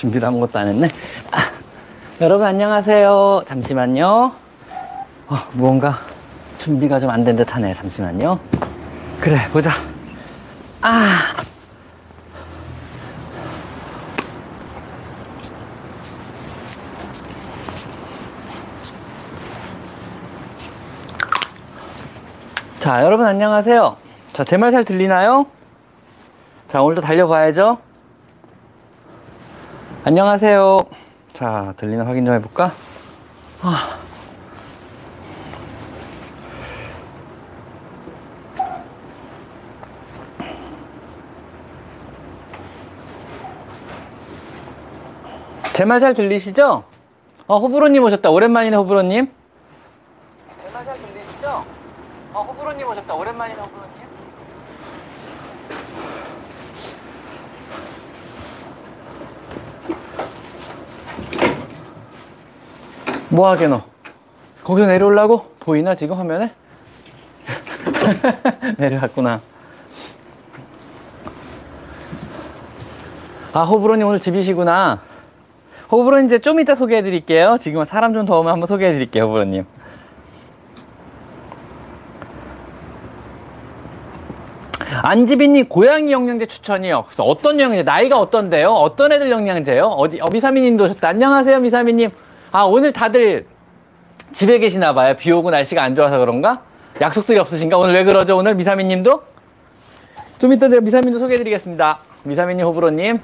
준비를 아무것도 안 했네. 아, 여러분 안녕하세요. 잠시만요. 어, 무언가 준비가 좀 안 된 듯하네. 잠시만요. 그래 보자. 아. 자, 여러분 안녕하세요. 자, 제 말 잘 들리나요? 자, 오늘도 달려봐야죠. 안녕하세요. 자, 들리나 확인 좀 해볼까? 아. 제 말 잘 들리시죠? 어, 호불호님 오셨다. 오랜만이네, 호불호님. 제 말 잘 들리시죠? 어, 호불호님 오셨다. 오랜만이네, 호불호님. 뭐하게 너? 거기서 내려오려고? 보이나 지금 화면에? 내려왔구나. 아 호불호님 오늘 집이시구나. 호불호님 이제 좀 이따 소개해 드릴게요. 지금은 사람 좀 더 오면 한번 소개해 드릴게요, 호불호님. 안지빈님 고양이 영양제 추천이요. 그래서 어떤 영양제? 나이가 어떤데요? 어떤 애들 영양제요? 어디? 어, 미사미님도 오셨다. 안녕하세요, 미사미님. 아 오늘 다들 집에 계시나 봐요. 비 오고 날씨가 안 좋아서 그런가? 약속들이 없으신가? 오늘 왜 그러죠? 오늘 미사미 님도? 좀 이따 제가 미사미님도 소개해 드리겠습니다. 미사미 님, 호불호 님.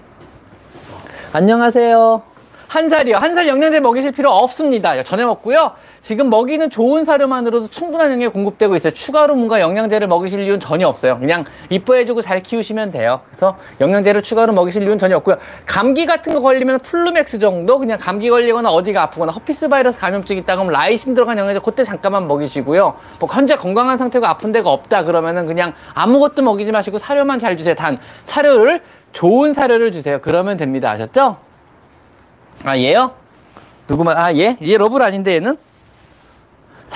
안녕하세요. 한 살이요. 한 살 영양제 먹이실 필요 없습니다. 전에 먹고요. 지금 먹이는 좋은 사료만으로도 충분한 영양이 공급되고 있어요. 추가로 뭔가 영양제를 먹이실 이유는 전혀 없어요. 그냥 이뻐해주고 잘 키우시면 돼요. 그래서 영양제를 추가로 먹이실 이유는 전혀 없고요. 감기 같은 거 걸리면 플루맥스 정도 그냥 감기 걸리거나 어디가 아프거나 herpes 바이러스 감염증 있다 그러면 라이신 들어간 영양제 그때 잠깐만 먹이시고요. 뭐 현재 건강한 상태고 아픈 데가 없다 그러면은 그냥 아무것도 먹이지 마시고 사료만 잘 주세요. 단 사료를 좋은 사료를 주세요. 그러면 됩니다. 아셨죠? 아 얘요? 누구만 아 얘? 얘 러블 아닌데 얘는?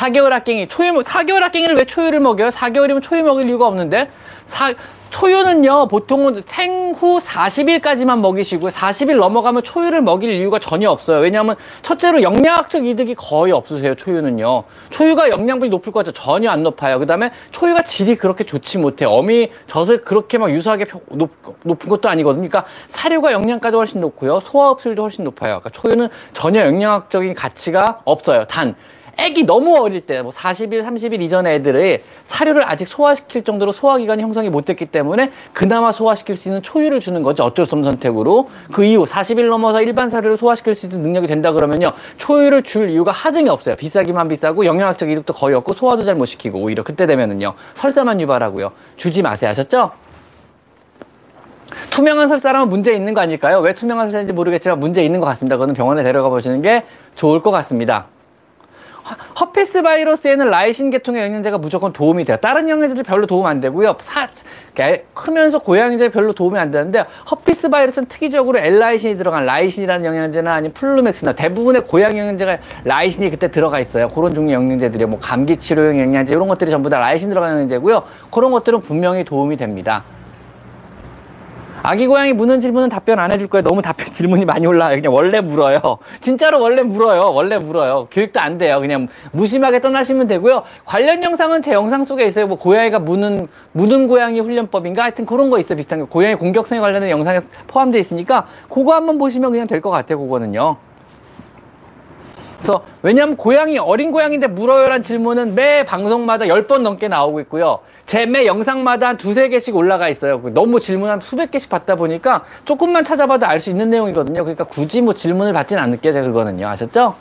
4개월 아깽이. 초유 4개월 아깽이를 왜 초유를 먹여요? 4개월이면 초유 먹일 이유가 없는데. 사, 초유는요 보통은 생후 40일까지만 먹이시고 40일 넘어가면 초유를 먹일 이유가 전혀 없어요. 왜냐하면 첫째로 영양학적 이득이 거의 없으세요 초유는요. 초유가 영양분이 높을 것 같죠 전혀 안 높아요. 그 다음에 초유가 질이 그렇게 좋지 못해 어미 젖을 그렇게 막 유사하게 높, 높은 것도 아니거든요. 그러니까 사료가 영양가도 훨씬 높고요. 소화 흡수율도 훨씬 높아요. 그러니까 초유는 전혀 영양학적인 가치가 없어요 단 애기 너무 어릴 때, 뭐 40일, 30일 이전의 애들의 사료를 아직 소화시킬 정도로 소화기관이 형성이 못 됐기 때문에 그나마 소화시킬 수 있는 초유를 주는 거죠. 어쩔 수 없는 선택으로. 그 이후 40일 넘어서 일반 사료를 소화시킬 수 있는 능력이 된다 그러면요. 초유를 줄 이유가 하등이 없어요. 비싸기만 비싸고 영양학적 이득도 거의 없고 소화도 잘 못 시키고 오히려 그때 되면은요. 설사만 유발하고요. 주지 마세요. 아셨죠? 투명한 설사라면 문제 있는 거 아닐까요? 왜 투명한 설사인지 모르겠지만 문제 있는 것 같습니다. 그거는 병원에 데려가 보시는 게 좋을 것 같습니다. herpes 바이러스에는 라이신 계통의 영양제가 무조건 도움이 돼요. 다른 영양제들 별로 도움 안 되고요. 사, 크면서 고양이제 별로 도움이 안 되는데 herpes 바이러스는 특이적으로 L-라이신이 들어간 라이신이라는 영양제나 아니면 플루맥스나 대부분의 고양이 영양제가 라이신이 그때 들어가 있어요. 그런 종류 영양제들이 뭐 감기 치료용 영양제 이런 것들이 전부 다 라이신 들어간 영양제고요. 그런 것들은 분명히 도움이 됩니다. 아기 고양이 무는 질문은 답변 안 해줄 거예요. 너무 답변 질문이 많이 올라와요. 그냥 원래 물어요. 진짜로 원래 물어요. 원래 물어요. 교육도 안 돼요. 그냥 무심하게 떠나시면 되고요. 관련 영상은 제 영상 속에 있어요. 뭐 고양이가 무는 무는 고양이 훈련법인가 하여튼 그런 거 있어요. 비슷한 거. 고양이 공격성에 관련된 영상에 포함되어 있으니까 그거 한번 보시면 그냥 될 것 같아요. 그거는요. 그래서 왜냐하면 고양이 어린 고양이인데 물어요란 질문은 매 방송마다 10번 넘게 나오고 있고요. 제 매 영상마다 한 두세 개씩 올라가 있어요. 너무 질문 한 수백 개씩 받다 보니까 조금만 찾아봐도 알 수 있는 내용이거든요. 그러니까 굳이 뭐 질문을 받진 않을게요. 제가 그거는요. 아셨죠?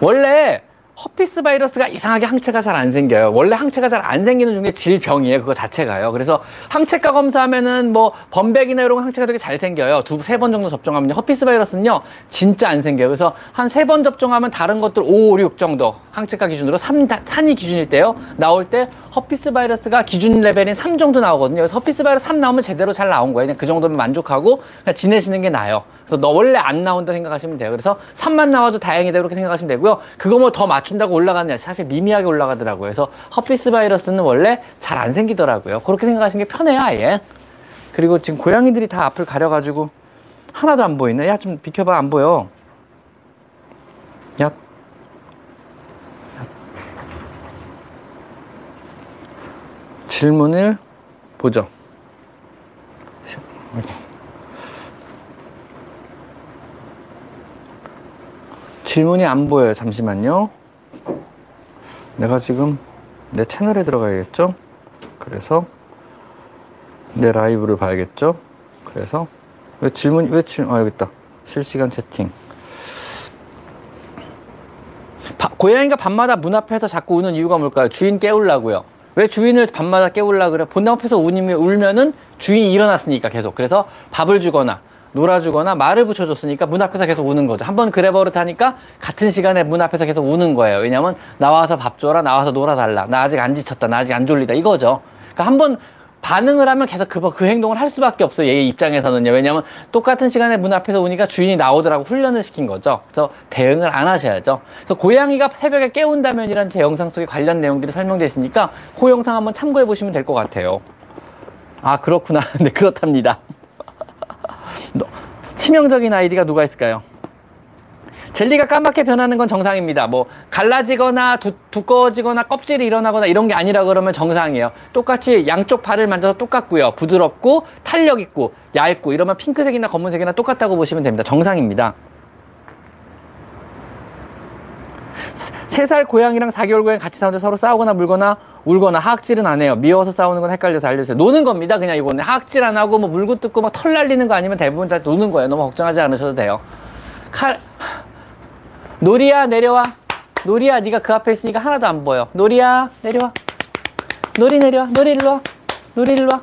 원래 herpes 바이러스가 이상하게 항체가 잘 안 생겨요. 원래 항체가 잘 안 생기는 중에 질병이에요. 그거 자체가요. 그래서 항체가 검사하면은 뭐 범백이나 이런 항체가 되게 잘 생겨요. 두, 세 번 정도 접종하면요. herpes 바이러스는요, 진짜 안 생겨요. 그래서 한 세 번 접종하면 다른 것들 5, 6 정도 항체가 기준으로 3, 3이 기준일 때요. 나올 때 herpes 바이러스가 기준 레벨인 3 정도 나오거든요. 그래서 herpes 바이러스 3 나오면 제대로 잘 나온 거예요. 그냥 그 정도면 만족하고 그냥 지내시는 게 나아요. 그래서 너 원래 안 나온다 생각하시면 돼요. 그래서 3만 나와도 다행이다 그렇게 생각하시면 되고요. 그거 뭐 더 맞춘다고 올라가느냐 사실 미미하게 올라가더라고요. 그래서 허피스 바이러스는 원래 잘 안 생기더라고요. 그렇게 생각하시는 게 편해요, 아예. 그리고 지금 고양이들이 다 앞을 가려가지고 하나도 안 보이네. 야, 좀 비켜봐. 안 보여. 야. 질문을 보죠. 질문이 안 보여요. 잠시만요. 내가 지금 내 채널에 들어가야겠죠? 그래서 내 라이브를 봐야겠죠? 그래서 왜 질문 왜 질문 아 여기 있다. 실시간 채팅. 바, 고양이가 밤마다 문 앞에서 자꾸 우는 이유가 뭘까요? 주인 깨우려고요. 왜 주인을 밤마다 깨우려 그래? 본당 앞에서 우니면 울면은 주인이 일어났으니까 계속. 그래서 밥을 주거나 놀아주거나 말을 붙여줬으니까 문 앞에서 계속 우는 거죠. 한번 그래 버릇하니까 같은 시간에 문 앞에서 계속 우는 거예요. 왜냐면 나와서 밥 줘라, 나와서 놀아달라, 나 아직 안 지쳤다, 나 아직 안 졸리다 이거죠. 그러니까 한번 반응을 하면 계속 그, 그 행동을 할 수밖에 없어요. 얘 입장에서는요. 왜냐면 똑같은 시간에 문 앞에서 오니까 주인이 나오더라고 훈련을 시킨 거죠. 그래서 대응을 안 하셔야죠. 그래서 고양이가 새벽에 깨운다면이란 제 영상 속에 관련 내용들이 설명되어 있으니까 그 영상 한번 참고해 보시면 될 것 같아요. 아, 그렇구나. 네, 그렇답니다. 치명적인 아이디가 누가 있을까요? 젤리가 까맣게 변하는 건 정상입니다. 뭐 갈라지거나 두, 두꺼워지거나 껍질이 일어나거나 이런 게 아니라 그러면 정상이에요. 똑같이 양쪽 발을 만져서 똑같고요. 부드럽고 탄력 있고 얇고 이러면 핑크색이나 검은색이나 똑같다고 보시면 됩니다. 정상입니다. 세 살 고양이랑 4개월 고양이 같이 사는데 서로 싸우거나 물거나 울거나 하악질은 안 해요. 미워서 싸우는 건 헷갈려서 알려주세요. 노는 겁니다. 그냥 이거는 하악질 안 하고 뭐 물고 뜯고 막 털 날리는 거 아니면 대부분 다 노는 거예요. 너무 걱정하지 않으셔도 돼요. 칼 놀이야 내려와. 놀이야 네가 그 앞에 있으니까 하나도 안 보여. 놀이야 내려와. 놀이 내려와. 놀이 일로 와. 놀이 일로 와.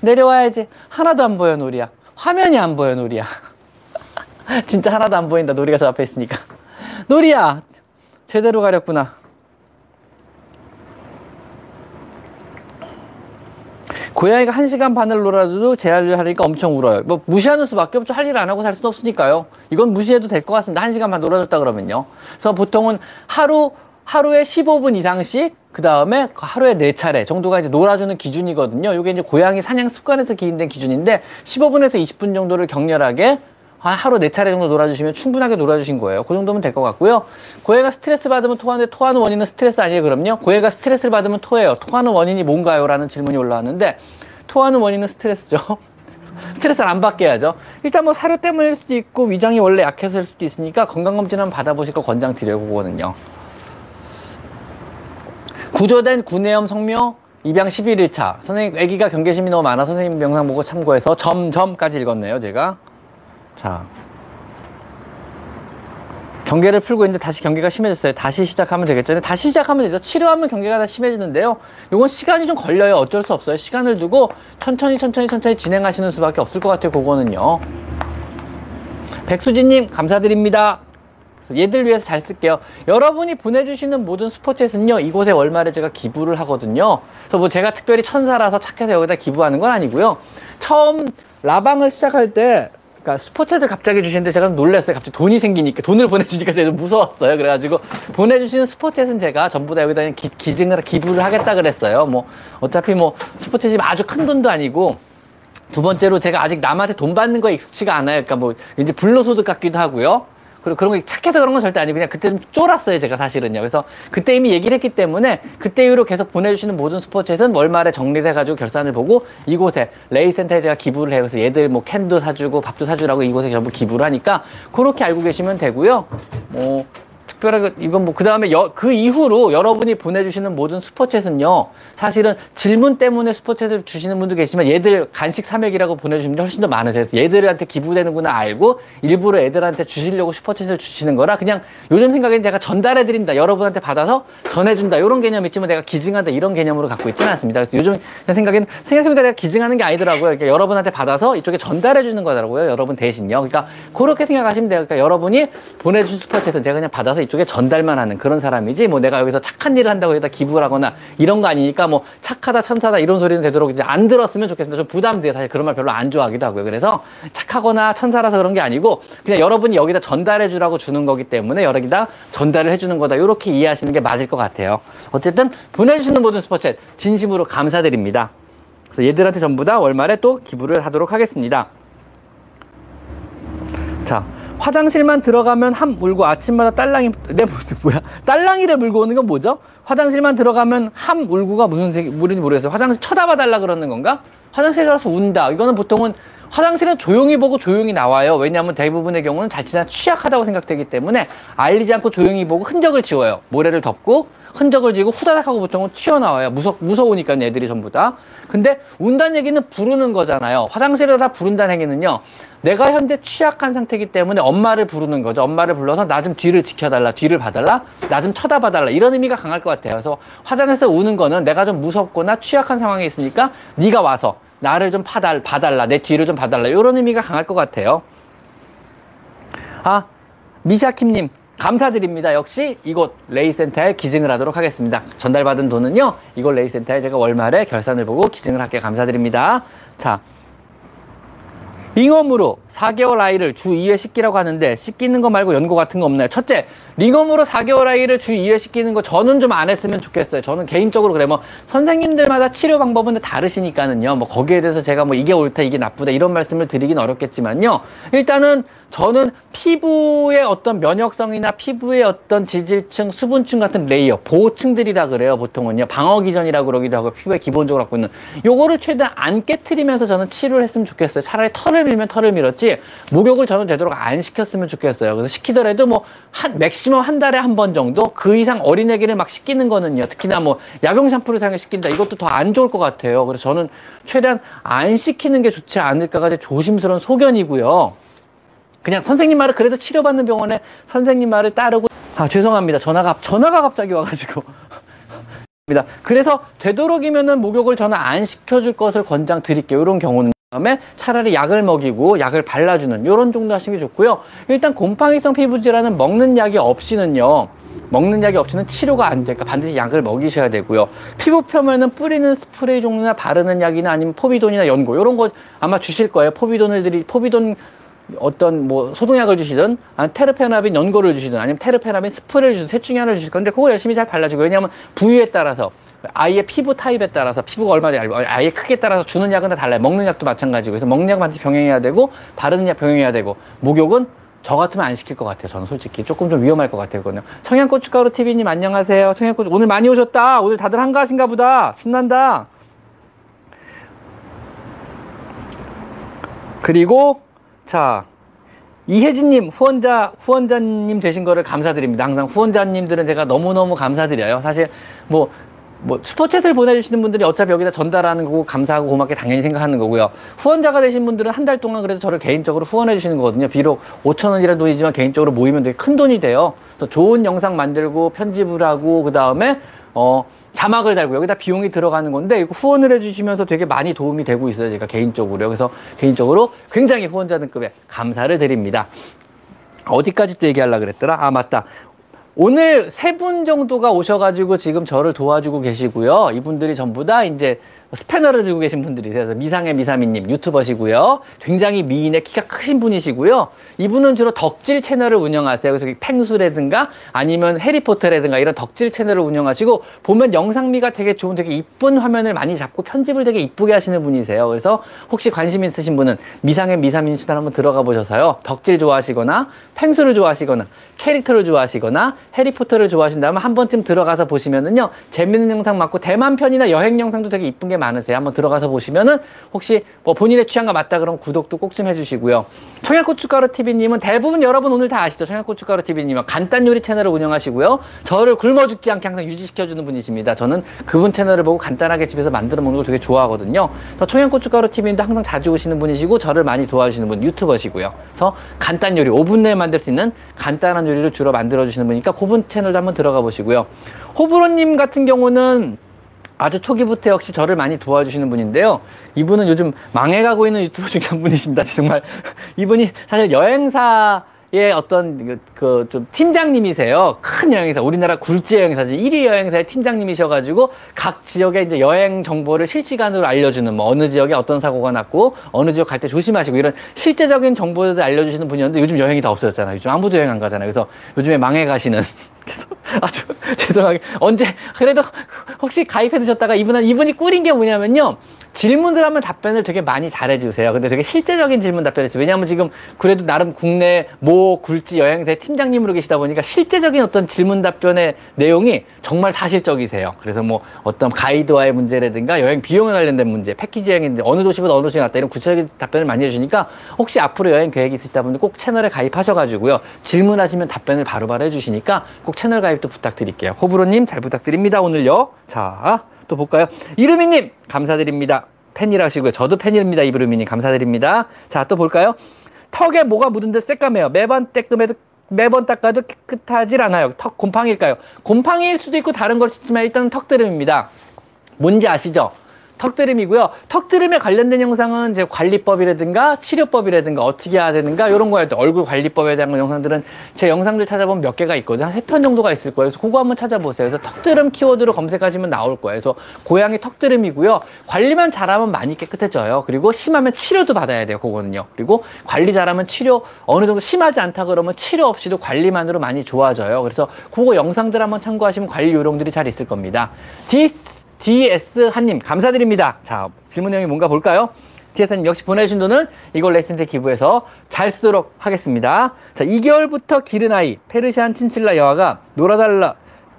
내려와야지. 하나도 안 보여 놀이야. 화면이 안 보여 놀이야. 진짜 하나도 안 보인다. 놀이가 저 앞에 있으니까. 놀이야 제대로 가렸구나. 고양이가 한 시간 반을 놀아도 제한을 하니까 엄청 울어요. 뭐 무시하는 수밖에 없죠. 할 일 안 하고 살 수는 없으니까요. 이건 무시해도 될 것 같습니다. 한 시간 반 놀아줬다 그러면요. 그래서 보통은 하루 하루에 15분 이상씩 그 다음에 하루에 네 차례 정도가 이제 놀아주는 기준이거든요. 이게 이제 고양이 사냥 습관에서 기인된 기준인데 15분에서 20분 정도를 격렬하게 하루 네 차례 정도 놀아주시면 충분하게 놀아주신 거예요. 그 정도면 될 것 같고요. 고해가 스트레스 받으면 토하는데 토하는 원인은 스트레스 아니에요? 그럼요. 고해가 스트레스를 받으면 토해요. 토하는 원인이 뭔가요? 라는 질문이 올라왔는데 토하는 원인은 스트레스죠. 스트레스를 안 받게 해야죠. 일단 뭐 사료 때문일 수도 있고 위장이 원래 약해서일 수도 있으니까 건강검진 한번 받아보실 거 권장드려요. 그거는요. 구조된 구내염 성묘 입양 11일차. 선생님, 아기가 경계심이 너무 많아 선생님 영상 보고 참고해서 점점까지 읽었네요, 제가. 자. 경계를 풀고 있는데 다시 경계가 심해졌어요. 다시 시작하면 되겠죠. 다시 시작하면 되죠. 치료하면 경계가 다 심해지는데요. 이건 시간이 좀 걸려요. 어쩔 수 없어요. 시간을 두고 천천히 천천히 천천히 진행하시는 수밖에 없을 것 같아요. 그거는요. 백수진님 감사드립니다. 얘들 위해서 잘 쓸게요. 여러분이 보내주시는 모든 스포츠에서는요, 이곳에 월말에 제가 기부를 하거든요. 그래서 뭐 제가 특별히 천사라서 착해서 여기다 기부하는 건 아니고요. 처음 라방을 시작할 때 그러니까 Super Chat을 갑자기 주시는데 제가 놀랐어요. 갑자기 돈이 생기니까 돈을 보내주니까 제가 좀 무서웠어요. 그래가지고 보내주시는 Super Chat은 제가 전부 다 여기다 기, 기증을 기부를 하겠다 그랬어요. 뭐 어차피 뭐 Super Chat이 아주 큰 돈도 아니고 두 번째로 제가 아직 남한테 돈 받는 거에 익숙치가 않아요. 그러니까 뭐 이제 불로소득 같기도 하고요. 그리고 그런 거 착해서 그런 건 절대 아니고 그냥 그때 좀 쫄았어요 제가 사실은요. 그래서 그때 이미 얘기를 했기 때문에 그때 이후로 계속 보내주시는 모든 Super Chat은 월말에 정리를 해가지고 결산을 보고 이곳에 레이센터에 제가 기부를 해요. 그래서 얘들 뭐 캔도 사주고 밥도 사주라고 이곳에 전부 기부를 하니까 그렇게 알고 계시면 되고요. 뭐 특별하게 이건 뭐 그 다음에 그 이후로 여러분이 보내주시는 모든 슈퍼챗은요 사실은 질문 때문에 슈퍼챗을 주시는 분도 계시지만 얘들 간식 삼액이라고 보내주시는 분 훨씬 더 많으세요. 얘들한테 기부되는구나 알고 일부러 애들한테 주시려고 슈퍼챗을 주시는 거라 그냥 요즘 생각에는 제가 전달해 드린다 여러분한테 받아서 전해준다 이런 개념 있지만 내가 기증한다 이런 개념으로 갖고 있지는 않습니다. 그래서 요즘 생각에는 생각해보니까 내가 기증하는 게 아니더라고요. 그러니까 여러분한테 받아서 이쪽에 전달해 주는 거더라고요. 여러분 대신요. 그러니까 그렇게 생각하시면 돼요. 그러니까 여러분이 보내준 슈퍼챗은 제가 그냥 받아서 이쪽 에 전달만 하는 그런 사람이지 뭐 내가 여기서 착한 일을 한다고 여기다 기부를 하거나 이런 거 아니니까 뭐 착하다 천사다 이런 소리는 되도록 이제 안 들었으면 좋겠습니다. 좀 부담돼요. 사실 그런 말 별로 안 좋아하기도 하고요. 그래서 착하거나 천사라서 그런 게 아니고 그냥 여러분이 여기다 전달해 주라고 주는 거기 때문에 여기다 전달을 해 주는 거다. 이렇게 이해하시는 게 맞을 것 같아요. 어쨌든 보내주시는 모든 스포츠 진심으로 감사드립니다. 그래서 얘들한테 전부 다 월말에 또 기부를 하도록 하겠습니다. 자, 화장실만 들어가면 함 물고 아침마다 딸랑이 내 모습 뭐야? 딸랑이를 물고 오는 건 뭐죠? 화장실만 들어가면 함 울고가 무슨 물인지 모르겠어요. 화장실 쳐다봐 달라 그러는 건가? 화장실 가서 운다. 이거는 보통은 화장실은 조용히 보고 조용히 나와요. 왜냐하면 대부분의 경우는 자칫나 취약하다고 생각되기 때문에 알리지 않고 조용히 보고 흔적을 지워요. 모래를 덮고 흔적을 지고 후다닥 하고 보통은 튀어나와요. 무서, 무서우니까 애들이 전부 다. 근데 운다는 얘기는 부르는 거잖아요. 화장실에다 부른다는 얘기는요. 내가 현재 취약한 상태이기 때문에 엄마를 부르는 거죠. 엄마를 불러서 나 좀 뒤를 지켜달라, 뒤를 봐달라, 나 좀 쳐다봐달라 이런 의미가 강할 것 같아요. 그래서 화장실에서 우는 거는 내가 좀 무섭거나 취약한 상황에 있으니까 네가 와서 나를 좀 파달, 봐달라, 내 뒤를 좀 봐달라 이런 의미가 강할 것 같아요. 아 미샤킴님 감사드립니다. 역시 이곳 레이센터에 기증을 하도록 하겠습니다. 전달받은 돈은요 이곳 레이센터에 제가 월말에 결산을 보고 기증을 할게 감사드립니다. 자 ringworm으로 4개월 아이를 주 2회 씻기라고 하는데 씻기는 거 말고 연고 같은 거 없나요? 첫째, ringworm으로 4개월 아이를 주 2회 씻기는 거 저는 좀 안 했으면 좋겠어요. 저는 개인적으로 그래 뭐 선생님들마다 치료 방법은 다르시니까는요. 뭐 거기에 대해서 제가 뭐 이게 옳다 이게 나쁘다 이런 말씀을 드리긴 어렵겠지만요. 일단은 저는 피부의 어떤 면역성이나 피부의 어떤 지질층, 수분층 같은 layer, 보호층들이라 그래요. 보통은요. 방어 기전이라고 그러기도 하고 피부에 기본적으로 갖고 있는 요거를 최대한 안 깨트리면서 저는 치료를 했으면 좋겠어요. 차라리 털을 밀면 털을 밀었지 목욕을 저는 되도록 안 시켰으면 좋겠어요. 그래서 시키더라도 뭐 한 맥시멈 한 달에 한 번 정도 그 이상 어린애기를 막 시키는 거는요. 특히나 뭐 약용 샴푸를 사용해 시킨다. 이것도 더 안 좋을 것 같아요. 그래서 저는 최대한 안 시키는 게 좋지 않을까가 조심스러운 소견이고요. 그냥 선생님 말을 그래도 치료받는 병원에 선생님 말을 따르고 아 죄송합니다 전화가 전화가 갑자기 와가지고 그래서 되도록이면은 목욕을 저는 안 시켜줄 것을 권장 드릴게요 이런 경우는 다음에 차라리 약을 먹이고 약을 발라주는 이런 정도 하시는 게 좋고요 일단 곰팡이성 피부 질환은 먹는 약이 없이는요 먹는 약이 없이는 치료가 안 되니까 반드시 약을 먹이셔야 되고요. 피부 표면은 뿌리는 스프레이 종류나 바르는 약이나 아니면 포비돈이나 연고 이런 거 아마 주실 거예요. 포비돈을 들이 포비돈 어떤 뭐 소독약을 주시든 아니면 테르페나빈 연고를 주시든 아니면 테르페나빈 스프레이를 주든 셋 중에 하나를 주실 건데 그거 열심히 잘 발라주고 왜냐하면 부위에 따라서 아이의 피부 타입에 따라서 피부가 얼마나 얇고 아이의 크기에 따라서 주는 약은 다 달라요 먹는 약도 마찬가지고 그래서 먹는 약은 반드시 병행해야 되고 바르는 약 병행해야 되고 목욕은 저 같으면 안 시킬 것 같아요. 저는 솔직히 조금 좀 위험할 것 같아요. 청양고춧가루 TV님 안녕하세요. 청양고추 오늘 많이 오셨다. 오늘 다들 한가하신가 보다. 신난다. 그리고 자, 이혜진님 후원자 후원자님 되신 거를 감사드립니다. 항상 후원자님들은 제가 너무 너무 감사드려요. 사실 뭐, 뭐 슈퍼챗을 보내주시는 분들이 어차피 여기다 전달하는 거고 감사하고 고맙게 당연히 생각하는 거고요. 후원자가 되신 분들은 한 달 동안 그래도 저를 개인적으로 후원해 주시는 거거든요. 비록 5천 원이라는 돈이지만 개인적으로 모이면 되게 큰 돈이 돼요. 그래서 좋은 영상 만들고 편집을 하고 그 다음에 어 자막을 달고 여기다 비용이 들어가는 건데 이거 후원을 해주시면서 되게 많이 도움이 되고 있어요. 제가 개인적으로요. 그래서 개인적으로 굉장히 후원자 등급에 감사를 드립니다. 어디까지 또 얘기하려 그랬더라? 아 맞다. 오늘 세 분 정도가 오셔가지고 지금 저를 도와주고 계시고요. 이분들이 전부 다 이제 스패너를 들고 계신 분들이세요. 미상의 미사미님 유튜버시고요. 굉장히 미인의 키가 크신 분이시고요. 이분은 주로 덕질 채널을 운영하세요. 그래서 팽수라든가 아니면 해리포터라든가 이런 덕질 채널을 운영하시고 보면 영상미가 되게 좋은 되게 이쁜 화면을 많이 잡고 편집을 되게 이쁘게 하시는 분이세요. 그래서 혹시 관심 있으신 분은 미상의 미사민 채널 한번 들어가 보셔서요. 덕질 좋아하시거나 팽수를 좋아하시거나 캐릭터를 좋아하시거나 해리포터를 좋아하신다면 한 번쯤 들어가서 보시면은요 재밌는 영상 많고 대만 편이나 여행 영상도 되게 이쁜 게 많으세요. 한번 들어가서 보시면은 혹시 뭐 본인의 취향과 맞다 그러면 구독도 꼭 좀 해주시고요. 청양고춧가루 TV님은 대부분 여러분 오늘 다 아시죠? 청양고춧가루 TV님은 간단 요리 채널을 운영하시고요. 저를 굶어 죽지 않게 항상 유지시켜주는 분이십니다. 저는 그분 채널을 보고 간단하게 집에서 만들어 먹는 걸 되게 좋아하거든요. 청양고춧가루 TV님도 항상 자주 오시는 분이시고 저를 많이 도와주시는 분 유튜버시고요. 그래서 간단 요리 5분 내에 만들 수 있는 간단한 요리를 주로 만들어 주시는 분이니까 그분 채널도 한번 들어가 보시고요. 호불호님 같은 경우는 아주 초기부터 역시 저를 많이 도와주시는 분인데요. 이분은 요즘 망해가고 있는 유튜버 중에 한 분이십니다. 정말 이분이 사실 여행사 의 어떤 그 좀 팀장님이세요. 큰 여행사, 우리나라 굴지 여행사지 1위 여행사의 팀장님이셔가지고 각 지역의 이제 여행 정보를 실시간으로 알려주는 뭐 어느 지역에 어떤 사고가 났고 어느 지역 갈 때 조심하시고 이런 실제적인 정보를 알려주시는 분이었는데 요즘 여행이 다 없어졌잖아요. 요즘 아무도 여행 안 가잖아요. 그래서 요즘에 망해 가시는 그래서 아주 죄송하게 언제 그래도 혹시 가입해 두셨다가 이분은 이분이 꿀인 게 뭐냐면요. 질문들 하면 답변을 되게 많이 잘해주세요. 근데 되게 실제적인 질문 답변했어요. 왜냐하면 지금 그래도 나름 국내 모 굴지 여행사 팀장님으로 계시다 보니까 실제적인 어떤 질문 답변의 내용이 정말 사실적이세요. 그래서 뭐 어떤 가이드와의 문제라든가 여행 비용에 관련된 문제, 패키지 여행인데 어느 도시보다 어느 도시에 갔다 이런 구체적인 답변을 많이 해주니까 혹시 앞으로 여행 계획이 있으시다 분들 꼭 채널에 가입하셔가지고요. 질문하시면 답변을 바로 바로 해주시니까 꼭 채널 가입도 부탁드릴게요. 호불호님 잘 부탁드립니다. 오늘요. 자. 또 볼까요? 이루미님 감사드립니다. 팬이라시고요. 저도 팬입니다. 이루미님 감사드립니다. 자 또 볼까요? 턱에 뭐가 묻은 듯 새까매요. 매번 떼끔해도 매번 닦아도 깨끗하질 않아요. 턱 곰팡이일까요? 곰팡이일 수도 있고 다른 걸 수도 있지만 일단은 턱드름입니다. 뭔지 아시죠? 턱드름이고요. 턱드름에 관련된 영상은 이제 관리법이라든가 치료법이라든가 어떻게 해야 되는가 이런 거에 얼굴 관리법에 대한 영상들은 제 영상들 찾아보면 몇 개가 있거든요. 한 세 편 정도가 있을 거예요. 그래서 그거 한번 찾아보세요. 그래서 턱드름 키워드로 검색하시면 나올 거예요. 그래서 고양이 턱드름이고요. 관리만 잘하면 많이 깨끗해져요. 그리고 심하면 치료도 받아야 돼요. 그거는요. 그리고 관리 잘하면 치료 어느 정도 심하지 않다 그러면 치료 없이도 관리만으로 많이 좋아져요. 그래서 그거 영상들 한번 참고하시면 관리 요령들이 잘 있을 겁니다. 디스 DS 한님 감사드립니다. 자 질문형이 뭔가 볼까요? DS 한님 역시 보내주신 돈은 이걸 레슨테 기부해서 잘 쓰도록 하겠습니다. 자 2개월부터 기른 아이 페르시안 친칠라 여아가 놀아달라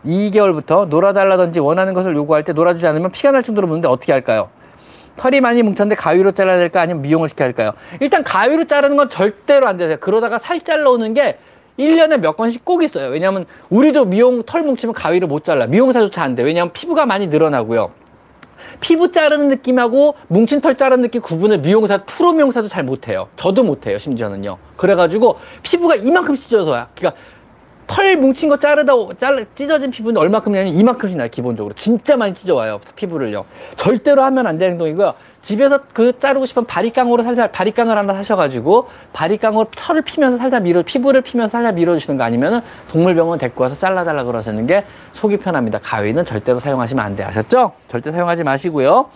2개월부터 놀아달라든지 원하는 것을 요구할 때 놀아주지 않으면 피가 날 정도로 무는데 어떻게 할까요? 털이 많이 뭉쳤는데 가위로 잘라야 될까 아니면 미용을 시켜야 할까요? 일단 가위로 자르는 건 절대로 안 되세요. 그러다가 살 잘라 오는 게 1년에 몇 건씩 꼭 있어요. 왜냐하면 우리도 미용 털 뭉치면 가위를 못 잘라. 미용사조차 안 돼. 왜냐하면 피부가 많이 늘어나고요. 피부 자르는 느낌하고 뭉친 털 자르는 느낌 구분을 미용사, 프로 미용사도 잘 못해요. 저도 못해요, 심지어는요. 그래가지고 피부가 이만큼 찢어져야. 그러니까 털 뭉친 거 자르다 잘라 찢어진 피부는 얼마큼이냐면 이만큼씩 나요 기본적으로. 진짜 많이 찢어와요 피부를요. 절대로 하면 안 되는 행동이고요. 집에서 그 자르고 싶은 바리깡으로 살살 바리깡을 하나 사셔가지고 바리깡으로 털을 피면서 살살 밀어 피부를 피면서 살살 밀어주시는 거 아니면은 동물병원 데리고 와서 잘라달라 그러시는 게 속이 편합니다. 가위는 절대로 사용하시면 안 돼. 아셨죠? 절대 사용하지 마시고요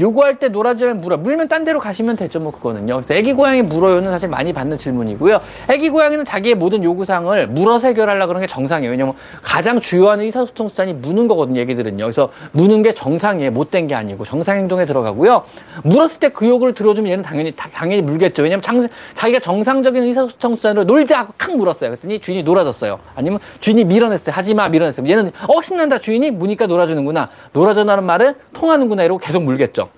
요구할 때 놀아주면 물어. 물면 딴 데로 가시면 되죠, 뭐 그거는요. 애기 고양이 물어요는 사실 많이 받는 질문이고요. 애기 고양이는 자기의 모든 요구사항을 물어서 해결하려 그러는 게 정상이에요. 왜냐면 가장 주요한 의사소통 수단이 무는 거거든요, 얘기들은요. 그래서 무는 게 정상이에요. 못된 게 아니고 정상 행동에 들어가고요. 물었을 때 그 요구를 들어주면 얘는 당연히 당연히 물겠죠. 왜냐면 장, 자기가 정상적인 의사소통 수단으로 놀자 하고 칵 물었어요. 그랬더니 주인이 놀아줬어요. 아니면 주인이 밀어냈어요. 하지마 밀어냈어요. 얘는 어 신난다 주인이 무니까 놀아주는구나. 놀아줘라는 말을 통하는구나 이러고 계속 물겠죠.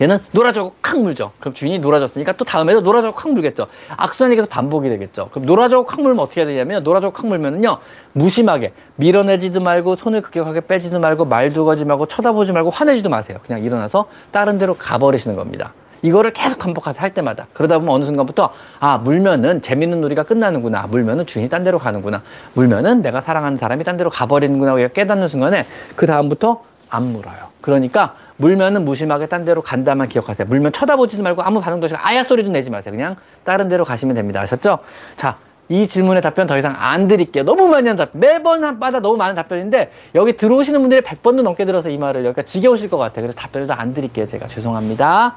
얘는 놀아주고 칵 물죠. 그럼 주인이 놀아줬으니까 또 다음에도 놀아주고 칵 물겠죠. 악순환이 계속 반복이 되겠죠. 그럼 놀아주고 칵 물면 어떻게 해야 되냐면 놀아주고 칵 물면은요 무심하게 밀어내지도 말고 손을 급격하게 빼지도 말고 말도 거지 말고 쳐다보지 말고 화내지도 마세요. 그냥 일어나서 다른 데로 가버리시는 겁니다. 이거를 계속 반복해서 할 때마다 그러다 보면 어느 순간부터 아 물면은 재밌는 놀이가 끝나는구나 물면은 주인이 딴 데로 가는구나 물면은 내가 사랑하는 사람이 딴 데로 가버리는구나 깨닫는 순간에 그 다음부터 안 물어요 그러니까 물면은 무심하게 딴 데로 간다만 기억하세요. 물면 쳐다보지도 말고 아무 반응도 없이 아야 소리도 내지 마세요. 그냥 다른 데로 가시면 됩니다. 아셨죠? 자, 이 질문의 답변 더 이상 안 드릴게요. 너무 많이 한 답변. 매번 한마다 너무 많은 답변인데 여기 들어오시는 분들이 100번도 넘게 들어서 이 말을 여기가 지겨우실 것 같아요. 그래서 답변을 더 안 드릴게요. 제가 죄송합니다.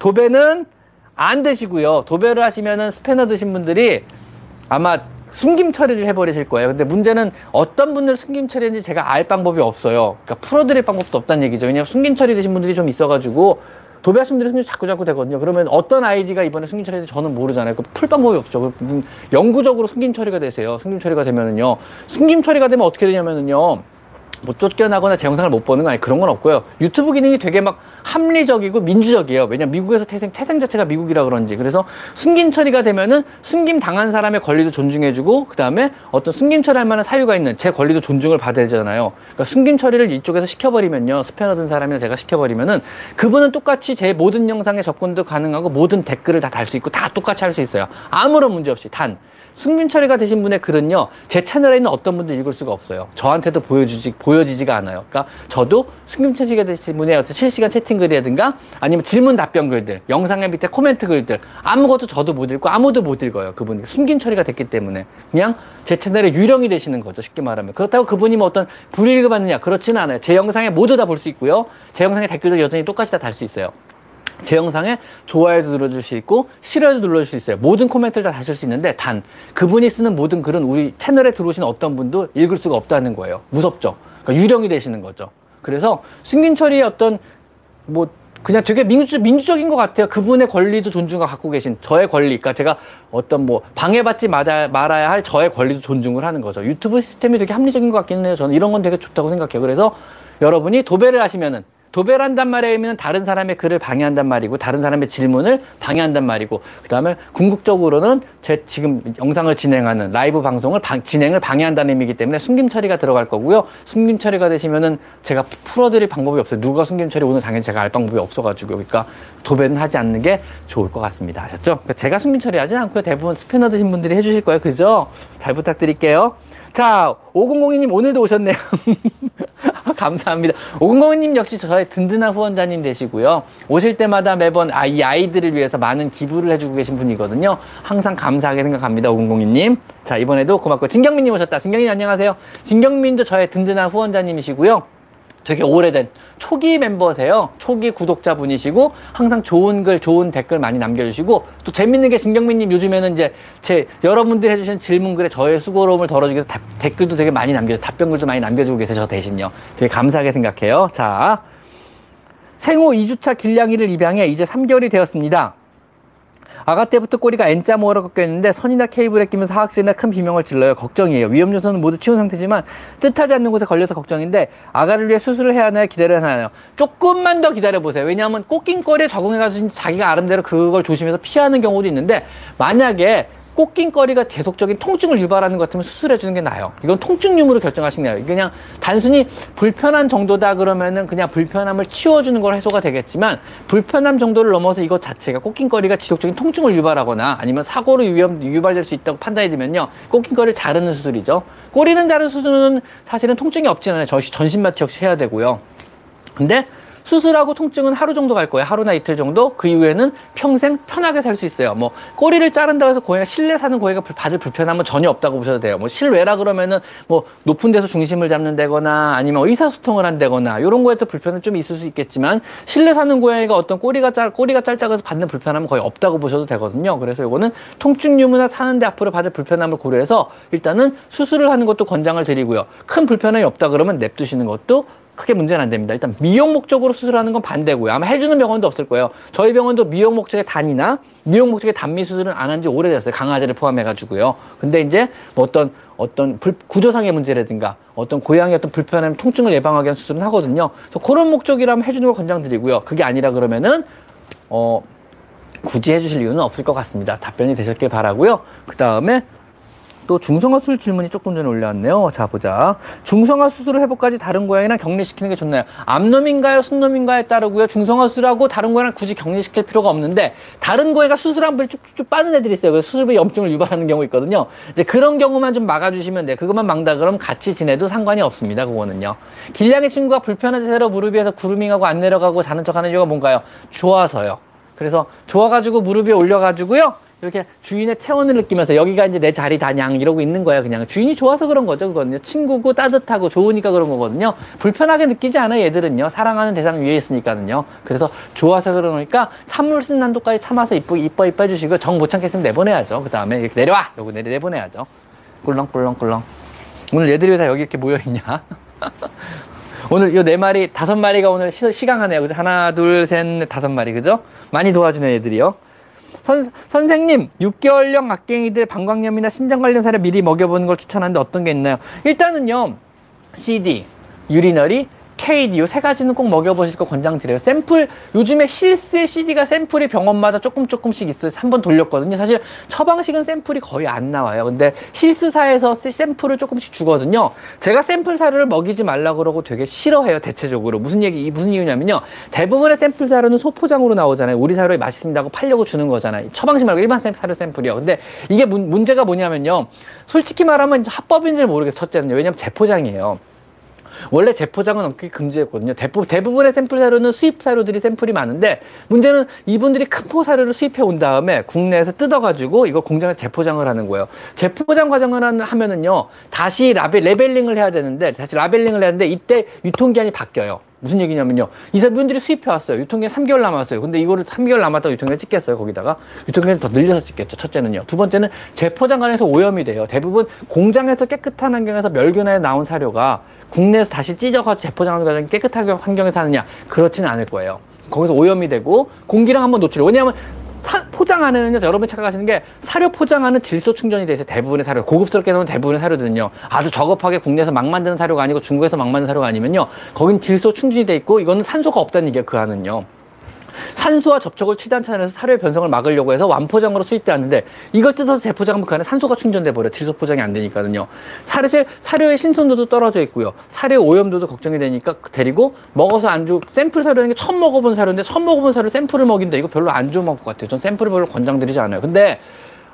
도배는 안 되시고요. 도배를 하시면은 스패너 드신 분들이 아마 숨김 처리를 해버리실 거예요. 근데 문제는 어떤 분들 숨김 처리인지 제가 알 방법이 없어요. 그러니까 풀어드릴 방법도 없다는 얘기죠. 왜냐하면 숨김 처리 되신 분들이 좀 있어가지고 도배하신 분들이 숨김 자꾸 자꾸 되거든요. 그러면 어떤 아이디가 이번에 숨김 처리인지 저는 모르잖아요. 그풀 방법이 없죠. 영구적으로 숨김 처리가 되세요. 숨김 처리가 되면은요. 숨김 처리가 되면 어떻게 되냐면은요. 못 쫓겨나거나 제 영상을 못 보는 거 아니 그런 건 없고요. 유튜브 기능이 되게 막 합리적이고 민주적이에요. 왜냐면 미국에서 태생 태생 자체가 미국이라 그런지 그래서 숨김 처리가 되면은 숨김 당한 사람의 권리도 존중해주고 그 다음에 어떤 숨김 처리할 만한 사유가 있는 제 권리도 존중을 받아야 되잖아요. 그러니까 숨김 처리를 이쪽에서 시켜버리면요 스패너 든 사람이나 제가 시켜버리면은 그분은 똑같이 제 모든 영상에 접근도 가능하고 모든 댓글을 다 달 수 있고 다 똑같이 할 수 있어요. 아무런 문제 없이 단 숨김 처리가 되신 분의 글은요, 제 채널에 있는 어떤 분도 읽을 수가 없어요. 저한테도 보여주지, 보여지지가 않아요. 그러니까 저도 숨김 처리가 되신 분의 어떤 실시간 채팅 글이라든가 아니면 질문 답변 글들, 영상의 밑에 코멘트 글들, 아무것도 저도 못 읽고 아무도 못 읽어요. 그분이 숨김 처리가 됐기 때문에. 그냥 제 채널에 유령이 되시는 거죠. 쉽게 말하면. 그렇다고 그분이 뭐 어떤 불이익을 받느냐. 그렇지는 않아요. 제 영상에 모두 다 볼 수 있고요. 제 영상의 댓글도 여전히 똑같이 다 달 수 있어요. 제 영상에 좋아요도 눌러줄 수 있고 싫어요도 눌러줄 수 있어요. 모든 코멘트를 다 다실 수 있는데 단 그분이 쓰는 모든 글은 우리 채널에 들어오신 어떤 분도 읽을 수가 없다는 거예요. 무섭죠. 그러니까 유령이 되시는 거죠. 그래서 승균철이의 어떤 뭐 그냥 되게 민주, 민주적인 것 같아요. 그분의 권리도 존중을 갖고 계신 저의 권리. 그러니까 제가 어떤 뭐 방해받지 말아야, 말아야 할 저의 권리도 존중을 하는 거죠. 유튜브 시스템이 되게 합리적인 것 같기는 해요. 저는 이런 건 되게 좋다고 생각해요. 그래서 여러분이 도배를 하시면은 도배한단 말이면 다른 사람의 글을 방해한단 말이고 다른 사람의 질문을 방해한단 말이고 그 다음에 궁극적으로는 제 지금 영상을 진행하는 라이브 방송을 방, 진행을 방해한다는 의미이기 때문에 숨김 처리가 들어갈 거고요. 숨김 처리가 되시면은 제가 풀어드릴 방법이 없어요. 누가 숨김 처리? 오늘 당연히 제가 알 방법이 없어가지고. 그러니까 도배는 하지 않는 게 좋을 것 같습니다. 아셨죠? 그러니까 제가 숨김 처리하지 않고요. 대부분 스패너 드신 분들이 해주실 거예요. 그죠? 잘 부탁드릴게요 자, 5002님 오늘도 오셨네요. 감사합니다. 5002님 역시 저의 든든한 후원자님 되시고요. 오실 때마다 매번 아, 이 아이들을 위해서 많은 기부를 해주고 계신 분이거든요. 항상 감사하게 생각합니다. 5002님. 자, 이번에도 고맙고. 진경민님 오셨다. 진경민 안녕하세요. 진경민도 저의 든든한 후원자님이시고요. 되게 오래된 초기 멤버세요. 초기 구독자분이시고 항상 좋은 글, 좋은 댓글 많이 남겨주시고 또 재밌는 게 진경민님 요즘에는 이제 제 여러분들이 해주신 질문글에 저의 수고로움을 덜어주기 위해서 다, 댓글도 되게 많이 남겨주 답변글도 많이 남겨주고 계세요. 저 대신요. 되게 감사하게 생각해요. 자, 생후 2주차 길냥이를 입양해 이제 3개월이 되었습니다. 아가 때부터 꼬리가 N자 모어로 꺾여 있는데 선이나 케이블에 끼면서 하악실이나 큰 비명을 질러요. 걱정이에요. 위험 요소는 모두 치운 상태지만 뜻하지 않는 곳에 걸려서 걱정인데 아가를 위해 수술을 해야 하나요? 기다려야 하나요? 조금만 더 기다려 보세요. 왜냐하면 꼬낀 꼬리에 적응해가지고 자기가 아름대로 그걸 조심해서 피하는 경우도 있는데 만약에 꽃낀거리가 계속적인 통증을 유발하는 것 같으면 수술해주는 게 나아요. 이건 통증 유무로 결정하시는 거예요. 그냥 단순히 불편한 정도다 그러면은 그냥 불편함을 치워주는 걸 해소가 되겠지만 불편함 정도를 넘어서 이것 자체가 꽃낀거리가 지속적인 통증을 유발하거나 아니면 사고로 위험, 유발될 수 있다고 판단이 되면요. 꽃낀거리를 자르는 수술이죠. 꼬리는 자르는 수술은 사실은 통증이 없진 않아요. 전신 마취 역시 해야 되고요. 근데 수술하고 통증은 하루 정도 갈 거예요. 하루나 이틀 정도. 그 이후에는 평생 편하게 살 수 있어요. 뭐 꼬리를 자른다고 해서 고양이가 실내 사는 고양이가 받을 불편함은 전혀 없다고 보셔도 돼요. 뭐 실외라 그러면은 뭐 높은 데서 중심을 잡는다거나 아니면 의사소통을 한다거나 이런 거에도 불편은 좀 있을 수 있겠지만 실내 사는 고양이가 어떤 꼬리가 짤 꼬리가 짧다고 해서 받는 불편함은 거의 없다고 보셔도 되거든요. 그래서 이거는 통증 유무나 사는데 앞으로 받을 불편함을 고려해서 일단은 수술을 하는 것도 권장을 드리고요. 큰 불편함이 없다 그러면 냅두시는 것도 크게 문제는 안 됩니다. 일단 미용 목적으로 수술하는 건 반대고요. 아마 해주는 병원도 없을 거예요. 저희 병원도 미용 목적의 단이나 미용 목적의 단미 수술은 안 한 지 오래됐어요. 강아지를 포함해가지고요. 근데 이제 뭐 어떤 어떤 불, 구조상의 문제라든가 어떤 고양이 어떤 불편함, 통증을 예방하기 위한 수술은 하거든요. 그래서 그런 목적이라면 해주는 걸 권장드리고요. 그게 아니라 그러면은 어 굳이 해주실 이유는 없을 것 같습니다. 답변이 되셨길 바라고요. 그 다음에 또 중성화 수술 질문이 조금 전에 올라왔네요. 자, 보자. 중성화 수술을 회복까지 다른 고양이랑 격리시키는 게 좋나요? 암놈인가요? 순놈인가에 따르고요. 중성화 수술하고 다른 고양이랑 굳이 격리시킬 필요가 없는데 다른 고양이가 수술한 부위 쭉쭉 빠는 애들이 있어요. 그래서 수술부에 염증을 유발하는 경우 있거든요. 이제 그런 경우만 좀 막아주시면 돼요. 그것만 막다 그럼 같이 지내도 상관이 없습니다. 그거는요. 길냥이 친구가 불편한 자세로 무릎 위에서 구루밍하고 안 내려가고 자는 척하는 이유가 뭔가요? 좋아서요. 그래서 좋아가지고 무릎 위에 올려가지고요. 이렇게 주인의 체온을 느끼면서 여기가 이제 내 자리 다냥 이러고 있는 거야 그냥. 주인이 좋아서 그런 거죠 그거는요. 친구고 따뜻하고 좋으니까 그런 거거든요. 불편하게 느끼지 않아요 얘들은요. 사랑하는 대상 위에 있으니까는요. 그래서 좋아서 그러니까 수 있는 난도까지 참아서 이쁘 이뻐 이뻐 해주시고 정 못 참겠으면 내보내야죠. 그 다음에 이렇게 내려와! 요거 내려 내보내야죠. 꿀렁꿀렁꿀렁. 오늘 얘들이 왜다 여기 이렇게 모여 있냐? 오늘 요 네 마리 다섯 마리가 오늘 시, 시강하네요. 그죠? 하나 둘셋넷 다섯 마리. 그죠? 많이 도와주는 애들이요 선, 선생님, 6개월령 악갱이들 방광염이나 신장 관련 사례 미리 먹여보는 걸 추천하는데 어떤 게 있나요? 일단은요, CD, 유리너리, KD 요세 가지는 꼭 먹여보실 거 권장드려요. 샘플 요즘에 힐스의 CD가 샘플이 병원마다 조금 조금씩 있어요. 한 번 돌렸거든요. 사실 처방식은 샘플이 거의 안 나와요. 근데 힐스사에서 샘플을 조금씩 주거든요. 제가 샘플 사료를 먹이지 말라 그러고 되게 싫어해요. 대체적으로 무슨 얘기 무슨 이유냐면요. 대부분의 샘플 사료는 소포장으로 나오잖아요. 우리 사료에 맛있습니다고 팔려고 주는 거잖아요. 처방식 말고 일반 사료 샘플이요. 근데 이게 문, 문제가 뭐냐면요. 솔직히 말하면 합법인지는 모르겠어. 첫째는요. 왜냐면 재포장이에요. 원래 재포장은 엄격히 금지했거든요. 대부분, 대부분의 샘플 사료는 수입 사료들이 샘플이 많은데 문제는 이분들이 큰 포 사료를 수입해 온 다음에 국내에서 뜯어가지고 이걸 공장에서 재포장을 하는 거예요. 재포장 과정을 하면은요 다시 라벨 labeling을 해야 되는데 다시 labeling을 해야 되는데 이때 유통기한이 바뀌어요. 무슨 얘기냐면요. 이분들이 수입해 왔어요. 유통기한 3개월 남았어요. 근데 이거를 3개월 남았다고 유통기한 찍겠어요. 거기다가. 유통기한 더 늘려서 찍겠죠. 첫째는요. 두 번째는 재포장 과정에서 오염이 돼요. 대부분 공장에서 깨끗한 환경에서 멸균에 나온 사료가 국내에서 다시 찢어가 재포장하는 과정이 깨끗하게 환경에서 하느냐? 그렇지는 않을 거예요. 거기서 오염이 되고 공기랑 한번 노출해. 왜냐하면 사, 포장 안에는요, 여러분이 착각하시는 게 사료 포장 안은 질소 충전이 돼 있어요. 대부분의 사료. 고급스럽게 나온 대부분의 사료들은요, 아주 저급하게 국내에서 막 만드는 사료가 아니고 중국에서 막 만드는 사료가 아니면요, 거긴 질소 충전이 돼 있고, 이거는 산소가 없다는 얘기예요, 그 안은요. 산소와 접촉을 최대한 차단해서 사료의 변성을 막으려고 해서 완포장으로 수입되었는데 이걸 뜯어서 재포장하면 그 안에 산소가 충전돼 버려 질소 포장이 안 되니까요. 사실 사료의 신선도도 떨어져 있고요. 사료의 오염도도 걱정이 되니까 데리고 먹어서 안 좋. 샘플 사료라는 게 처음 먹어본 사료인데 처음 먹어본 사료 샘플을 먹인다 이거 별로 안 좋은 것 같아요. 전 샘플을 별로 권장드리지 않아요. 근데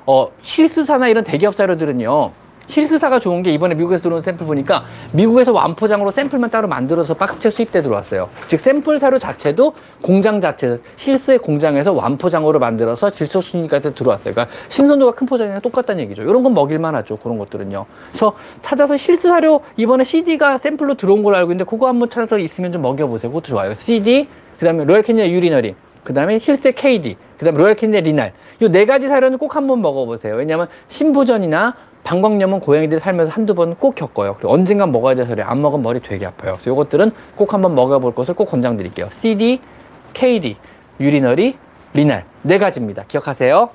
어 힐스사나 이런 대기업 사료들은요. 힐스사가 좋은 게 이번에 미국에서 들어온 샘플 보니까 미국에서 완포장으로 샘플만 따로 만들어서 박스채 수입돼 들어왔어요. 즉 샘플 사료 자체도 공장 자체 힐스의 공장에서 완포장으로 만들어서 질소 주입까지 들어왔어요. 그러니까 신선도가 큰 포장이랑 똑같다는 얘기죠. 이런 건 먹일만 하죠. 그런 것들은요. 그래서 찾아서 힐스 사료 이번에 CD가 샘플로 들어온 걸로 알고 있는데 그거 한번 찾아서 있으면 좀 먹여보세요. 그것도 좋아요. CD 그다음에 로얄 캐닌 urinary 그 다음에 힐스의 KD 그 다음에 로얄 캐닌 renal 이 네 가지 사료는 꼭 한번 먹어보세요. 왜냐하면 신부전이나 방광염은 고양이들 살면서 한두 번 꼭 겪어요. 그리고 언젠간 먹어야 될 사료 안 먹으면 머리 되게 아파요. 그래서 이것들은 꼭 한번 먹어볼 것을 꼭 권장드릴게요. CD, KD, urinary, renal 네 가지입니다. 기억하세요.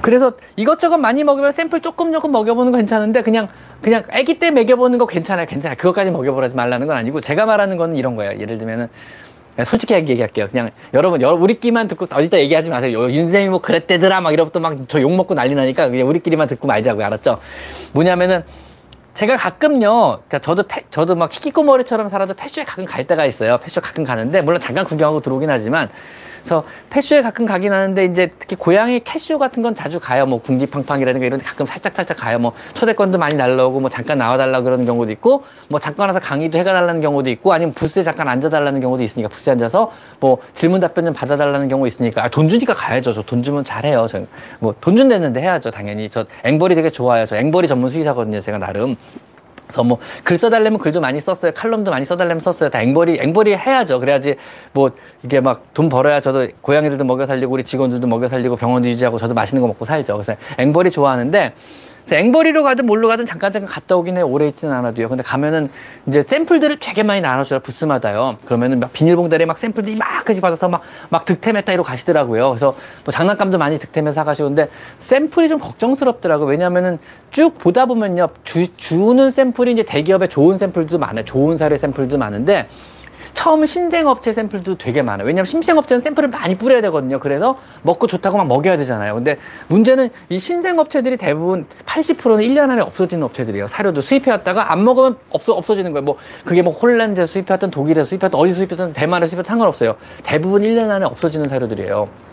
그래서 이것저것 많이 먹으면 샘플 조금 조금 먹여보는 거 괜찮은데 그냥 그냥 아기 때 먹여보는 거 괜찮아요 괜찮아요 그것까지 먹여보지 말라는 건 아니고 제가 말하는 거는 이런 거예요 예를 들면은 솔직하게 얘기할게요. 그냥 여러분, 여러 우리끼리만 듣고 어디다 얘기하지 마세요. 윤쌤이 뭐 그랬대더라 막 이러부터 막저 욕 먹고 난리 나니까 그냥 우리끼리만 듣고 말자고요. 알았죠? 뭐냐면은 제가 가끔요, 그러니까 저도 패, 저도 막 키키꼬머리처럼 살아도 패쇼에 가끔 갈 때가 있어요. 패쇼 가끔 가는데 물론 잠깐 구경하고 들어오긴 하지만 그래서 패쇼에 가끔 가긴 하는데 이제 특히 고양이 캐쇼 같은 건 자주 가요. 뭐 궁디팡팡이라든가 이런 데 가끔 살짝 살짝 가요. 뭐 초대권도 많이 날라오고 뭐 잠깐 나와달라 그러는 경우도 있고 뭐 잠깐 와서 강의도 해가달라는 경우도 있고 아니면 부스에 잠깐 앉아달라는 경우도 있으니까 부스에 앉아서 뭐 질문 답변 좀 받아달라는 경우 있으니까 아, 돈 주니까 가야죠. 저 돈 주면 잘해요. 저뭐돈 준다는데 해야죠. 당연히 저 앵벌이 되게 좋아요. 저 앵벌이 전문 수의사거든요. 제가 나름. 그래서 뭐 글 써달라면 글도 많이 썼어요. 칼럼도 많이 써달라면 썼어요. 다 앵벌이 앵벌이 해야죠. 그래야지 뭐 이게 막 돈 벌어야 저도 고양이들도 먹여 살리고 우리 직원들도 먹여 살리고 병원도 유지하고 저도 맛있는 거 먹고 살죠. 그래서 앵벌이 좋아하는데 앵벌이로 가든 뭘로 가든 잠깐 잠깐 갔다 오긴 해 오래 있지는 않아도요. 근데 가면은 이제 샘플들을 되게 많이 나눠줘요. 부스마다요. 그러면은 막 비닐봉다리에 막 샘플들이 막 그지 받아서 막, 막 득템했다 이러고 가시더라고요. 그래서 뭐 장난감도 많이 득템해서 사가시고 근데 샘플이 좀 걱정스럽더라고요. 왜냐면은 쭉 보다 보면요. 주, 주는 샘플이 이제 대기업에 좋은 샘플도 많아요. 좋은 사료 샘플도 많은데 처음 신생업체 샘플도 되게 많아요. 왜냐하면 신생업체는 샘플을 많이 뿌려야 되거든요. 그래서 먹고 좋다고 막 먹여야 되잖아요. 근데 문제는 이 신생업체들이 대부분 80%는 1년 안에 없어지는 업체들이에요. 사료도 수입해왔다가 안 먹으면 없어, 없어지는 거예요. 뭐 그게 뭐 홀란드에서 수입해왔던 독일에서 수입해왔던 어디 수입했던 대만에서 수입했던 상관없어요. 대부분 1년 안에 없어지는 사료들이에요.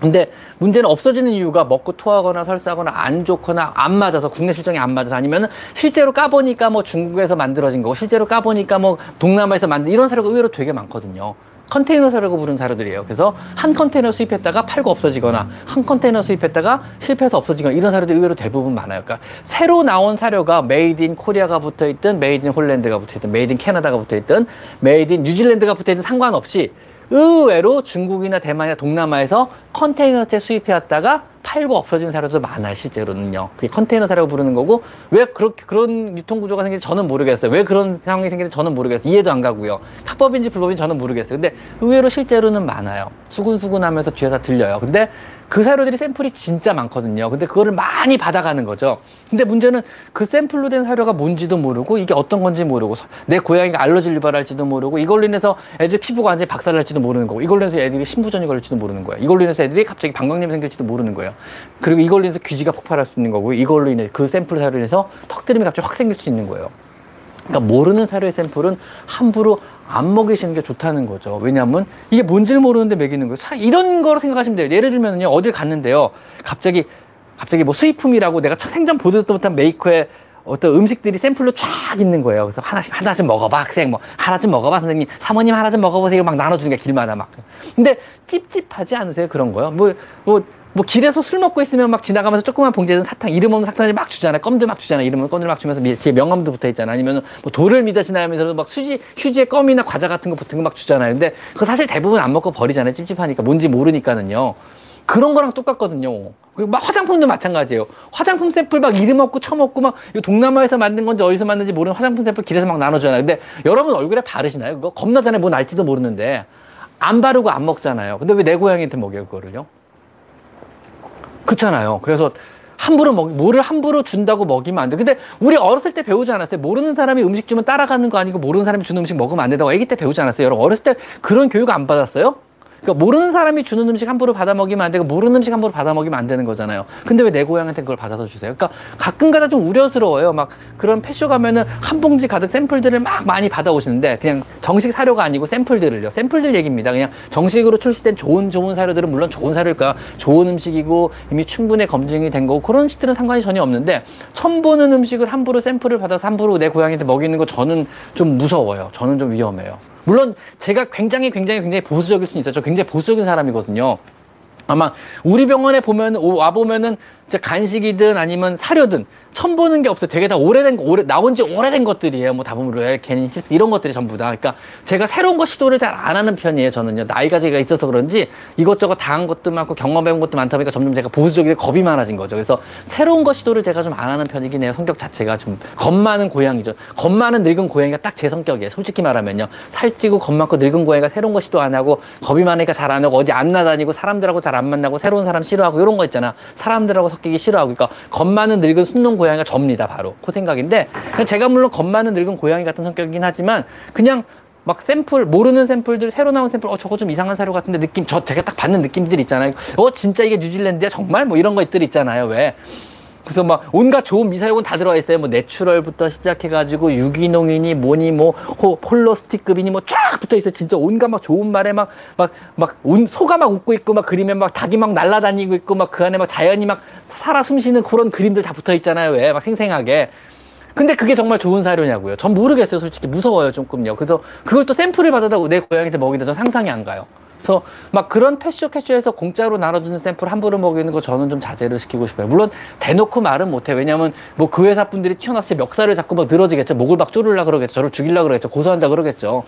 근데 문제는 없어지는 이유가 먹고 토하거나 설사거나 안 좋거나 안 맞아서 국내 실정이 안 맞아서 아니면 실제로 까보니까 뭐 중국에서 만들어진 거고 실제로 까보니까 뭐 동남아에서 만든 이런 사료가 의외로 되게 많거든요. 컨테이너 사료라고 부르는 사료들이에요. 그래서 한 컨테이너 수입했다가 팔고 없어지거나 한 컨테이너 수입했다가 실패해서 없어지거나 이런 사료들이 의외로 대부분 많아요. 그러니까 새로 나온 사료가 made in Korea가 붙어 있든 made in Holland가 붙어 있든 made in Canada가 붙어 있든 made in New Zealand가 붙어 있든 상관없이 의외로 중국이나 대만이나 동남아에서 컨테이너째 수입해왔다가 팔고 없어진 사료도 많아요, 실제로는요. 그게 컨테이너 사료라고 부르는 거고, 왜 그렇게, 그런 유통구조가 생긴지 저는 모르겠어요. 왜 그런 상황이 생기는지 저는 모르겠어요. 이해도 안 가고요. 합법인지 불법인지 저는 모르겠어요. 근데 의외로 실제로는 많아요. 수근수근 하면서 뒤에서 들려요. 근데 그 사료들이 샘플이 진짜 많거든요. 근데 그거를 많이 받아가는 거죠. 근데 문제는 그 샘플로 된 사료가 뭔지도 모르고 이게 어떤 건지 모르고 내 고양이가 알러지를 유발할지도 모르고 이걸로 인해서 애들 피부가 완전히 박살날지도 모르는 거고 이걸로 인해서 애들이 신부전이 걸릴지도 모르는 거예요. 이걸로 인해서 애들이 갑자기 방광염 생길지도 모르는 거예요. 그리고 이걸로 인해서 귀지가 폭발할 수 있는 거고 이걸로 인해 그 샘플 사료로 인해서 턱드림이 갑자기 확 생길 수 있는 거예요. 그러니까 모르는 사료의 샘플은 함부로 안 먹이시는 게 좋다는 거죠. 왜냐하면 이게 뭔지를 모르는데 먹이는 거예요. 이런 거로 생각하시면 돼요. 예를 들면요. 어딜 갔는데요. 갑자기 갑자기 뭐 수입품이라고 내가 생전 보지도 못한 메이커에 어떤 음식들이 샘플로 쫙 있는 거예요. 그래서 하나씩 하나 좀 먹어봐 학생 뭐 하나 좀 먹어봐 선생님 사모님 하나 좀 먹어보세요 막 나눠주는 게 길마다 막. 근데 찝찝하지 않으세요 그런 거요? 뭐뭐 뭐, 뭐 길에서 술 먹고 있으면 막 지나가면서 조그만 봉지에 사탕 이름 없는 사탕을 막 주잖아요. 껌들 막 주잖아요. 이름 없는 껌들 막 주면서 뒤에 명함도 붙어 있잖아요. 아니면 뭐 돌을 믿어 지나면서 막 휴지 휴지에 껌이나 과자 같은 거 붙은 거 막 주잖아요. 근데 그거 사실 대부분 안 먹고 버리잖아요. 찝찝하니까 뭔지 모르니까는요. 그런 거랑 똑같거든요. 그리고 막 화장품도 마찬가지예요. 화장품 샘플 막 이름 없고 처먹고 막 이거 동남아에서 만든 건지 어디서 만든지 모르는 화장품 샘플 길에서 막 나눠주잖아요. 근데 여러분 얼굴에 바르시나요? 그거 겁나잖아요. 뭐 날지도 모르는데 안 바르고 안 먹잖아요. 근데 왜 내 고양이한테 먹여요 그거를요? 그렇잖아요. 그래서 함부로 먹, 뭐를 함부로 준다고 먹이면 안 돼. 근데 우리 어렸을 때 배우지 않았어요? 모르는 사람이 음식 주면 따라가는 거 아니고 모르는 사람이 주는 음식 먹으면 안 된다고 아기 때 배우지 않았어요? 여러분 어렸을 때 그런 교육 안 받았어요? 그러니까 모르는 사람이 주는 음식 함부로 받아 먹이면 안 되고 모르는 음식 함부로 받아 먹이면 안 되는 거잖아요. 근데 왜 내 고양이한테 그걸 받아서 주세요? 그러니까 가끔가다 좀 우려스러워요. 막 그런 패쇼 가면은 한 봉지 가득 샘플들을 막 많이 받아 오시는데 그냥 정식 사료가 아니고 샘플들을요. 샘플들 얘기입니다. 그냥 정식으로 출시된 좋은 좋은 사료들은 물론 좋은 사료일까 좋은 음식이고 이미 충분히 검증이 된 거고 그런 음식들은 상관이 전혀 없는데 처음 보는 음식을 함부로 샘플을 받아서 함부로 내 고양이한테 먹이는 거 저는 좀 무서워요. 저는 좀 위험해요. 물론 제가 굉장히 굉장히 굉장히 보수적일 수는 있어요. 저 굉장히 보수적인 사람이거든요. 아마 우리 병원에 보면 와 보면은 간식이든 아니면 사료든 처음 보는 게 없어요. 되게 다 오래된 거, 오래, 나온 지 오래된 것들이에요. 뭐 다보면 로얄 캐닌 실스 이런 것들이 전부 다. 그러니까 제가 새로운 거 시도를 잘 안 하는 편이에요. 저는요. 나이가 제가 있어서 그런지 이것저것 다한 것도 많고 경험해 본 것도 많다 보니까 점점 제가 보수적이고 겁이 많아진 거죠. 그래서 새로운 거 시도를 제가 좀 안 하는 편이긴 해요. 성격 자체가 좀 겁 많은 고양이죠. 겁 많은 늙은 고양이가 딱 제 성격이에요. 솔직히 말하면요. 살찌고 겁 많고 늙은 고양이가 새로운 거 시도 안 하고 겁이 많으니까 잘 안 하고 어디 안 나다니고 사람들하고 잘 안 만나고 새로운 사람 싫어하고 이런 거 있잖아. 사람들하고 섞이기 싫어하고 그러니까 겁 많은 늙은 순놈 고양이가 접니다. 바로 그 생각인데 제가 물론 겁 많은 늙은 고양이 같은 성격이긴 하지만 그냥 막 샘플 모르는 샘플들 새로 나온 샘플 어 저거 좀 이상한 사료 같은데 느낌 저 되게 딱 받는 느낌들 있잖아요 어 진짜 이게 뉴질랜드야 정말 뭐 이런 것들 있잖아요 왜 그래서 막 온갖 좋은 미사용은 다 들어가 있어요. 뭐 내추럴부터 시작해가지고 유기농이니 뭐니 뭐 호, 폴로스틱급이니 뭐 쫙 붙어 있어요. 진짜 온갖 막 좋은 말에 막 막막 소가 막 웃고 있고 막 그림에 막 닭이 막 날아다니고 있고 막 그 안에 막 자연이 막 살아 숨쉬는 그런 그림들 다 붙어 있잖아요. 왜 막 생생하게. 근데 그게 정말 좋은 사료냐고요. 전 모르겠어요. 솔직히 무서워요 조금요. 그래서 그걸 또 샘플을 받아다 내 고양이한테 먹이다 저 상상이 안 가요. 그래서 막 그런 패쇼 캐쇼에서 공짜로 나눠주는 샘플 함부로 먹이는 거 저는 좀 자제를 시키고 싶어요. 물론 대놓고 말은 못해. 왜냐면 뭐 그 회사 분들이 튀어나왔을 때 멱살을 잡고 막 늘어지겠죠. 목을 막 조르려 그러겠죠. 저를 죽이려 그러겠죠. 고소한다 그러겠죠.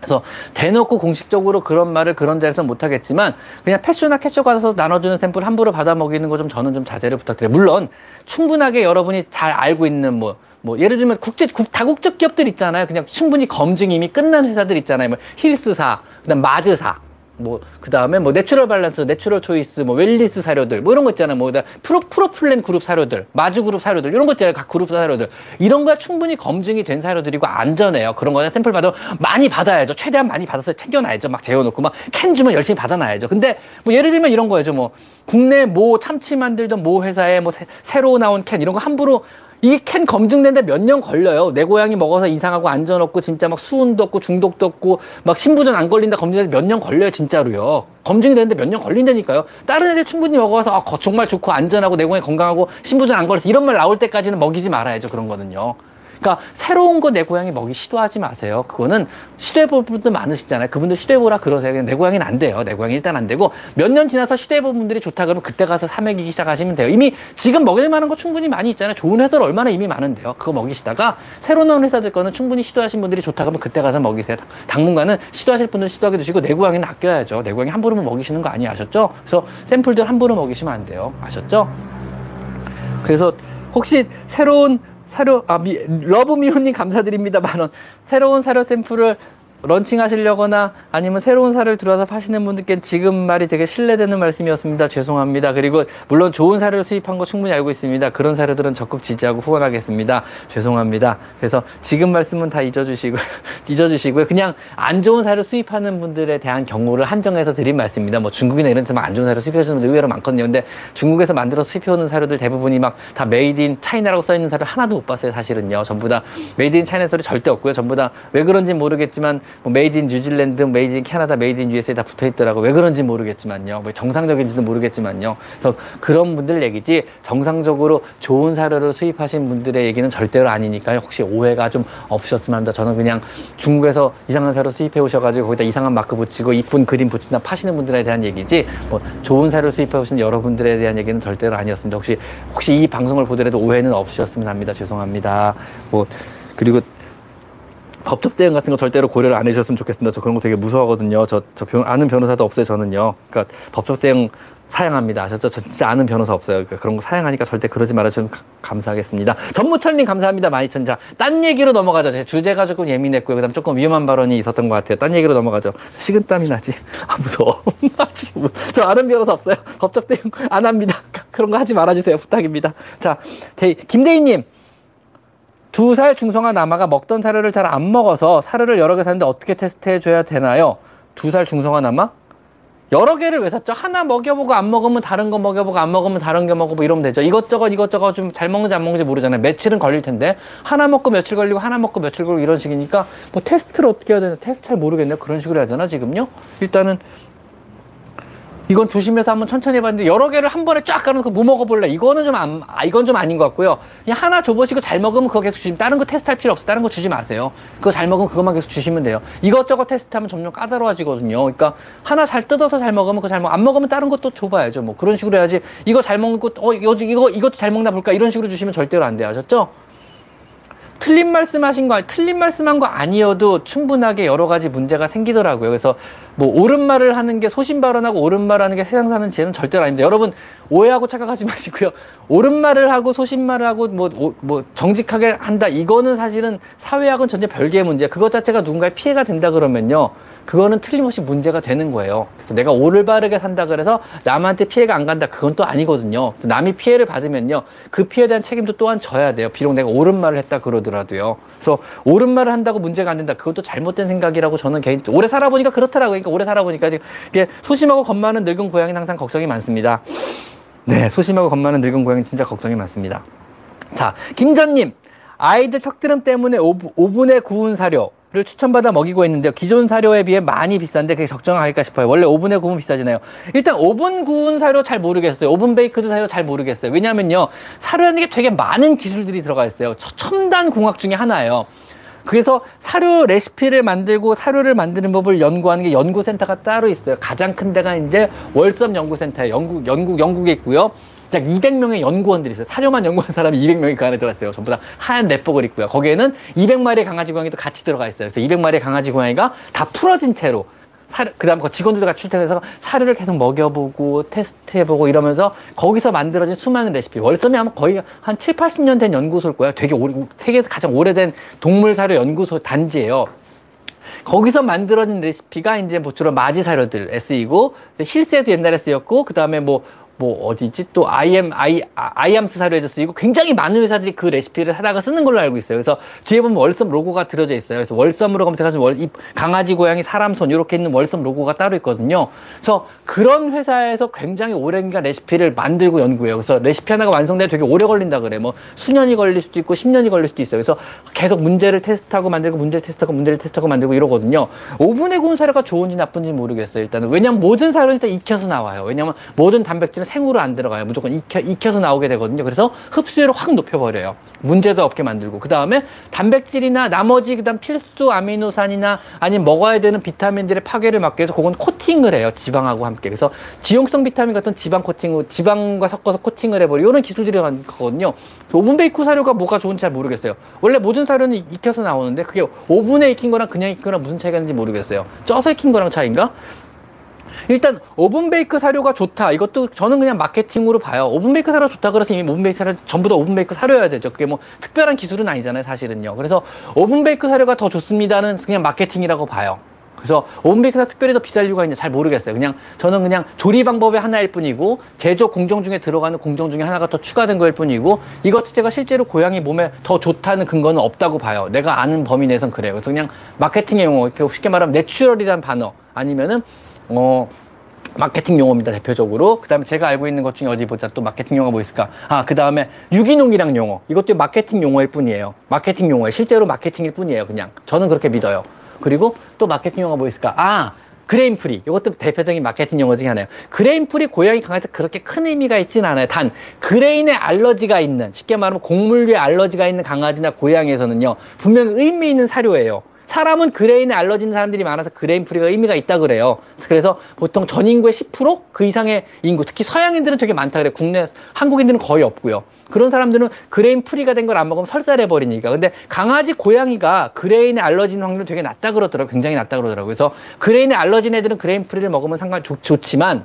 그래서 대놓고 공식적으로 그런 말을 그런 자리에서 못하겠지만 그냥 pet show나 cat show 가서 나눠주는 샘플 함부로 받아 먹이는 거 좀 저는 좀 자제를 부탁드려요. 물론 충분하게 여러분이 잘 알고 있는 뭐, 뭐 예를 들면 국제 국, 다국적 기업들 있잖아요. 그냥 충분히 검증이 이미 끝난 회사들 있잖아요. 뭐 힐스사, 그다음 마즈사, 뭐, 그 다음에 뭐, 내추럴 밸런스, 내추럴 초이스, 뭐, 웰니스 사료들, 뭐, 이런 거 있잖아요. 뭐, 프로, 프로플랜 그룹 사료들, 마주 그룹 사료들, 이런 거 있잖아요. 각 그룹 사료들. 이런 거야 충분히 검증이 된 사료들이고 안전해요. 그런 거에 샘플 받아 많이 받아야죠. 최대한 많이 받아서 챙겨놔야죠. 막 재워놓고 막 캔 주면 열심히 받아놔야죠. 근데 뭐, 예를 들면 이런 거예요. 뭐, 국내 모 참치 만들던 모 회사에 뭐, 새, 새로 나온 캔, 이런 거 함부로 이 캔 검증된데 몇 년 걸려요. 내 고양이 먹어서 이상하고 안전 없고 진짜 막 수은도 없고 중독도 없고 막 신부전 안 걸린다 검증되는데 몇 년 걸려요 진짜로요. 검증이 되는데 몇 년 걸린다니까요. 다른 애들 충분히 먹어서 아, 정말 좋고 안전하고 내 고양이 건강하고 신부전 안 걸려서 이런 말 나올 때까지는 먹이지 말아야죠 그런 거는요. 그러니까 새로운 거 내 고양이 먹이 시도하지 마세요. 그거는 시도해볼 분들 많으시잖아요. 그분들 시도해보라 그러세요. 내 고양이는 안 돼요. 내 고양이 일단 안 되고 몇 년 지나서 시도해본 분들이 좋다 그러면 그때 가서 사 먹이기 시작하시면 돼요. 이미 지금 먹일 만한 거 충분히 많이 있잖아요. 좋은 회사들 얼마나 이미 많은데요. 그거 먹이시다가 새로 나온 회사들 거는 충분히 시도하신 분들이 좋다 그러면 그때 가서 먹이세요. 당분간은 시도하실 분들 시도하게 두시고 내 고양이는 아껴야죠. 내 고양이 함부로 먹이시는 거 아니에요. 아셨죠? 그래서 샘플들 함부로 먹이시면 안 돼요. 아셨죠? 그래서 혹시 새로운 사료, 아, 미, 러브미호님 감사드립니다. 만원. 새로운 사료 샘플을 런칭 하시려거나 아니면 새로운 사료를 들어와서 파시는 분들께 지금 말이 되게 신뢰되는 말씀이었습니다. 죄송합니다. 그리고 물론 좋은 사료를 수입한 거 충분히 알고 있습니다. 그런 사료들은 적극 지지하고 후원하겠습니다. 죄송합니다. 그래서 지금 말씀은 다 잊어주시고, 잊어주시고요. 그냥 안 좋은 사료 수입하는 분들에 대한 경우를 한정해서 드린 말씀입니다. 뭐 중국이나 이런 데서 안 좋은 사료 수입해 주는 분들 의외로 많거든요. 근데 중국에서 만들어서 수입해 오는 사료들 대부분이 막 다 made in China라고 써 있는 사료 하나도 못 봤어요. 사실은요. 전부 다 made in China 소리 절대 없고요. 전부 다 왜 그런지 모르겠지만 뭐 made in New Zealand, made in Canada, made in USA 다 붙어 있더라고. 왜 그런지 모르겠지만요. 뭐 정상적인지도 모르겠지만요. 그래서 그런 분들 얘기지 정상적으로 좋은 사료를 수입하신 분들의 얘기는 절대로 아니니까요. 혹시 오해가 좀 없으셨으면 합니다. 저는 그냥 중국에서 이상한 사료 수입해 오셔가지고 거기다 이상한 마크 붙이고 이쁜 그림 붙이나 파시는 분들에 대한 얘기지 뭐 좋은 사료 수입해 오신 여러분들에 대한 얘기는 절대로 아니었습니다. 혹시 혹시 이 방송을 보더라도 오해는 없으셨으면 합니다. 죄송합니다. 뭐 그리고 법적 대응 같은 거 절대로 고려를 안 해주셨으면 좋겠습니다. 저 그런 거 되게 무서워하거든요. 저, 저 변, 아는 변호사도 없어요, 저는요. 그러니까 법적 대응 사양합니다. 아셨죠? 저 진짜 아는 변호사 없어요. 그러니까 그런 거 사양하니까 절대 그러지 말아주면 감사하겠습니다. 전무철님 감사합니다. 많이천 자. 딴 얘기로 넘어가죠. 제 주제가 조금 예민했고요. 그 다음 조금 위험한 발언이 있었던 것 같아요. 딴 얘기로 넘어가죠. 식은땀이 나지. 아, 무서워. 저 아는 변호사 없어요. 법적 대응 안 합니다. 그런 거 하지 말아주세요. 부탁입니다. 자, 대, 김대희님. 두 살 중성화 남아가 먹던 사료를 잘 안 먹어서 사료를 여러 개 샀는데 어떻게 테스트해 줘야 되나요? 두 살 중성화 남아? 여러 개를 왜 샀죠? 하나 먹여보고 안 먹으면 다른 거 먹여보고 안 먹으면 다른 거 먹어보고 이러면 되죠. 이것저것 이것저것 좀 잘 먹는지 안 먹는지 모르잖아요. 며칠은 걸릴 텐데 하나 먹고 며칠 걸리고 하나 먹고 며칠 걸리고 이런 식이니까 뭐 테스트를 어떻게 해야 되나 테스트 잘 모르겠네요. 그런 식으로 해야 되나 지금요? 일단은 이건 조심해서 한번 천천히 해봤는데 여러 개를 한 번에 쫙 까놓고 뭐 먹어볼래? 이거는 좀 안, 아, 이건 좀 아닌 것 같고요. 그냥 하나 줘보시고 잘 먹으면 그거 계속 주시면 다른 거 테스트할 필요 없어. 다른 거 주지 마세요. 그거 잘 먹으면 그것만 계속 주시면 돼요. 이것저것 테스트하면 점점 까다로워지거든요. 그러니까 하나 잘 뜯어서 잘 먹으면 그거 잘 먹, 안 먹으면 다른 것도 줘봐야죠. 뭐 그런 식으로 해야지. 이거 잘 먹는 것, 어, 이거, 이거, 이것도 잘 먹나 볼까? 이런 식으로 주시면 절대로 안 돼요. 아셨죠? 틀린 말씀하신 거, 틀린 말씀한 거 아니어도 충분하게 여러 가지 문제가 생기더라고요. 그래서 뭐 옳은 말을 하는 게 소신 발언하고 옳은 말 하는 게 세상 사는 지혜는 절대로 아닌데 여러분 오해하고 착각하지 마시고요. 옳은 말을 하고 소신 말을 하고 뭐, 오, 뭐 정직하게 한다. 이거는 사실은 사회학은 전혀 별개의 문제. 그것 자체가 누군가의 피해가 된다 그러면요. 그거는 틀림없이 문제가 되는 거예요. 그래서 내가 오를 바르게 산다 그래서 남한테 피해가 안 간다. 그건 또 아니거든요. 남이 피해를 받으면요. 그 피해에 대한 책임도 또한 져야 돼요. 비록 내가 옳은 말을 했다 그러더라도요. 그래서 옳은 말을 한다고 문제가 안 된다. 그것도 잘못된 생각이라고 저는 개인 오래 살아보니까 그렇더라고요. 그러니까 오래 살아보니까 지금 이게 소심하고 겁 많은 늙은 고양이는 항상 걱정이 많습니다. 네, 소심하고 겁 많은 늙은 고양이는 진짜 걱정이 많습니다. 자, 김전님. 아이들 턱드름 때문에 오븐에 구운 사료, 를 추천받아 먹이고 있는데요. 기존 사료에 비해 많이 비싼데 그게 적정할까 싶어요. 원래 오븐에 구우면 비싸잖아요. 일단 오븐 구운 사료 잘 모르겠어요. oven baked 사료 잘 모르겠어요. 왜냐하면요. 사료라는 게 되게 많은 기술들이 들어가 있어요. 첨단 공학 중에 하나예요. 그래서 사료 레시피를 만들고 사료를 만드는 법을 연구하는 게 연구센터가 따로 있어요. 가장 큰 데가 이제 월섬 연구센터에 영국, 영국, 영국에 있고요. 약 200명의 연구원들이 있어요. 사료만 연구한 사람이 200명이 그 안에 들어갔어요. 전부 다 하얀 넷복을 입고요. 거기에는 200마리의 강아지 고양이도 같이 들어가 있어요. 그래서 200마리의 강아지 고양이가 다 풀어진 채로 사료, 그 직원들도 같이 출퇴해서 사료를 계속 먹여보고 테스트해보고 이러면서 거기서 만들어진 수많은 레시피. 월섬이 아마 거의 한 7, 80년 된 연구소일 거예요. 되게 오래, 세계에서 가장 오래된 동물 사료 연구소 단지예요. 거기서 만들어진 레시피가 이제 뭐 주로 마즈 사료들 쓰이고 힐스에도 옛날에 쓰였고 그 다음에 뭐 뭐 어디지 또 IM I IAMS 사료에도 쓰이고 굉장히 많은 회사들이 그 레시피를 사다가 쓰는 걸로 알고 있어요. 그래서 뒤에 보면 월섬 로고가 들어져 있어요. 그래서 월섬으로 검색하시면 월, 이 강아지, 고양이, 사람 손 이렇게 있는 월섬 로고가 따로 있거든요. 그래서 그런 회사에서 굉장히 오랜 기간 레시피를 만들고 연구해요. 그래서 레시피 하나가 완성돼 되게 오래 걸린다 그래. 뭐 수년이 걸릴 수도 있고 10년이 걸릴 수도 있어요. 그래서 계속 문제를 테스트하고 만들고 문제를 테스트하고 문제를 테스트하고 만들고 이러거든요. 오븐에 구운 사료가 좋은지 나쁜지 모르겠어요. 일단은 왜냐면 모든 사료는 일단 익혀서 나와요. 왜냐면 모든 단백질은 생으로 안 들어가요. 무조건 익혀, 익혀서 나오게 되거든요. 그래서 흡수율을 확 높여버려요. 문제도 없게 만들고. 그 다음에 단백질이나 나머지 그 다음 필수 아미노산이나 아니면 먹어야 되는 비타민들의 파괴를 막기 위해서 그건 코팅을 해요. 지방하고 함께. 그래서 지용성 비타민 같은 지방 코팅을, 지방과 섞어서 코팅을 해버리고 이런 기술들이 가거든요. oven bake 사료가 뭐가 좋은지 잘 모르겠어요. 원래 모든 사료는 익혀서 나오는데 그게 오븐에 익힌 거랑 그냥 익힌 거랑 무슨 차이가 있는지 모르겠어요. 쪄서 익힌 거랑 차이인가? 일단 oven bake 사료가 좋다. 이것도 저는 그냥 마케팅으로 봐요. oven bake 사료 좋다 그래서 이미 oven bake 사료 전부 다 oven bake 사료여야 되죠. 그게 뭐 특별한 기술은 아니잖아요, 사실은요. 그래서 oven bake 사료가 더 좋습니다는 그냥 마케팅이라고 봐요. 그래서 oven bake가 특별히 더 비쌀 이유가 있는지 잘 모르겠어요. 그냥 저는 그냥 조리 방법의 하나일 뿐이고 제조 공정 중에 들어가는 공정 중에 하나가 더 추가된 거일 뿐이고 이것 자체가 실제로 고양이 몸에 더 좋다는 근거는 없다고 봐요. 내가 아는 범위 내에선 그래요. 그래서 그냥 마케팅의 용어, 이렇게 쉽게 말하면 natural이란 단어 아니면은 어, 마케팅 용어입니다, 대표적으로. 그 다음에 제가 알고 있는 것 중에 어디 보자. 또 마케팅 용어 뭐 있을까? 아, 그 다음에 유기농이랑 용어. 이것도 마케팅 용어일 뿐이에요. 마케팅 용어에 실제로 마케팅일 뿐이에요, 그냥. 저는 그렇게 믿어요. 그리고 또 마케팅 용어가 뭐 있을까? 아, grain free. 이것도 대표적인 마케팅 용어 중에 하나예요. grain free 고양이 강아지 그렇게 큰 의미가 있지는 않아요. 단 grain에 알러지가 있는 쉽게 말하면 곡물류에 알러지가 있는 강아지나 고양이에서는요. 분명 의미 있는 사료예요. 사람은 grain에 있는 사람들이 많아서 grain free가 의미가 있다 그래요. 그래서 보통 전 인구의 10%그 이상의 인구, 특히 서양인들은 되게 많다 그래요. 국내 한국인들은 거의 없고요. 그런 사람들은 grain free가 된 걸 안 먹으면 설사해 버리니까. 근데 강아지, 고양이가 grain에 알러지는 확률은 되게 낮다 그러더라고요. 굉장히 낮다 그러더라고요. 그래서 grain에 알러진 애들은 grain free를 먹으면 상관 좋, 좋지만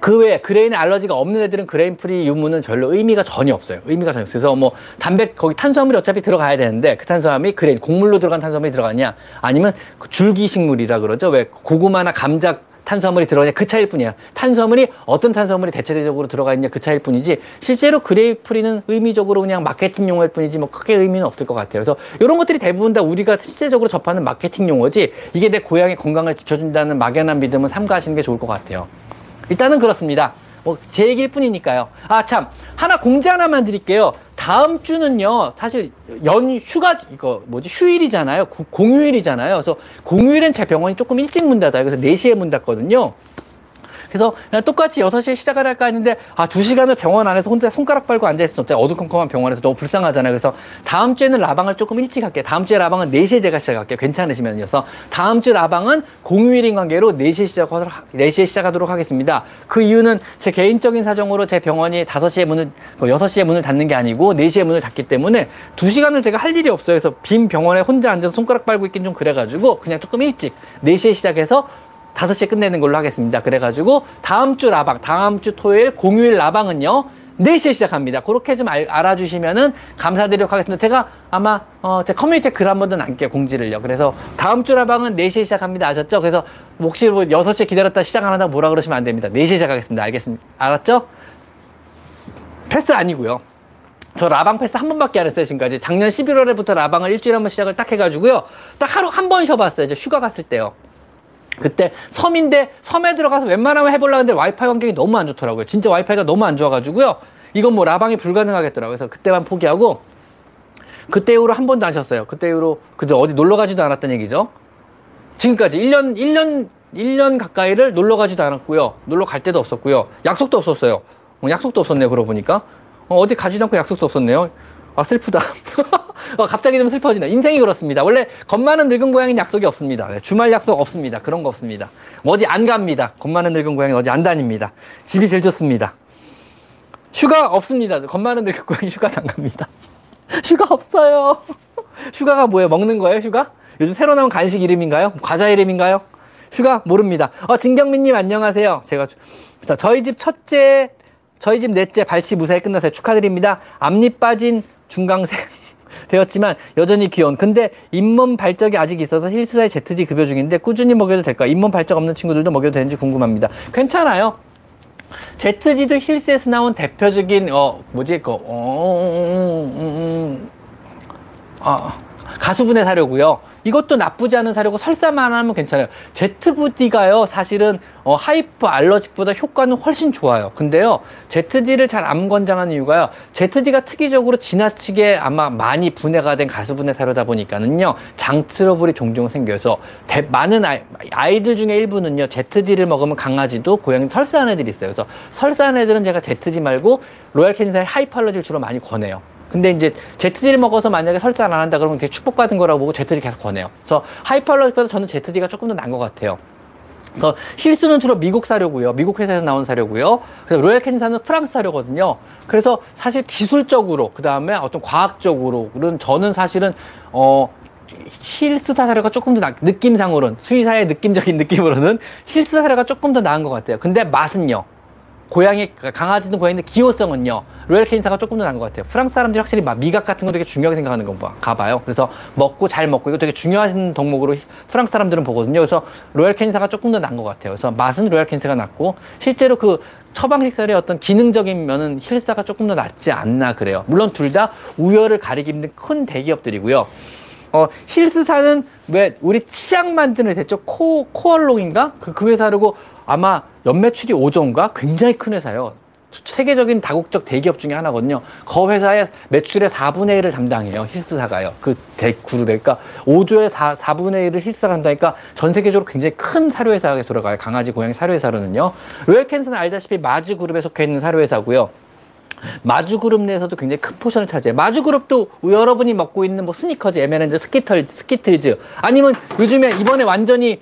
그 외에 grain에 알러지가 없는 애들은 grain free 유무는 별로 의미가 전혀 없어요. 의미가 전혀 없어요. 그래서 뭐 단백 거기 탄수화물이 어차피 들어가야 되는데 그 탄수화물이 grain 곡물로 들어간 탄수화물이 들어가냐 아니면 그 줄기 식물이라 그러죠. 왜 고구마나 감자 탄수화물이 들어가냐 그 차이일 뿐이야. 탄수화물이 어떤 탄수화물이 대체적으로 들어가 있냐 그 차이일 뿐이지 실제로 grain free는 의미적으로 그냥 마케팅 용어일 뿐이지 뭐 크게 의미는 없을 것 같아요. 그래서 이런 것들이 대부분 다 우리가 실제적으로 접하는 마케팅 용어지 이게 내 고양이 건강을 지켜준다는 막연한 믿음은 삼가하시는 게 좋을 것 같아요. 일단은 그렇습니다. 뭐 제 얘기일 뿐이니까요. 아 참 하나 공지 하나만 드릴게요. 다음 주는요 사실 연 휴가 이거 뭐지 휴일이잖아요. 고, 공휴일이잖아요. 그래서 공휴일엔 제 병원이 조금 일찍 문 닫아요. 그래서 4시에 문 닫거든요. 그래서 그냥 똑같이 6시에 시작을 할까 했는데 아 2시간을 병원 안에서 혼자 손가락 빨고 앉아 있을 수 없잖아요. 어두컴컴한 병원에서 너무 불쌍하잖아요. 그래서 다음 주에는 라방을 조금 일찍 할게요. 다음 주에 라방은 4시에 제가 시작할게요. 괜찮으시면요. 다음 주 라방은 공휴일인 관계로 4시에 시작하도록, 4시에 시작하도록 하겠습니다. 그 이유는 제 개인적인 사정으로 제 병원이 5시에 문을, 6시에 뭐 문을 닫는 게 아니고 4시에 문을 닫기 때문에 2시간을 제가 할 일이 없어요. 그래서 빈 병원에 혼자 앉아서 손가락 빨고 있긴 좀 그래 가지고 그냥 조금 일찍 4시에 시작해서 다섯 시에 끝내는 걸로 하겠습니다. 그래가지고 다음 주 라방, 다음 주 토요일 공휴일 라방은요. 4시에 시작합니다. 그렇게 좀 알, 아주시면은 감사드리도록 하겠습니다. 제가 아마 어, 제 커뮤니티에 글 한 번 더 남게요. 공지를요. 그래서 다음 주 라방은 4시에 시작합니다. 아셨죠? 그래서 혹시 뭐 6시에 기다렸다 시작 안 한다고 뭐라 그러시면 안 됩니다. 4시에 시작하겠습니다. 알겠습니다. 알았죠? 패스 아니고요. 저 라방 패스 한 번밖에 안 했어요, 지금까지. 작년 11월에부터 라방을 일주일에 한 번 시작을 딱 해가지고요. 딱 하루 한 번 쉬어봤어요. 이제 휴가 갔을 때요. 그때 섬인데 섬에 들어가서 웬만하면 해보려고 했는데 와이파이 환경이 너무 안 좋더라고요. 진짜 와이파이가 너무 안 좋아가지고요. 이건 뭐 라방이 불가능하겠더라고요. 그래서 그때만 포기하고 그때 이후로 한 번도 안 쉬었어요. 그때 이후로 그저 어디 놀러 가지도 않았던 얘기죠. 지금까지 1년 1년 1년 가까이를 놀러 가지도 않았고요. 놀러 갈 데도 없었고요. 약속도 없었어요. 어, 약속도 없었네요. 그러고 보니까 어, 어디 가지도 않고 약속도 없었네요. 아 슬프다. 어, 갑자기 좀 슬퍼지네. 인생이 그렇습니다. 원래 겁 많은 늙은 고양이는 약속이 없습니다. 네, 주말 약속 없습니다. 그런 거 없습니다. 어디 안 갑니다. 겁 많은 늙은 고양이는 어디 안 다닙니다. 집이 제일 좋습니다. 휴가 없습니다. 겁 많은 늙은 고양이 휴가도 안 갑니다. 휴가 없어요. 휴가가 뭐예요? 먹는 거예요? 휴가? 요즘 새로 나온 간식 이름인가요? 과자 이름인가요? 휴가 모릅니다. 어, 진경민님 안녕하세요. 제가 자, 저희 집 첫째, 저희 집 넷째 발치 무사히 끝나서 축하드립니다. 앞니 빠진 중강생 되었지만 여전히 귀여운. 근데 잇몸 발적이 아직 있어서 힐스사의 ZD 급여 중인데 꾸준히 먹여도 될까? 잇몸 발적 없는 친구들도 먹여도 되는지 궁금합니다. 괜찮아요. ZD도 힐스에서 나온 대표적인 어 뭐지 그 어, 음, 음, 음, 아 가수분해 사료고요. 이것도 나쁘지 않은 사료고 설사만 하면 괜찮아요. ZD가요, 사실은 어, hyper allergic보다 효과는 훨씬 좋아요. 근데요, ZD를 잘 안 권장하는 이유가요, ZD가 특이적으로 지나치게 아마 많이 분해가 된 가수분해 사료다 보니까는요, 장 트러블이 종종 생겨서 대, 많은 아이, 아이들 중에 일부는요, ZD를 먹으면 강아지도 고양이 설사하는 애들이 있어요. 그래서 설사하는 애들은 제가 ZD 말고 로얄 캐닌사의 hyper allergy를 주로 많이 권해요. 근데 이제 ZD를 먹어서 만약에 설사를 안 한다 그러면 그게 축복받은 거라고 보고 ZD 계속 권해요. 그래서 hyper allergy보다 저는 ZD가 조금 더 나은 것 같아요. 그래서 힐스는 주로 미국 사료고요. 미국 회사에서 나온 사료고요. 그래서 로얄 캐닌사는 프랑스 사료거든요. 그래서 사실 기술적으로 그 다음에 어떤 과학적으로는 저는 사실은 어 힐스 사료가 조금 더 나, 느낌상으로는 수의사의 느낌적인 느낌으로는 힐스 사료가 조금 더 나은 것 같아요. 근데 맛은요. 고양이 강아지든 고양이든 기호성은요 로얄 캐닌사가 조금 더 나은 것 같아요. 프랑스 사람들이 확실히 막 미각 같은 거 되게 중요하게 생각하는 건가 봐요. 그래서 먹고 잘 먹고 이거 되게 중요한 덕목으로 프랑스 사람들은 보거든요. 그래서 로얄 캐닌사가 조금 더 나은 것 같아요. 그래서 맛은 로얄 캐닌사가 낫고 실제로 그 처방식설의 어떤 기능적인 면은 힐스사가 조금 더 낫지 않나 그래요. 물론 둘 다 우열을 가리기 힘든 큰 대기업들이고요. 어, 힐스사는 왜 우리 치약 만드는 대죠? 코 코얼롱인가? 그, 그 회사라고 아마 연매출이 5조인가 굉장히 큰 회사요. 세계적인 다국적 대기업 중에 하나거든요. 그 회사의 매출의 4분의 1을 담당해요. 힐스사가요. 그 대그룹에. 그러니까 5조의 4, 4분의 1을 힐스사가 한다니까 전 세계적으로 굉장히 큰 사료회사가 돌아가요. 강아지, 고양이 사료회사로는요. 로열 캐닌사는 알다시피 마즈 그룹에 속해 있는 사료회사고요. 마즈그룹 내에서도 굉장히 큰 포션을 차지해요. 마즈그룹도 여러분이 먹고 있는 뭐 스니커즈, 에메랜드, 스키털, 스키틀즈 아니면 요즘에 이번에 완전히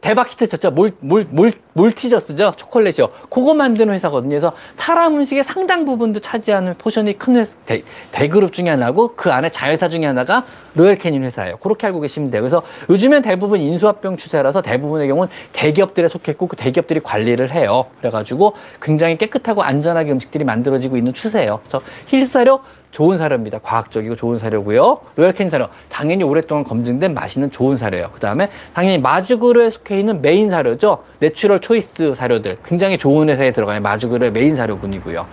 대박 히트 쳤죠. 몰, 몰, 몰, 몰티저스죠. 초콜릿이요. 그거 만드는 회사거든요. 그래서 사람 음식의 상당 부분도 차지하는 포션이 큰 회사, 대, 대그룹 중에 하나고 그 안에 자회사 중에 하나가 로열 캐닌 회사예요. 그렇게 알고 계시면 돼요. 그래서 요즘엔 대부분 인수합병 추세라서 대부분의 경우는 대기업들에 속했고 그 대기업들이 관리를 해요. 그래가지고 굉장히 깨끗하고 안전하게 음식들이 만들어지고 있는 추세예요. 그래서 힐스 사료 좋은 사료입니다. 과학적이고 좋은 사료고요. 로열 캐닌 사료 당연히 오랫동안 검증된 맛있는 좋은 사료예요. 그 다음에 당연히 마즈 그룹에 속해 있는 메인 사료죠. 내추럴 초이스 사료들 굉장히 좋은 회사에 들어가는 마즈 그룹의 메인 사료군이고요.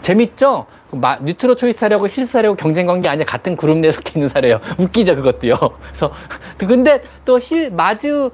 재밌죠? 그 마, 뉴트로 초이스 사료고 힐스 사료고 경쟁 관계 아니야 같은 그룹 내에 속해 있는 사료예요. 웃기죠 그것도요. 그래서 근데 또 힐 마즈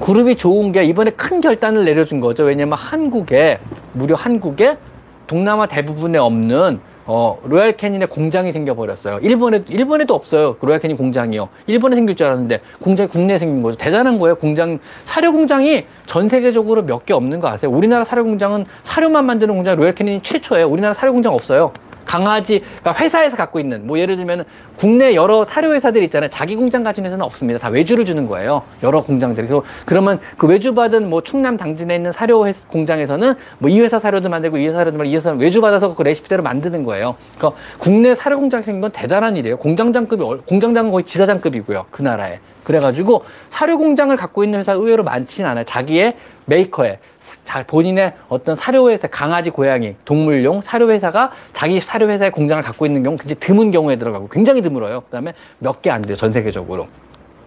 그룹이 좋은 게 이번에 큰 결단을 내려준 거죠. 왜냐면 한국에 무려 한국에 동남아 대부분에 없는 어, 로얄 캐닌에 공장이 생겨버렸어요. 일본에, 일본에도 없어요. 로얄 캐닌 공장이요. 일본에 생길 줄 알았는데, 공장이 국내에 생긴 거죠. 대단한 거예요. 공장, 사료 공장이 전 세계적으로 몇 개 없는 거 아세요? 우리나라 사료 공장은 사료만 만드는 공장, 로얄 캐닌이 최초예요. 우리나라 사료 공장 없어요. 강아지, 그러니까 회사에서 갖고 있는, 뭐 예를 들면 국내 여러 사료 회사들 있잖아요. 자기 공장 가진 회사는 없습니다. 다 외주를 주는 거예요. 여러 공장들이. 그래서 그러면 그 외주받은 뭐 충남 당진에 있는 사료 공장에서는 뭐 이 회사 사료도 만들고 이 회사 사료도 만들고 이 회사 외주받아서 그 레시피대로 만드는 거예요. 그러니까 국내 사료 공장 생긴 건 대단한 일이에요. 공장장급이, 공장장은 거의 지사장급이고요. 그 나라에. 그래가지고 사료 공장을 갖고 있는 회사 의외로 많지는 않아요. 자기의 메이커에 자, 본인의 어떤 사료회사, 강아지, 고양이, 동물용 사료회사가 자기 사료회사의 공장을 갖고 있는 경우 굉장히 드문 경우에 들어가고 굉장히 드물어요. 그 다음에 몇 개 안 돼요. 전 세계적으로.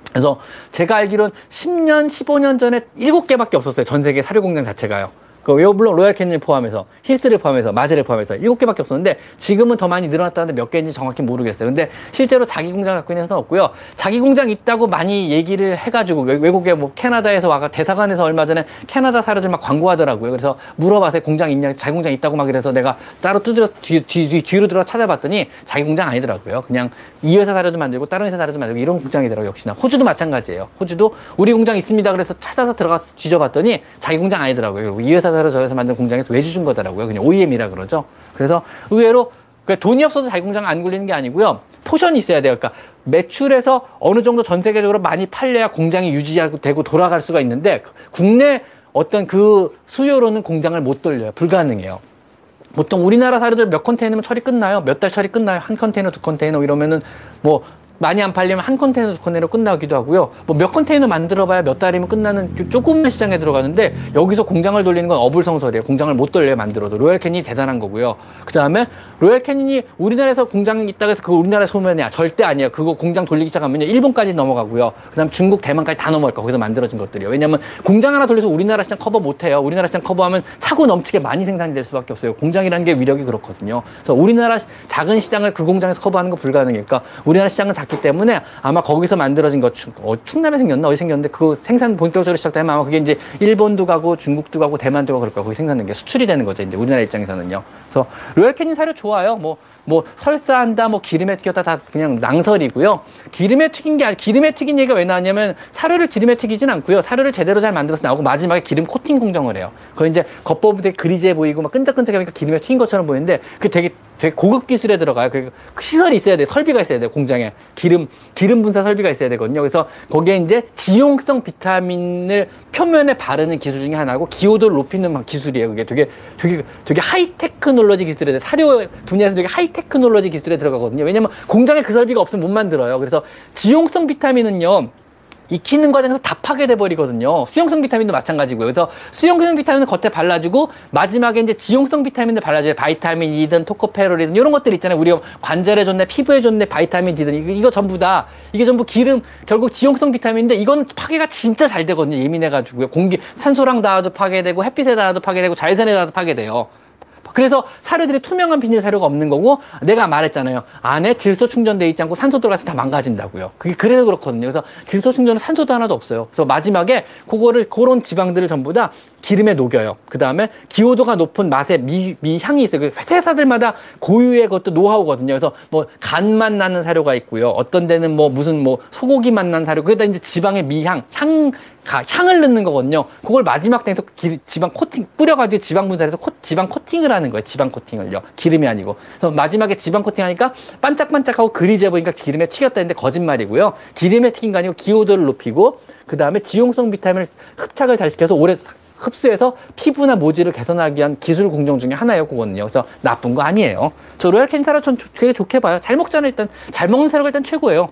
그래서 제가 알기로는 10년, 15년 전에 7개밖에 없었어요. 전 세계 사료 공장 자체가요. 그 물론 로얄 캐닌 포함해서 힐스를 포함해서 마즈를 포함해서 일곱 개밖에 없었는데 지금은 더 많이 늘어났다는데 몇 개인지 정확히 모르겠어요. 근데 실제로 자기 공장 갖고 있는 회사는 없고요. 자기 공장 있다고 많이 얘기를 해가지고 외국에 뭐 캐나다에서 와가 대사관에서 얼마 전에 캐나다 사료들 막 광고하더라고요. 그래서 물어봐서 공장 있냐, 자기 공장 있다고 막 이래서 내가 따로 뒤, 뒤, 뒤, 뒤로 들어 찾아봤더니 자기 공장 아니더라고요. 그냥 이 회사 사료도 만들고 다른 회사 사료도 만들고 이런 공장이더라고요. 역시나 호주도 마찬가지예요. 호주도 우리 공장 있습니다. 그래서 찾아서 들어가 뒤져봤더니 자기 공장 아니더라고요. 그리고 이 회사 사료 저 회사 만든 공장에서 외주 준 거더라고요. 그냥 OEM이라 그러죠. 그래서 의외로 돈이 없어서 자기 공장 안 굴리는 게 아니고요. 포션이 있어야 돼요. 그러니까 매출에서 어느 정도 전 세계적으로 많이 팔려야 공장이 유지되고 돌아갈 수가 있는데 국내 어떤 그 수요로는 공장을 못 돌려요. 불가능해요. 보통 우리나라 사료들 몇 컨테이너면 처리 끝나요? 몇 달 처리 끝나요? 한 컨테이너, 두 컨테이너 이러면은 뭐 많이 안 팔리면 한 컨테이너, 두 컨테이너 끝나기도 하고요. 뭐 몇 컨테이너 만들어봐야 몇 달이면 끝나는 조금만 시장에 들어가는데 여기서 공장을 돌리는 건 어불성설이에요. 공장을 못 돌려요, 만들어도. 로얄 캐닌 대단한 거고요. 그 다음에 로얄 캐닌이 우리나라에서 공장이 있다고 해서 그거 우리나라 소비냐. 절대 아니에요. 그거 공장 돌리기 시작하면요. 일본까지 넘어가고요. 그 다음 중국, 대만까지 다 넘어갈 거. 거기서 만들어진 것들이요. 왜냐면 공장 하나 돌려서 우리나라 시장 커버 못 해요. 우리나라 시장 커버하면 차고 넘치게 많이 생산이 될 수밖에 없어요. 공장이라는 게 위력이 그렇거든요. 그래서 우리나라 작은 시장을 그 공장에서 커버하는 거 불가능하니까 우리나라 시장은 작기 때문에 아마 거기서 만들어진 거 충, 어, 충남에 생겼나? 어디 생겼는데 그 생산 본격적으로 시작되면 아마 그게 이제 일본도 가고 중국도 가고 대만도 가고 그럴 거야. 거기 생산된 게 수출이 되는 거죠. 이제 우리나라 입장에서는요. 그래서 로얄 캐닌 사료 좋아 요. 뭐, 뭐, 설사한다, 뭐, 기름에 튀겼다, 다 그냥 낭설이고요. 기름에 튀긴 게, 아니, 기름에 튀긴 얘기가 왜 나왔냐면, 사료를 기름에 튀기진 않고요. 사료를 제대로 잘 만들어서 나오고, 마지막에 기름 코팅 공정을 해요. 그거 이제 되게 greasy해 보이고, 막 끈적끈적하니까 기름에 튀긴 것처럼 보이는데, 그게 되게 되게 고급 기술에 들어가요. 그 시설이 있어야 돼. 설비가 있어야 돼. 공장에. 기름, 기름 분사 설비가 있어야 되거든요. 그래서 거기에 이제 지용성 비타민을 표면에 바르는 기술 중에 하나고 기호도를 높이는 기술이에요. 그게 되게, 되게, 되게 high technology 기술에 돼. 사료 분야에서 되게 high technology 기술에 들어가거든요. 왜냐면 공장에 그 설비가 없으면 못 만들어요. 그래서 지용성 비타민은요. 익히는 과정에서 다 파괴돼 버리거든요. 수용성 비타민도 마찬가지고요. 그래서 수용성 비타민은 겉에 발라주고 마지막에 이제 지용성 비타민을 발라줘요. vitamin E든 토코페롤이든 이런 것들 있잖아요. 우리 관절에 좋네, 피부에 좋네, vitamin D든 이거, 이거 전부 다 이게 전부 기름 결국 지용성 비타민인데 이건 파괴가 진짜 잘 되거든요. 예민해가지고요. 공기 산소랑 닿아도 파괴되고 햇빛에 닿아도 파괴되고 자외선에 닿아도 파괴돼요. 그래서 사료들이 투명한 비닐 사료가 없는 거고 내가 말했잖아요. 안에 질소 충전돼 있지 않고 산소 들어가서 다 망가진다고요. 그게 그래서 그렇거든요. 그래서 질소 충전은 산소도 하나도 없어요. 그래서 마지막에 그거를 그런 지방들을 전부 다 기름에 녹여요. 그 다음에 기호도가 높은 맛의 미, 미향이 있어요. 그 회사들마다 고유의 것도 노하우거든요. 그래서 뭐 간맛 나는 사료가 있고요. 어떤 데는 뭐 무슨 뭐 소고기 맛 나는 사료. 그게 다 이제 지방의 미향, 향, 가, 향을 넣는 거거든요. 그걸 마지막 때에서 지방 코팅 뿌려가지고 지방 분사해서 코, 지방 코팅을 하는 거예요. 지방 코팅을요. 기름이 아니고. 그래서 마지막에 지방 코팅하니까 반짝반짝하고 greasy해 보이니까 기름에 튀겼다 했는데 거짓말이고요. 기름에 튀긴 거 아니고 기호도를 높이고 그 다음에 지용성 비타민을 흡착을 잘 시켜서 오래 흡수해서 피부나 모질을 개선하기 위한 기술 공정 중에 하나예요, 그거는요. 그래서 나쁜 거 아니에요. 저 로얄 캐닌 사료 전 되게 좋게 봐요. 잘 먹잖아요, 일단. 잘 먹는 사료가 일단 최고예요.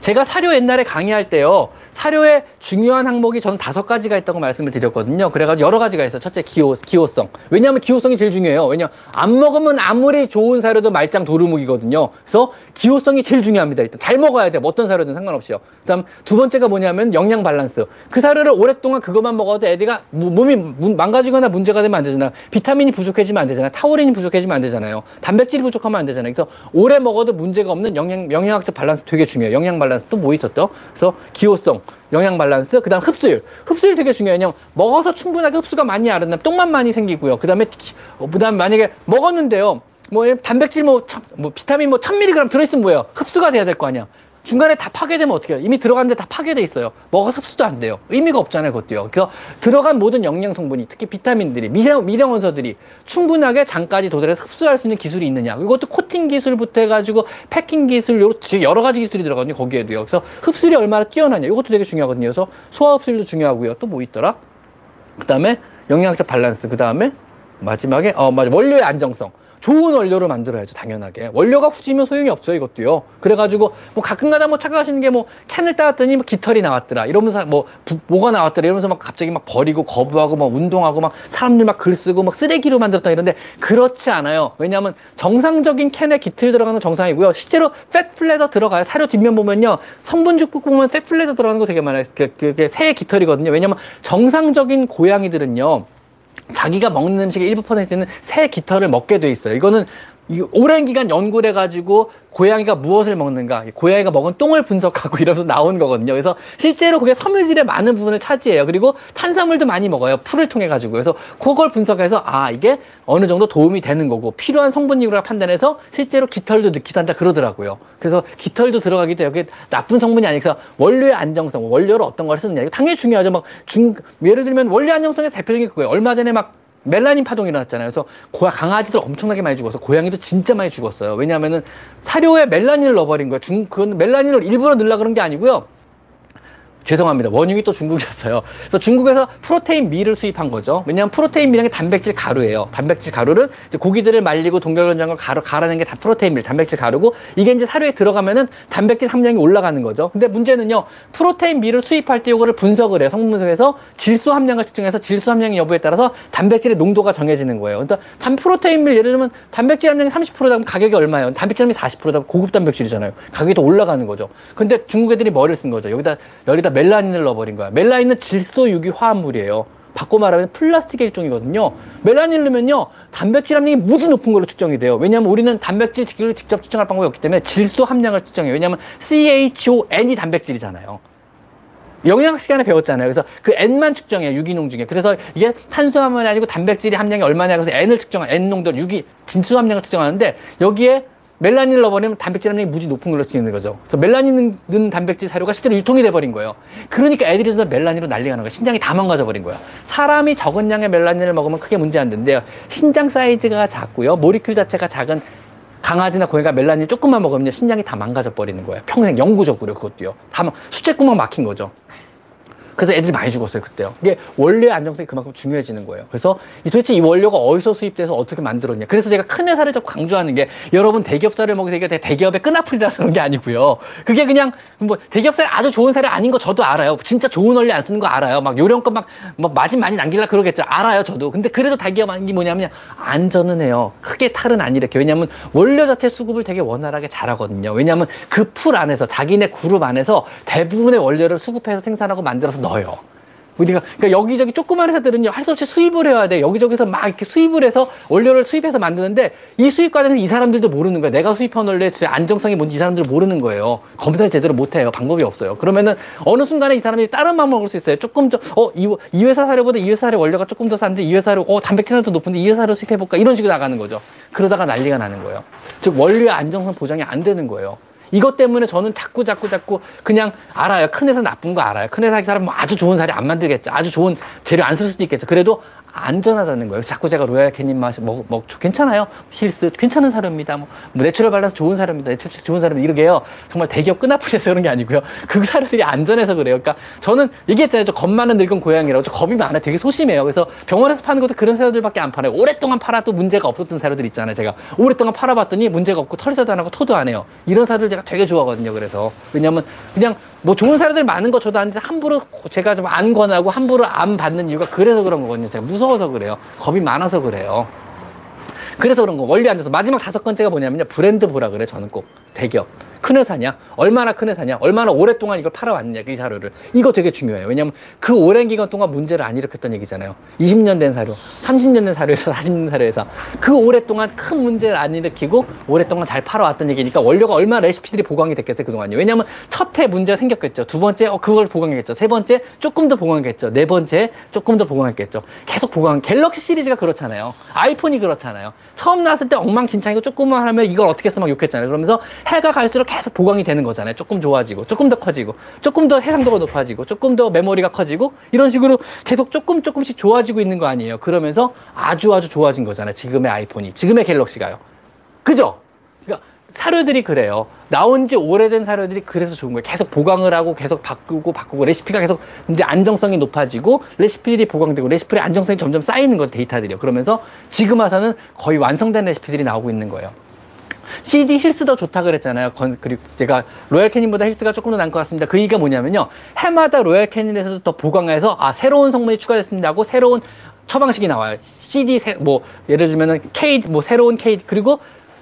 제가 사료 옛날에 강의할 때요. 사료의 중요한 항목이 저는 다섯 가지가 있다고 말씀을 드렸거든요. 그래가지고 여러 가지가 있어요. 첫째, 기호, 기호성. 왜냐하면 기호성이 제일 중요해요. 왜냐 안 먹으면 아무리 좋은 사료도 말짱 도루묵이거든요. 그래서 기호성이 제일 중요합니다. 일단 잘 먹어야 돼요. 어떤 사료든 상관없이요. 그 다음 두 번째가 뭐냐면 영양 밸런스. 그 사료를 오랫동안 그것만 먹어도 애들가 몸이 망가지거나 문제가 되면 안 되잖아요. 비타민이 부족해지면 안 되잖아요. 타우린이 부족해지면 안 되잖아요. 단백질이 부족하면 안 되잖아요. 그래서 오래 먹어도 문제가 없는 영양, 영양학적 밸런스 되게 중요해요. 영양 밸런스 또 뭐 있었죠? 그래서 기호성, 영양 밸런스, 그 다음 흡수율. 흡수율 되게 중요해요. 먹어서 충분하게 흡수가 많이 안 된다면 똥만 많이 생기고요. 그 다음에, 그 다음에 만약에 먹었는데요. 뭐 단백질 뭐, 뭐 비타민 뭐 1000mg 들어있으면 뭐예요? 흡수가 돼야 될 거 아니야. 중간에 다 파괴되면 어떻게 해요? 이미 들어갔는데 다 파괴돼 있어요. 먹어 흡수도 안 돼요. 의미가 없잖아요, 그것도요. 그래서 들어간 모든 영양 성분이 특히 비타민들이 미량, 미량 원소들이 충분하게 장까지 도달해서 흡수할 수 있는 기술이 있느냐. 이것도 코팅 기술부터 해가지고 패킹 기술 여러 가지 기술이 들어가거든요. 거기에도요. 그래서 흡수율이 얼마나 뛰어나냐. 이것도 되게 중요하거든요. 그래서 소화 흡수율도 중요하고요. 또 뭐 있더라? 그 다음에 영양적 밸런스. 그 다음에 마지막에 어 맞아 원료의 안정성. 좋은 원료를 만들어야죠, 당연하게. 원료가 후지면 소용이 없어요, 이것도요. 그래가지고, 뭐 가끔가다 뭐 착각하시는 게 뭐 캔을 따왔더니 뭐 깃털이 나왔더라. 이러면서 뭐, 부, 뭐가 나왔더라. 이러면서 막 갑자기 막 버리고 거부하고 막 운동하고 막 사람들 막 글 쓰고 막 쓰레기로 만들었다 이런데 그렇지 않아요. 왜냐하면 정상적인 캔에 깃털 들어가는 정상이고요. 실제로 pet feather 들어가요. 사료 뒷면 보면요. 성분 쭉 보면 pet feather 들어가는 거 되게 많아요. 그, 그게 새 깃털이거든요. 왜냐면 정상적인 고양이들은요. 자기가 먹는 음식의 일부 퍼센트는 새 깃털을 먹게 돼 있어요. 이거는 오랜 기간 연구를 해가지고 고양이가 무엇을 먹는가, 고양이가 먹은 똥을 분석하고 이러면서 나온 거거든요. 그래서 실제로 그게 섬유질의 많은 부분을 차지해요. 그리고 탄수화물도 많이 먹어요. 풀을 통해 가지고. 그래서 그걸 분석해서 아 이게 어느 정도 도움이 되는 거고 필요한 성분이라고 판단해서 실제로 깃털도 넣기도 한다 그러더라고요. 그래서 깃털도 들어가기도 여기 나쁜 성분이 아니라 원료의 안정성, 원료를 어떤 걸 쓰느냐 이거 당연히 중요하죠. 막 중 예를 들면 원료 안정성의 대표적인 그거예요. 얼마 전에 막 멜라닌 파동이 일어났잖아요. 그래서 고양 강아지들 엄청나게 많이 죽어서 고양이도 진짜 많이 죽었어요. 왜냐하면은 사료에 멜라닌을 넣어버린 거예요. 중, 그건 멜라닌을 일부러 넣으려 그런 게 아니고요. 죄송합니다. 원흉이 또 중국이었어요. 그래서 중국에서 프로테인 밀을 수입한 거죠. 왜냐하면 프로테인 밀은 게 단백질 가루예요. 단백질 가루를 고기들을 말리고 동결건장을 가루 갈아낸 게 다 프로테인 밀, 단백질 가루고 이게 이제 사료에 들어가면은 단백질 함량이 올라가는 거죠. 근데 문제는요. 프로테인 밀을 수입할 때 이거를 분석을 해요. 성분 분석해서 질소 함량을 측정해서 질소 함량 여부에 따라서 단백질의 농도가 정해지는 거예요. 그러니까 단 프로테인 밀 예를 들면 단백질 함량이 30%다 면 가격이 얼마예요? 단백질 함량이 40%다 면 고급 단백질이잖아요. 가격이 더 올라가는 거죠. 근데 중국 애들이 머리를 쓴 거죠. 여기다 여기다 멜라닌을 넣어버린 거야. 멜라닌은 질소 유기 화합물이에요. 바꿔 말하면 플라스틱의 일종이거든요. 멜라닌을 넣으면요, 단백질 함량이 무지 높은 걸로 측정이 돼요. 왜냐하면 우리는 단백질을 직접 측정할 방법이 없기 때문에 질소 함량을 측정해요. 왜냐하면 CHON이 단백질이잖아요. 영양학 시간에 배웠잖아요. 그래서 그 N만 측정해요. 유기농 중에. 그래서 이게 탄수화물이 아니고 단백질의 함량이 얼마냐. 그래서 N을 측정해. N 농도, 유기, 진수 함량을 측정하는데 여기에 멜라닌을 넣어버리면 단백질 함량이 무지 높은 걸로 찍는 거죠. 그래서 멜라닌 는 단백질 사료가 실제로 유통이 돼버린 거예요. 그러니까 애들이 서 멜라닌으로 난리가 난 거예요. 신장이 다 망가져 버린 거야. 사람이 적은 양의 멜라닌을 먹으면 크게 문제 안 되는데요. 신장 사이즈가 작고요. 모리큘 자체가 작은 강아지나 고양이가 멜라닌 조금만 먹으면 신장이 다 망가져 버리는 거예요. 평생 영구적으로 그것도요. 다 수채구멍 막힌 거죠. 그래서 애들이 많이 죽었어요 그때요. 이게 원료의 안정성이 그만큼 중요해지는 거예요. 그래서 도대체 이 원료가 어디서 수입돼서 어떻게 만들었냐. 그래서 제가 큰 회사를 자꾸 강조하는 게 여러분 대기업 사를 먹이 되게 대기업의 끈아풀이라서 그런 게 아니고요. 그게 그냥 뭐 대기업 사를 아주 좋은 사례 아닌 거 저도 알아요. 진짜 좋은 원료 안 쓰는 거 알아요. 막 요령껏 막뭐 마진 많이 남길라 그러겠죠. 알아요 저도. 근데 그래도 대기업 하는 게 뭐냐면 안전은 해요. 크게 탈은 안 일으켜. 왜냐면 원료 자체 수급을 되게 원활하게 잘하거든요. 왜냐면 그 풀 안에서 자기네 그룹 안에서 대부분의 원료를 수급해서 생산하고 만들어서 넣어요. 우리가 그러니까 여기저기 조그만 회사들은요 할 수 없이 수입을 해야 돼. 여기저기서 막 이렇게 수입을 해서 원료를 수입해서 만드는데 이 수입 과정에서 이 사람들도 모르는 거야. 내가 수입한 원료의 안정성이 뭔지 이 사람들 모르는 거예요. 검사를 제대로 못 해요. 방법이 없어요. 그러면은 어느 순간에 이 사람들이 다른 맘 먹을 수 있어요. 조금 더어이 이 회사 사료보다 이 회사 사료 원료가 조금 더 싼데 이 회사로 어 단백질은 더 높은데 이 회사로 수입해 볼까? 이런 식으로 나가는 거죠. 그러다가 난리가 나는 거예요. 즉 원료의 안정성 보장이 안 되는 거예요 이것 때문에 저는 자꾸 자꾸 자꾸 그냥 알아요. 큰 회사 나쁜 거 알아요. 큰 회사 사람 뭐 아주 좋은 사료 안 만들겠죠. 아주 좋은 재료 안 쓸 수도 있겠죠. 그래도 안전하다는 거예요. 자꾸 제가 로얄 캐닌 맛이 뭐, 뭐 괜찮아요. 힐스 괜찮은 사료입니다. 뭐, 뭐 내추럴 발란스 좋은 사료입니다. 내추럴 좋은 사료 이러게요. 정말 대기업 끄나풀이라서 그런 게 아니고요. 그 사료들이 안전해서 그래요. 그러니까 저는 얘기했잖아요. 저 겁 많은 늙은 고양이라고. 저 겁이 많아요. 되게 소심해요. 그래서 병원에서 파는 것도 그런 사료들밖에 안 팔아요. 오랫동안 팔아도 문제가 없었던 사료들 있잖아요. 제가 오랫동안 팔아봤더니 문제가 없고 설사도 안 하고 토도 안 해요. 이런 사료들 제가 되게 좋아하거든요. 그래서 왜냐면 그냥 뭐 좋은 사료들 많은 거 저도 아는데 함부로 제가 좀 안 권하고 함부로 안 받는 이유가 그래서 그런 거거든요. 제가 무서워서 그래요. 겁이 많아서 그래요. 그래서 그런 거 원리 안 돼서 마지막 다섯 번째가 뭐냐면요. 브랜드 보라 그래. 저는 꼭 대기업. 큰 회사냐? 얼마나 큰 회사냐? 얼마나 오랫동안 이걸 팔아왔느냐, 이 사료를. 이거 되게 중요해요. 왜냐면 그 오랜 기간 동안 문제를 안 일으켰던 얘기잖아요. 20년 된 사료, 30년 된 사료에서 40년 된 사료에서 그 오랫동안 큰 문제를 안 일으키고 오랫동안 잘 팔아왔던 얘기니까 원료가 얼마나 레시피들이 보강이 됐겠어요, 그동안요. 왜냐면 첫 해 문제가 생겼겠죠. 두 번째, 어, 그걸 보강했겠죠. 세 번째, 조금 더 보강했겠죠. 네 번째, 조금 더 보강했겠죠. 계속 보강. 갤럭시 시리즈가 그렇잖아요. 아이폰이 그렇잖아요. 처음 나왔을 때 엉망진창이고 조금만 하면 이걸 어떻게 막 욕했잖아요. 그러면서 해가 갈수록 계속 보강이 되는 거잖아요. 조금 좋아지고, 조금 더 커지고, 조금 더 해상도가 높아지고, 조금 더 메모리가 커지고, 이런 식으로 계속 조금 조금씩 좋아지고 있는 거 아니에요. 그러면서 아주 아주 좋아진 거잖아요. 지금의 아이폰이, 지금의 갤럭시가요. 그죠? 그러니까 사료들이 그래요. 나온 지 오래된 사료들이 그래서 좋은 거예요. 계속 보강을 하고 계속 바꾸고 바꾸고 레시피가 계속 이제 안정성이 높아지고 레시피들이 보강되고 레시피의 안정성이 점점 쌓이는 거죠. 데이터들이요. 그러면서 지금 와서는 거의 완성된 레시피들이 나오고 있는 거예요. CD 힐스도 좋다 그랬잖아요. 그리고 제가 로얄 캐닌보다 힐스가 조금 더 나은 것 같습니다. 그 얘기가 뭐냐면요. 해마다 로얄 캐닌에서도 더 보강해서 아 새로운 성분이 추가됐습니다 하고 새로운 처방식이 나와요. CD 새, 뭐 예를 들면은 K 뭐 새로운 K 그리고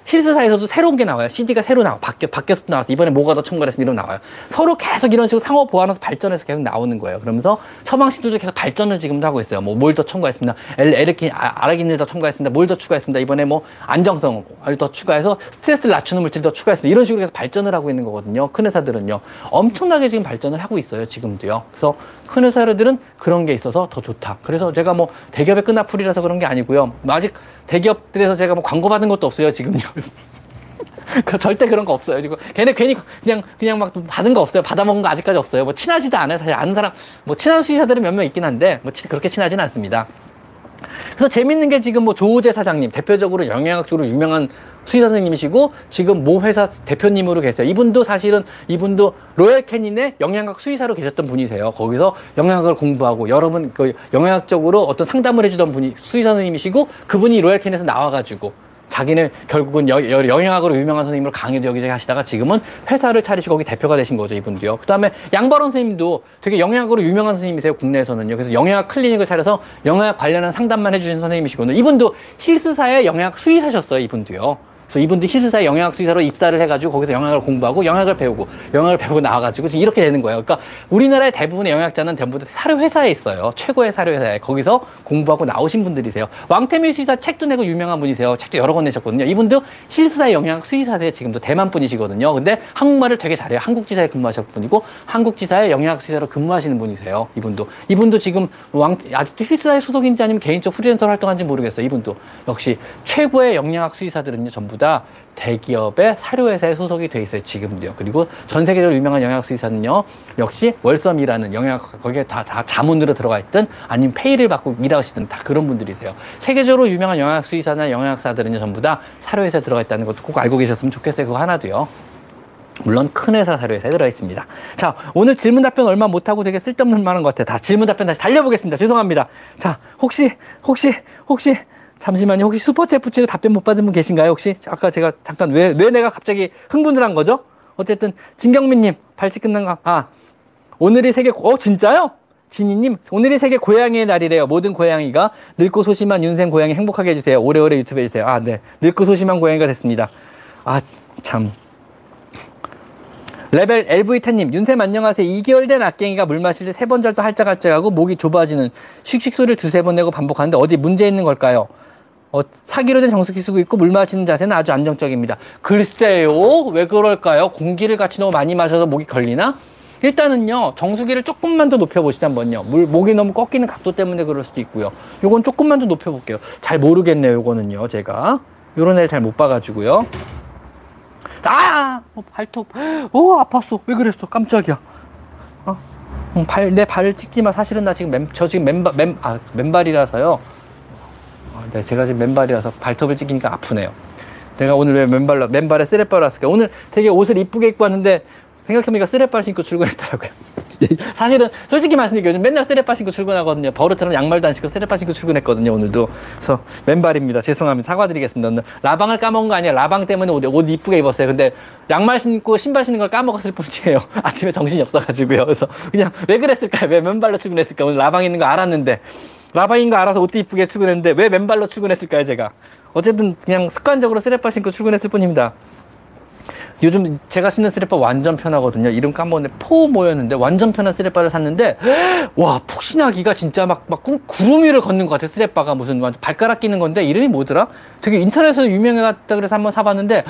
힐스사에서도 새로운 게 나와요. CD가 새로 나와. 바뀌어, 바뀌어서 나와서 이번에 뭐가 더 첨가됐으면 이런 나와요. 서로 계속 이런 식으로 상호 보완해서 발전해서 계속 나오는 거예요. 그러면서 처방식들도 계속 발전을 지금도 하고 있어요. 뭐 뭘 더 첨가했습니다. 엘, 아르기닌, 아, 아르기닌을 더 첨가했습니다. 뭘 더 추가했습니다. 이번에 뭐 안정성을 더 추가해서 스트레스를 낮추는 물질 더 추가했습니다. 이런 식으로 계속 발전을 하고 있는 거거든요. 큰 회사들은요. 엄청나게 지금 발전을 하고 있어요. 지금도요. 그래서 큰 회사들은 그런 게 있어서 더 좋다. 그래서 제가 뭐 대기업의 끝나풀이라서 그런 게 아니고요. 아직 대기업들에서 제가 뭐 광고 받은 것도 없어요, 지금요. 그 절대 그런 거 없어요. 지금 걔네 괜히 그냥 그냥 막 받은 거 없어요. 받아먹은 거 아직까지 없어요. 뭐 친하지도 않아요. 사실 아는 사람 뭐 친한 수의사들은 몇 명 있긴 한데 뭐 그렇게 친하지는 않습니다. 그래서 재밌는 게 지금 뭐 조우재 사장님 대표적으로 영양학적으로 유명한 수의 선생님이시고 지금 모 회사 대표님으로 계세요. 이분도 사실은 이분도 로얄 캐닌의 영양학 수의사로 계셨던 분이세요. 거기서 영양학을 공부하고 여러분 그 영양학적으로 어떤 상담을 해주던 분이 수의 선생님이시고 그분이 로얄 캐닌에서 나와가지고 자기는 결국은 여, 여, 영양학으로 유명한 선생님으로 강의도 여기저기 하시다가 지금은 회사를 차리시고 거기 대표가 되신 거죠, 이분도요. 그 다음에 양바론 선생님도 되게 영양학으로 유명한 선생님이세요, 국내에서는요. 그래서 영양학 클리닉을 차려서 영양학 관련한 상담만 해주신 선생님이시거든요. 이분도 힐스사의 영양학 수의사셨어요, 이분도요. 그래서 이분도 힐스사 영양학 수의사로 입사를 해가지고 거기서 영양을 공부하고 영양을 배우고 영양을 배우고 나와가지고 지금 이렇게 되는 거예요. 그러니까 우리나라의 대부분의 영양학자는 대부분 사료 회사에 있어요. 최고의 사료 회사에 거기서 공부하고 나오신 분들이세요. 왕태미 수의사 책도 내고 유명한 분이세요. 책도 여러 권 내셨거든요. 이분도 힐스사 영양학 수의사세요. 지금도 대만 분이시거든요. 근데 한국말을 되게 잘해요. 한국지사에 근무하셨던 분이고 한국지사에 영양학 수의사로 근무하시는 분이세요. 이분도 이분도 지금 왕 아직도 힐스사에 소속인지 아니면 개인적 프리랜서로 활동하는지 모르겠어요. 이분도 역시 최고의 영양학 수의사들은요 전부 다 대기업의 사료회사에 소속이 돼 있어요 지금도요 그리고 전 세계적으로 유명한 영양수의사는요 역시 월섬이라는 영양 거기에 다, 다 자문으로 들어가 있든 아니면 페이를 받고 일하시든 다 그런 분들이세요 세계적으로 유명한 영양수의사나 영양사들은요 전부 다 사료회사에 들어가 있다는 것도 꼭 알고 계셨으면 좋겠어요 그거 하나도요 물론 큰 회사 사료회사에 들어있습니다. 자, 오늘 질문 답변 얼마 못하고 되게 쓸데없는 말한 것 같아요. 다 질문 답변 다시 달려보겠습니다. 죄송합니다. 자, 혹시, 혹시, 혹시, 잠시만요. 혹시 슈퍼챗 치고 답변 못 받은 분 계신가요? 혹시? 아까 제가 잠깐 왜, 왜 내가 갑자기 흥분을 한 거죠? 어쨌든, 진경민님, 발치 끝난 거, 아, 오늘이 세계, 어, 진짜요? 진희님, 오늘이 세계 고양이의 날이래요. 모든 고양이가 늙고 소심한 윤쌤 고양이 행복하게 해주세요. 오래오래 유튜브 해주세요. 아, 네. 늙고 소심한 고양이가 됐습니다. 아, 참. 레벨 LV10님, 윤쌤 안녕하세요. 2개월 된 아깽이가 물 마실 때 세 번 정도 할짝할짝하고 목이 좁아지는 씩씩 소리를 두세 번 내고 반복하는데 어디 문제 있는 걸까요? 어, 사기로 된 정수기 쓰고 있고 물 마시는 자세는 아주 안정적입니다. 글쎄요, 왜 그럴까요? 공기를 같이 너무 많이 마셔서 목이 걸리나? 일단은요, 정수기를 조금만 더 높여보시죠, 한번요. 물, 목이 너무 꺾이는 각도 때문에 그럴 수도 있고요. 요건 조금만 더 높여볼게요. 잘 모르겠네요, 요거는요, 제가. 요런 애를 잘 못 봐가지고요. 아! 어, 발톱. 오, 아팠어. 왜 그랬어? 깜짝이야. 어? 응, 발, 내 발을 찍지 마. 사실은 나 지금 맨, 저 지금 맨발, 맨, 아, 맨발이라서요. 아, 네, 제가 지금 맨발이라서 발톱을 찍으니까 아프네요. 내가 오늘 왜 맨발로, 맨발에 쓰레빠를 왔을까? 오늘 되게 옷을 이쁘게 입고 왔는데, 생각해보니까 쓰레빠를 신고 출근했더라고요. 사실은 솔직히 말씀드리면 요즘 맨날 쓰레빠 신고 출근하거든요. 버릇처럼 양말도 안 신고 쓰레빠 신고 출근했거든요. 오늘도. 그래서 맨발입니다. 죄송합니다. 사과드리겠습니다. 오늘 라방을 까먹은 거 아니에요. 라방 때문에 옷, 옷 이쁘게 입었어요. 근데 양말 신고 신발 신는 걸 까먹었을 뿐이에요. 아침에 정신이 없어가지고요. 그래서 그냥 왜 그랬을까요? 왜 맨발로 출근했을까? 오늘 라방 있는 거 알았는데 라방인 거 알아서 옷도 이쁘게 출근했는데 왜 맨발로 출근했을까요? 제가 어쨌든 그냥 습관적으로 쓰레빠 신고 출근했을 뿐입니다. 요즘 제가 신는 쓰레빠 완전 편하거든요. 이름 까먹었는데 포 뭐였는데 완전 편한 쓰레빠를 샀는데 와 푹신하기가 진짜 막, 막 구름 위를 걷는 것 같아 쓰레빠가 무슨 발가락 끼는 건데 이름이 뭐더라? 되게 인터넷에서 유명해갔다 그래서 한번 사봤는데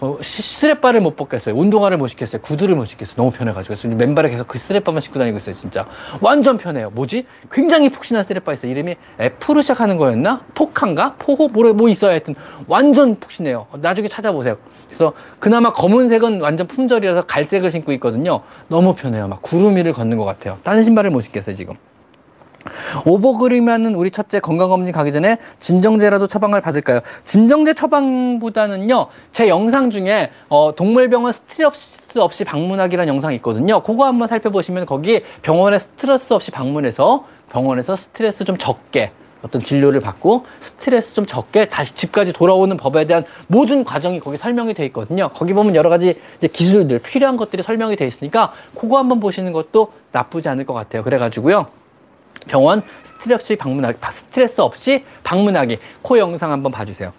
어, 쓰레빠를 못 벗겠어요. 운동화를 못 신겠어요. 구두를 못 신겠어요. 너무 편해가지고 그래서 맨발에 계속 그 쓰레빠만 신고 다니고 있어요. 진짜 완전 편해요. 뭐지? 굉장히 푹신한 쓰레빠 있어요. 이름이 F로 시작하는 거였나? 포칸가? 포호? 뭐, 뭐 있어야 하여튼 완전 푹신해요. 나중에 찾아보세요. 그래서 그나마 검 은색은 완전 품절이라서 갈색을 신고 있거든요. 너무 편해요. 막 구름 위를 걷는 것 같아요. 다른 신발을 못 신겠어요, 지금. 오버그림하는 우리 첫째 건강검진 가기 전에 진정제라도 처방을 받을까요? 진정제 처방보다는요, 제 영상 중에 어, 동물병원 스트레스 없이 방문하기라는 영상이 있거든요. 그거 한번 살펴보시면 거기 병원에 스트레스 없이 방문해서 병원에서 스트레스 좀 적게 어떤 진료를 받고 스트레스 좀 적게 다시 집까지 돌아오는 법에 대한 모든 과정이 거기 설명이 돼 있거든요. 거기 보면 여러 가지 기술들 필요한 것들이 설명이 돼 있으니까 그거 한번 보시는 것도 나쁘지 않을 것 같아요. 그래가지고요. 병원 스트레스 방문하기, 스트레스 없이 방문하기. 코 영상 한번 봐주세요.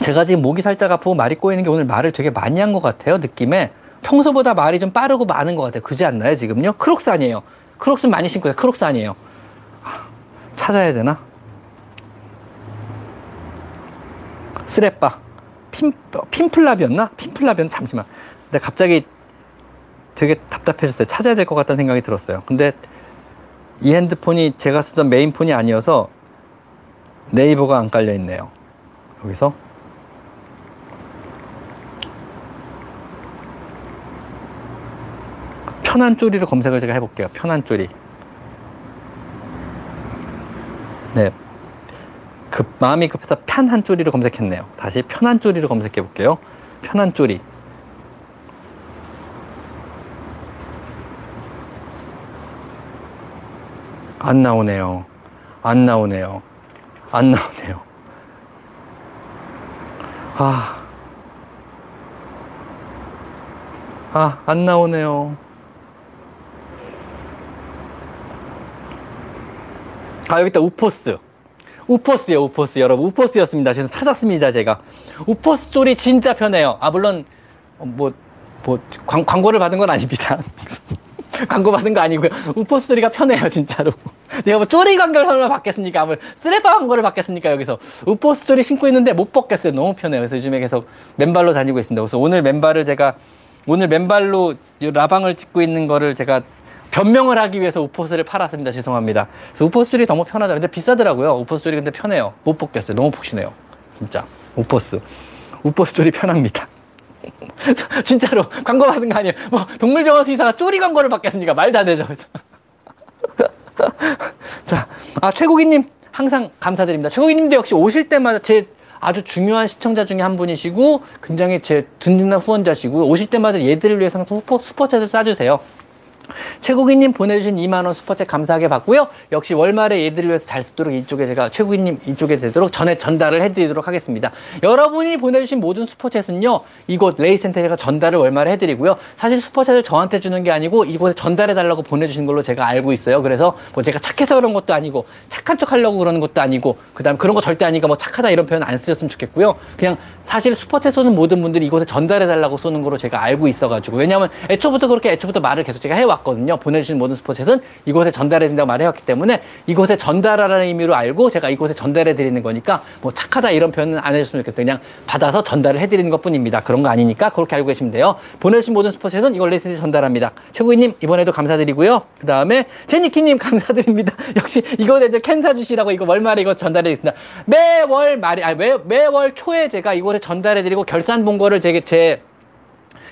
제가 지금 목이 살짝 아프고 말이 꼬이는 게 오늘 말을 되게 많이 한 것 같아요. 느낌에. 평소보다 말이 좀 빠르고 많은 것 같아요. 그지 않나요? 지금요? 크록스 아니에요. 크록스 많이 신고 요 크록스 아니에요. 찾아야 되나? 쓰레빠. 핀, 핀플랍이었나? 핀플랍이었나? 잠시만. 근데 갑자기 되게 답답해졌어요. 찾아야 될 것 같다는 생각이 들었어요. 근데 이 핸드폰이 제가 쓰던 메인폰이 아니어서 네이버가 안 깔려 있네요. 여기서 편한 쪼리로 검색을 제가 해볼게요. 편한 쪼리. 네. 급, 마음이 급해서 편한 쪼리를 검색했네요. 다시 편한 쪼리를 검색해 볼게요. 편한 쪼리. 안 나오네요. 안 나오네요. 안 나오네요. 아. 아, 안 나오네요. 아, 여기 있다. 우포스. 우포스요, 우포스. 여러분, 우포스였습니다. 그래서 찾았습니다, 제가. 우포스 쫄이 진짜 편해요. 아, 물론, 뭐, 뭐, 광, 광고를 받은 건 아닙니다. 광고 받은 거 아니고요. 우포스 소리가 편해요, 진짜로. 내가 뭐 쪼리 광고를 설마 받겠습니까? 뭐 쓰레빠 광고를 받겠습니까? 여기서. 우포스 소리 신고 있는데 못 벗겠어요. 너무 편해요. 그래서 요즘에 계속 맨발로 다니고 있습니다. 그래서 오늘 맨발을 제가, 오늘 맨발로 라방을 찍고 있는 거를 제가 변명을 하기 위해서 우포스를 팔았습니다. 죄송합니다. 그래서 우포스리 너무 편하다. 근데 비싸더라고요. 우포스리 근데 편해요. 못 벗겠어요. 너무 푹신해요. 진짜. 우포스. 우포스 쪼리 편합니다. 진짜로 광고 받은 거 아니에요. 뭐 동물병원 수의사가 쪼리 광고를 받겠습니까? 말도 안 되죠. 자, 아 최고기님 항상 감사드립니다. 최고기님도 역시 오실 때마다 제 아주 중요한 시청자 중에 한 분이시고 굉장히 제 든든한 후원자시고 오실 때마다 얘들을 위해서 슈퍼, 슈퍼챗을 쏴주세요. 최국인님 보내주신 2만원 슈퍼챗 감사하게 받고요. 역시 월말에 얘들을 위해서 잘 쓰도록 이쪽에 제가 최국인님 이쪽에 되도록 전에 전달을 해드리도록 하겠습니다. 여러분이 보내주신 모든 슈퍼챗은요. 이곳 레이센터가 전달을 월말에 해드리고요. 사실 슈퍼챗을 저한테 주는 게 아니고 이곳에 전달해달라고 보내주신 걸로 제가 알고 있어요. 그래서 뭐 제가 착해서 그런 것도 아니고 착한 척 하려고 그러는 것도 아니고 그 다음 그런 거 절대 아니까 뭐 착하다 이런 표현 안 쓰셨으면 좋겠고요. 그냥 사실 슈퍼챗 쏘는 모든 분들이 이곳에 전달해달라고 쏘는 거로 제가 알고 있어가지고 왜냐하면 애초부터 그렇게 애초부터 말을 계속 제가 해왔거든요. 보내주신 모든 슈퍼챗은 이곳에 전달해 준다고 말해왔기 때문에 이곳에 전달하라는 의미로 알고 제가 이곳에 전달해 드리는 거니까 뭐 착하다 이런 표현은 안 해줬으면 좋겠어요. 그냥 받아서 전달을 해드리는 것 뿐입니다. 그런 거 아니니까 그렇게 알고 계시면 돼요. 보내주신 모든 슈퍼챗은 이걸 레이센에 전달합니다. 최고위님 이번에도 감사드리고요. 그 다음에 제니키님 감사드립니다. 역시 이거 이제 캔 사주시라고 이거 월말에 이거 전달해드리겠습니다. 매월 말이 아니 매, 매월 초에 제가 이곳에 전달해드리고 결산 본 거를 제게 제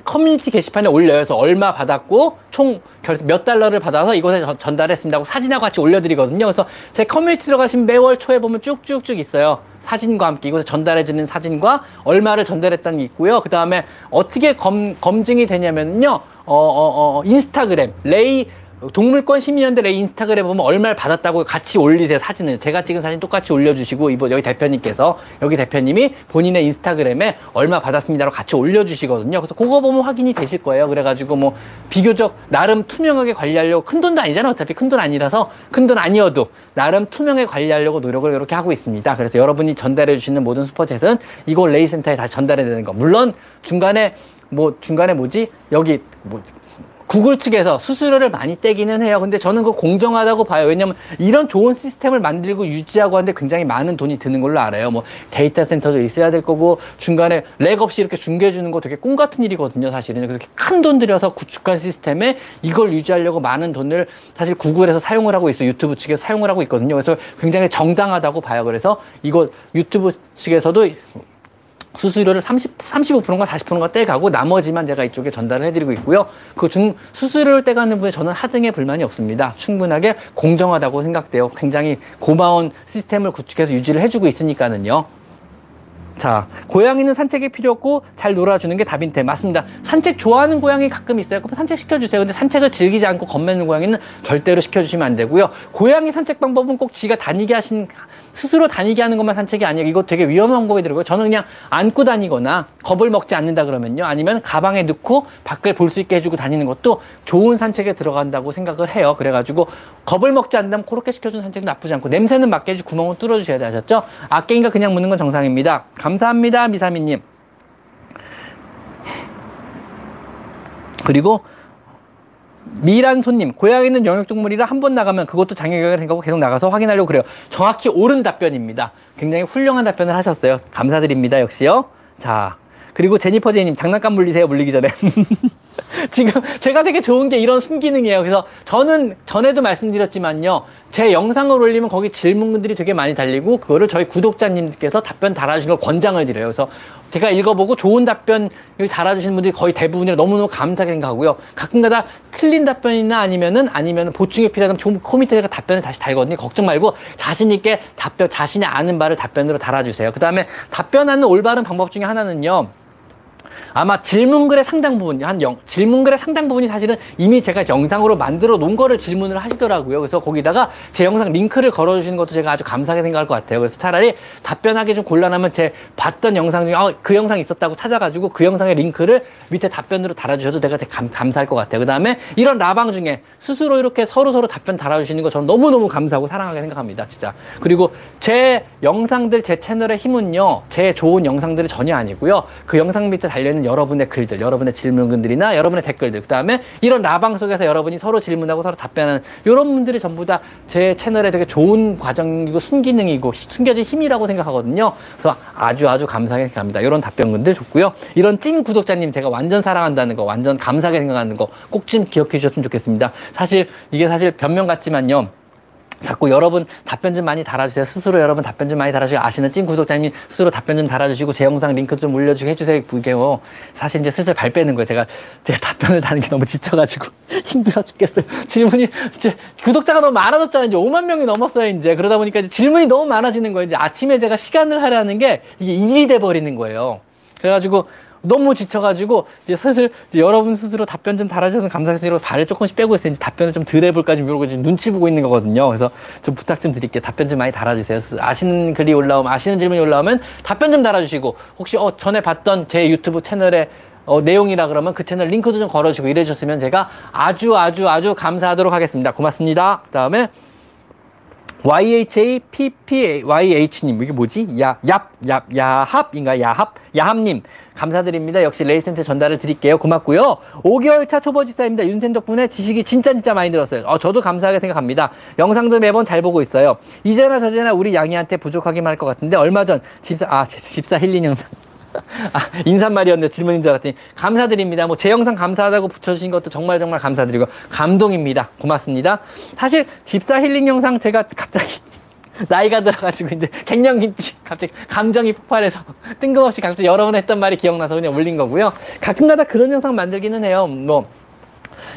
커뮤니티 게시판에 올려요. 그래서 얼마 받았고 총 몇 달러를 받아서 이곳에 전달했습니다 고 사진하고 같이 올려드리거든요. 그래서 제 커뮤니티 들어가신 매월 초에 보면 쭉쭉쭉 있어요. 사진과 함께 이곳에 전달해주는 사진과 얼마를 전달했다는 게 있고요. 그 다음에 어떻게 검, 검증이 되냐면요. 어, 어, 어, 인스타그램, 레이 동물권 시민연대 인스타그램 보면 얼마를 받았다고 같이 올리세요 사진을. 제가 찍은 사진 똑같이 올려주시고 이번 여기 대표님께서 여기 대표님이 본인의 인스타그램에 얼마 받았습니다로 같이 올려주시거든요. 그래서 그거 보면 확인이 되실 거예요. 그래가지고 뭐 비교적 나름 투명하게 관리하려고 큰 돈도 아니잖아 어차피 큰 돈 아니라서 큰 돈 아니어도 나름 투명하게 관리하려고 노력을 이렇게 하고 있습니다. 그래서 여러분이 전달해 주시는 모든 슈퍼챗은 이곳 레이센터에 다시 전달해야 되는 거. 물론 중간에 뭐 중간에 뭐지? 여기 뭐 구글 측에서 수수료를 많이 떼기는 해요. 근데 저는 그거 공정하다고 봐요. 왜냐면 이런 좋은 시스템을 만들고 유지하고 하는데 굉장히 많은 돈이 드는 걸로 알아요. 뭐 데이터 센터도 있어야 될 거고 중간에 lag 없이 이렇게 중계해 주는 거 되게 꿈 같은 일이거든요. 사실은. 그래서 큰 돈 들여서 구축한 시스템에 이걸 유지하려고 많은 돈을 사실 구글에서 사용을 하고 있어요. 유튜브 측에서 사용을 하고 있거든요. 그래서 굉장히 정당하다고 봐요. 그래서 이거 유튜브 측에서도 수수료를 30, 35%인가 40%인가 떼가고 나머지만 제가 이쪽에 전달을 해드리고 있고요. 그 중 수수료를 떼가는 분에 저는 하등의 불만이 없습니다. 충분하게 공정하다고 생각돼요. 굉장히 고마운 시스템을 구축해서 유지를 해주고 있으니까는요. 자, 고양이는 산책이 필요 없고 잘 놀아주는 게 답인데 맞습니다. 산책 좋아하는 고양이 가끔 있어요. 그럼 산책 시켜주세요. 근데 산책을 즐기지 않고 겁내는 고양이는 절대로 시켜주시면 안 되고요. 고양이 산책 방법은 꼭 지가 다니게 하신 스스로 다니게 하는 것만 산책이 아니에요. 이거 되게 위험한 거이더라고요. 저는 그냥 안고 다니거나 겁을 먹지 않는다 그러면요. 아니면 가방에 넣고 밖을 볼 수 있게 해주고 다니는 것도 좋은 산책에 들어간다고 생각을 해요. 그래가지고 겁을 먹지 않는다면 그렇게 시켜주는 산책은 나쁘지 않고 냄새는 맡게 해주 구멍을 뚫어주셔야 돼 아셨죠? 아깽이가 그냥 묻는 건 정상입니다. 감사합니다. 미사미님. 그리고 미란 손님, 고양이는 영역동물이라 한 번 나가면 그것도 장애경을 생각하고 계속 나가서 확인하려고 그래요. 정확히 옳은 답변입니다. 굉장히 훌륭한 답변을 하셨어요. 감사드립니다. 역시요. 자, 그리고 제니퍼 제이님, 장난감 물리세요. 물리기 전에. 지금 제가 되게 좋은 게 이런 순기능이에요. 그래서 저는 전에도 말씀드렸지만요. 제 영상을 올리면 거기 질문들이 되게 많이 달리고 그거를 저희 구독자님께서 답변 달아주신 걸 권장을 드려요. 그래서 제가 읽어보고 좋은 답변 달아주시는 분들이 거의 대부분이라 너무너무 감사하게 생각하고요. 가끔가다 틀린 답변이나 아니면은 아니면 보충이 필요하면 좀 코미터가 답변을 다시 달거든요. 걱정 말고 자신 있게 답변 자신이 아는 바를 답변으로 달아주세요. 그 다음에 답변하는 올바른 방법 중에 하나는요. 아마 질문글의 상당 부분, 한 영, 질문글의 상당 부분이 사실은 이미 제가 영상으로 만들어 놓은 거를 질문을 하시더라고요. 그래서 거기다가 제 영상 링크를 걸어주시는 것도 제가 아주 감사하게 생각할 것 같아요. 그래서 차라리 답변하기 좀 곤란하면 제 봤던 영상 중에 아, 그 영상 있었다고 찾아가지고 그 영상의 링크를 밑에 답변으로 달아주셔도 내가 되게 감, 감사할 것 같아요. 그 다음에 이런 라방 중에 스스로 이렇게 서로 서로 답변 달아주시는 거 저는 너무너무 감사하고 사랑하게 생각합니다. 진짜. 그리고 제 영상들, 제 채널의 힘은요, 제 좋은 영상들이 전혀 아니고요. 그 영상 밑에 달려있는 있는 여러분의 글들, 여러분의 질문글들이나 여러분의 댓글들, 그 다음에 이런 라방 속에서 여러분이 서로 질문하고 서로 답변하는 이런 분들이 전부 다 제 채널에 되게 좋은 과정이고 순기능이고 숨겨진 힘이라고 생각하거든요. 그래서 아주 아주 감사하게 생각합니다. 이런 답변글들 좋고요. 이런 찐 구독자님 제가 완전 사랑한다는 거, 완전 감사하게 생각하는 거 꼭 좀 기억해 주셨으면 좋겠습니다. 사실 이게 사실 변명 같지만요. 자꾸 여러분 답변 좀 많이 달아주세요. 스스로 여러분 답변 좀 많이 달아주시고 아시는 찐 구독자님 스스로 답변 좀 달아주시고 제 영상 링크 좀 올려주고 해주세요. 이게요. 사실 이제 슬슬 발 빼는 거예요. 제가 제가 답변을 다는 게 너무 지쳐가지고 힘들어 죽겠어요. 질문이 이제 구독자가 너무 많아졌잖아요. 이제 5만 명이 넘었어요. 이제 그러다 보니까 이제 질문이 너무 많아지는 거예요. 이제 아침에 제가 시간을 하라는 게 이게 일이 돼 버리는 거예요. 그래가지고 너무 지쳐가지고 이제 슬슬 이제 여러분 스스로 답변 좀 달아주셔서 감사드리고 발을 조금씩 빼고 있어요. 이제 답변을 좀 덜 해볼까 좀 이러고 지금 눈치 보고 있는 거거든요. 그래서 좀 부탁 좀 드릴게요. 답변 좀 많이 달아주세요. 아시는 글이 올라오면 아시는 질문이 올라오면 답변 좀 달아주시고 혹시 어 전에 봤던 제 유튜브 채널에 어, 내용이라 그러면 그 채널 링크도 좀 걸어주고 이래주셨으면 제가 아주 아주 아주 감사하도록 하겠습니다. 고맙습니다. 그 다음에 YHAPPYH님, 이게 뭐지? 야, 얍, 얍, 야합인가? 야합? 야합님, 감사드립니다. 역시 레이센터 전달을 드릴게요. 고맙고요. 5개월 차 초보 집사입니다. 윤쌤 덕분에 지식이 진짜 진짜 많이 늘었어요. 어, 저도 감사하게 생각합니다. 영상도 매번 잘 보고 있어요. 이제나 저제나 우리 양이한테 부족하기만 할 것 같은데, 얼마 전 집사, 아, 집사 힐링 영상. 아, 인사말이었는데 질문인 줄 알았더니 감사드립니다. 뭐 제 영상 감사하다고 붙여주신 것도 정말 정말 감사드리고 감동입니다. 고맙습니다. 사실 집사 힐링 영상 제가 갑자기 나이가 들어가지고 이제 갱년기 갑자기 감정이 폭발해서 뜬금없이 갑자기 여러 번 했던 말이 기억나서 그냥 올린 거고요. 가끔가다 그런 영상 만들기는 해요. 뭐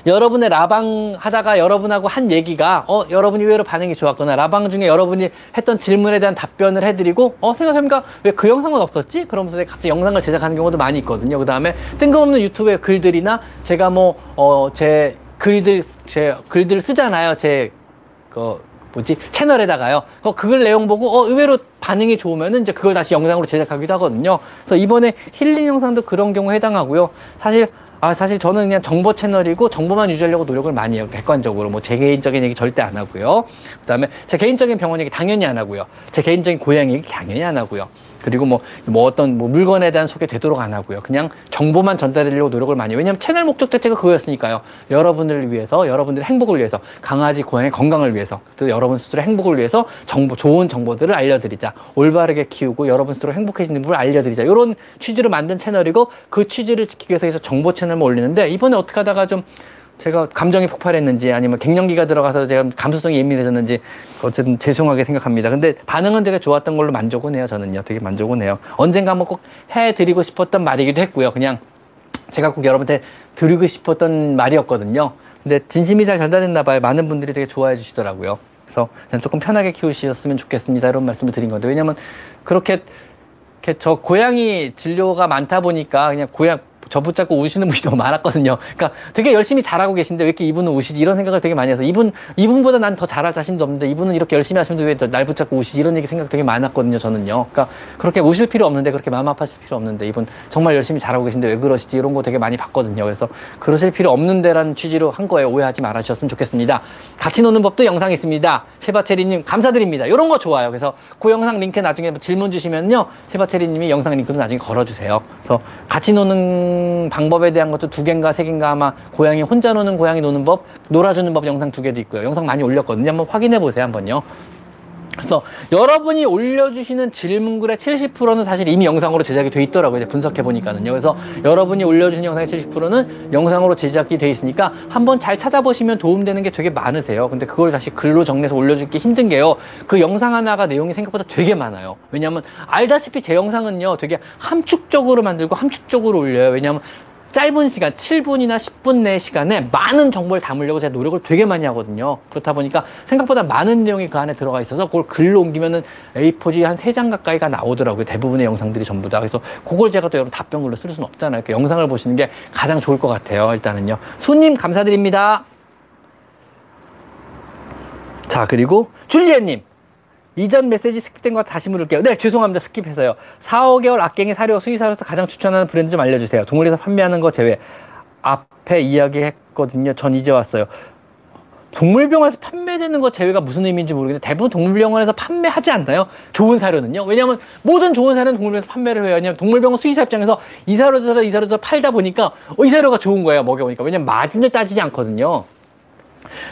여러분의 라방 하다가 여러분하고 한 얘기가 어 여러분이 의외로 반응이 좋았거나 라방 중에 여러분이 했던 질문에 대한 답변을 해드리고 어 생각해보니까 왜 그 영상은 없었지? 그러면서 갑자기 영상을 제작하는 경우도 많이 있거든요. 그 다음에 뜬금없는 유튜브의 글들이나 제가 뭐 어 제 글들 제 글들 쓰잖아요. 제그 뭐지 채널에다가요. 어, 그걸 내용 보고 어 의외로 반응이 좋으면은 이제 그걸 다시 영상으로 제작하기도 하거든요. 그래서 이번에 힐링 영상도 그런 경우에 해당하고요. 사실 아, 사실 저는 그냥 정보 채널이고 정보만 유지하려고 노력을 많이 해요. 객관적으로. 뭐 제 개인적인 얘기 절대 안 하고요. 그 다음에 제 개인적인 병원 얘기 당연히 안 하고요. 제 개인적인 고향 얘기 당연히 안 하고요. 그리고 뭐, 뭐 어떤 뭐 물건에 대한 소개 되도록 안 하고요. 그냥 정보만 전달하려고 노력을 많이 해요. 왜냐하면 채널 목적 자체가 그거였으니까요. 여러분을 위해서, 여러분들의 행복을 위해서, 강아지, 고양이 건강을 위해서, 또 여러분 스스로 행복을 위해서 정보, 좋은 정보들을 알려드리자. 올바르게 키우고 여러분 스스로 행복해지는 법을 알려드리자. 이런 취지로 만든 채널이고 그 취지를 지키기 위해서 정보 채널만 올리는데 이번에 어떻게 하다가 좀 제가 감정이 폭발했는지 아니면 갱년기가 들어가서 제가 감수성이 예민해졌는지 어쨌든 죄송하게 생각합니다. 근데 반응은 되게 좋았던 걸로 만족은 해요. 저는요. 되게 만족은 해요. 언젠가 한번 꼭 해드리고 싶었던 말이기도 했고요. 그냥 제가 꼭 여러분한테 드리고 싶었던 말이었거든요. 근데 진심이 잘 전달됐나 봐요. 많은 분들이 되게 좋아해 주시더라고요. 그래서 그냥 조금 편하게 키우셨으면 좋겠습니다. 이런 말씀을 드린 건데 왜냐면 그렇게 저 고양이 진료가 많다 보니까 그냥 고양 저 붙잡고 우시는 분이 너무 많았거든요. 그러니까 되게 열심히 잘하고 계신데 왜 이렇게 이분은 우시지 이런 생각을 되게 많이 해서 이분 이분보다 난 더 잘할 자신도 없는데 이분은 이렇게 열심히 하시는데 왜 날 붙잡고 우시지 이런 얘기 생각 되게 많았거든요. 저는요. 그러니까 그렇게 우실 필요 없는데 그렇게 마음 아파하실 필요 없는데 이분 정말 열심히 잘하고 계신데 왜 그러시지 이런 거 되게 많이 봤거든요. 그래서 그러실 필요 없는데라는 취지로 한 거예요. 오해하지 말아 주셨으면 좋겠습니다. 같이 노는 법도 영상 있습니다. 세바체리님 감사드립니다. 이런 거 좋아요. 그래서 그 영상 링크 나중에 질문 주시면요. 세바체리님이 영상 링크도 나중에 걸어주세요. 그래서 같이 노는 방법에 대한 것도 두 개인가 세 개인가 아마 고양이 혼자 노는 고양이 노는 법, 놀아주는 법 영상 두 개도 있고요. 영상 많이 올렸거든요. 한번 확인해 보세요. 한번요. 그래서 여러분이 올려주시는 질문글의 70%는 사실 이미 영상으로 제작이 돼 있더라고요. 이제 분석해 보니까는요. 그래서 여러분이 올려주신 영상의 70%는 영상으로 제작이 돼 있으니까 한번 잘 찾아보시면 도움되는 게 되게 많으세요. 근데 그걸 다시 글로 정리해서 올려주기 힘든 게요. 그 영상 하나가 내용이 생각보다 되게 많아요. 왜냐하면 알다시피 제 영상은요 되게 함축적으로 만들고 함축적으로 올려요. 왜냐하면 짧은 시간, 7분이나 10분 내 시간에 많은 정보를 담으려고 제가 노력을 되게 많이 하거든요. 그렇다 보니까 생각보다 많은 내용이 그 안에 들어가 있어서 그걸 글로 옮기면은 A4지 한 3장 가까이가 나오더라고요. 대부분의 영상들이 전부 다. 그래서 그걸 제가 또 여러분 답변글로 쓸 수는 없잖아요. 그 영상을 보시는 게 가장 좋을 것 같아요. 일단은요. 수님 감사드립니다. 자, 그리고 줄리엣님. 이전 메시지 스킵된 거 다시 물을게요. 네, 죄송합니다. 스킵해서요. 4, 5개월 아깽이 사료 수의사로서 가장 추천하는 브랜드 좀 알려주세요. 동물에서 판매하는 거 제외. 앞에 이야기했거든요. 전 이제 왔어요. 동물병원에서 판매되는 거 제외가 무슨 의미인지 모르겠는데 대부분 동물병원에서 판매하지 않나요? 좋은 사료는요. 왜냐하면 모든 좋은 사료는 동물병원에서 판매를 해요. 왜냐하면 동물병원 수의사 입장에서 이 사료 저이 사료 저 팔다 보니까 어, 이 사료가 좋은 거예요. 먹여보니까. 왜냐면 마진을 따지지 않거든요.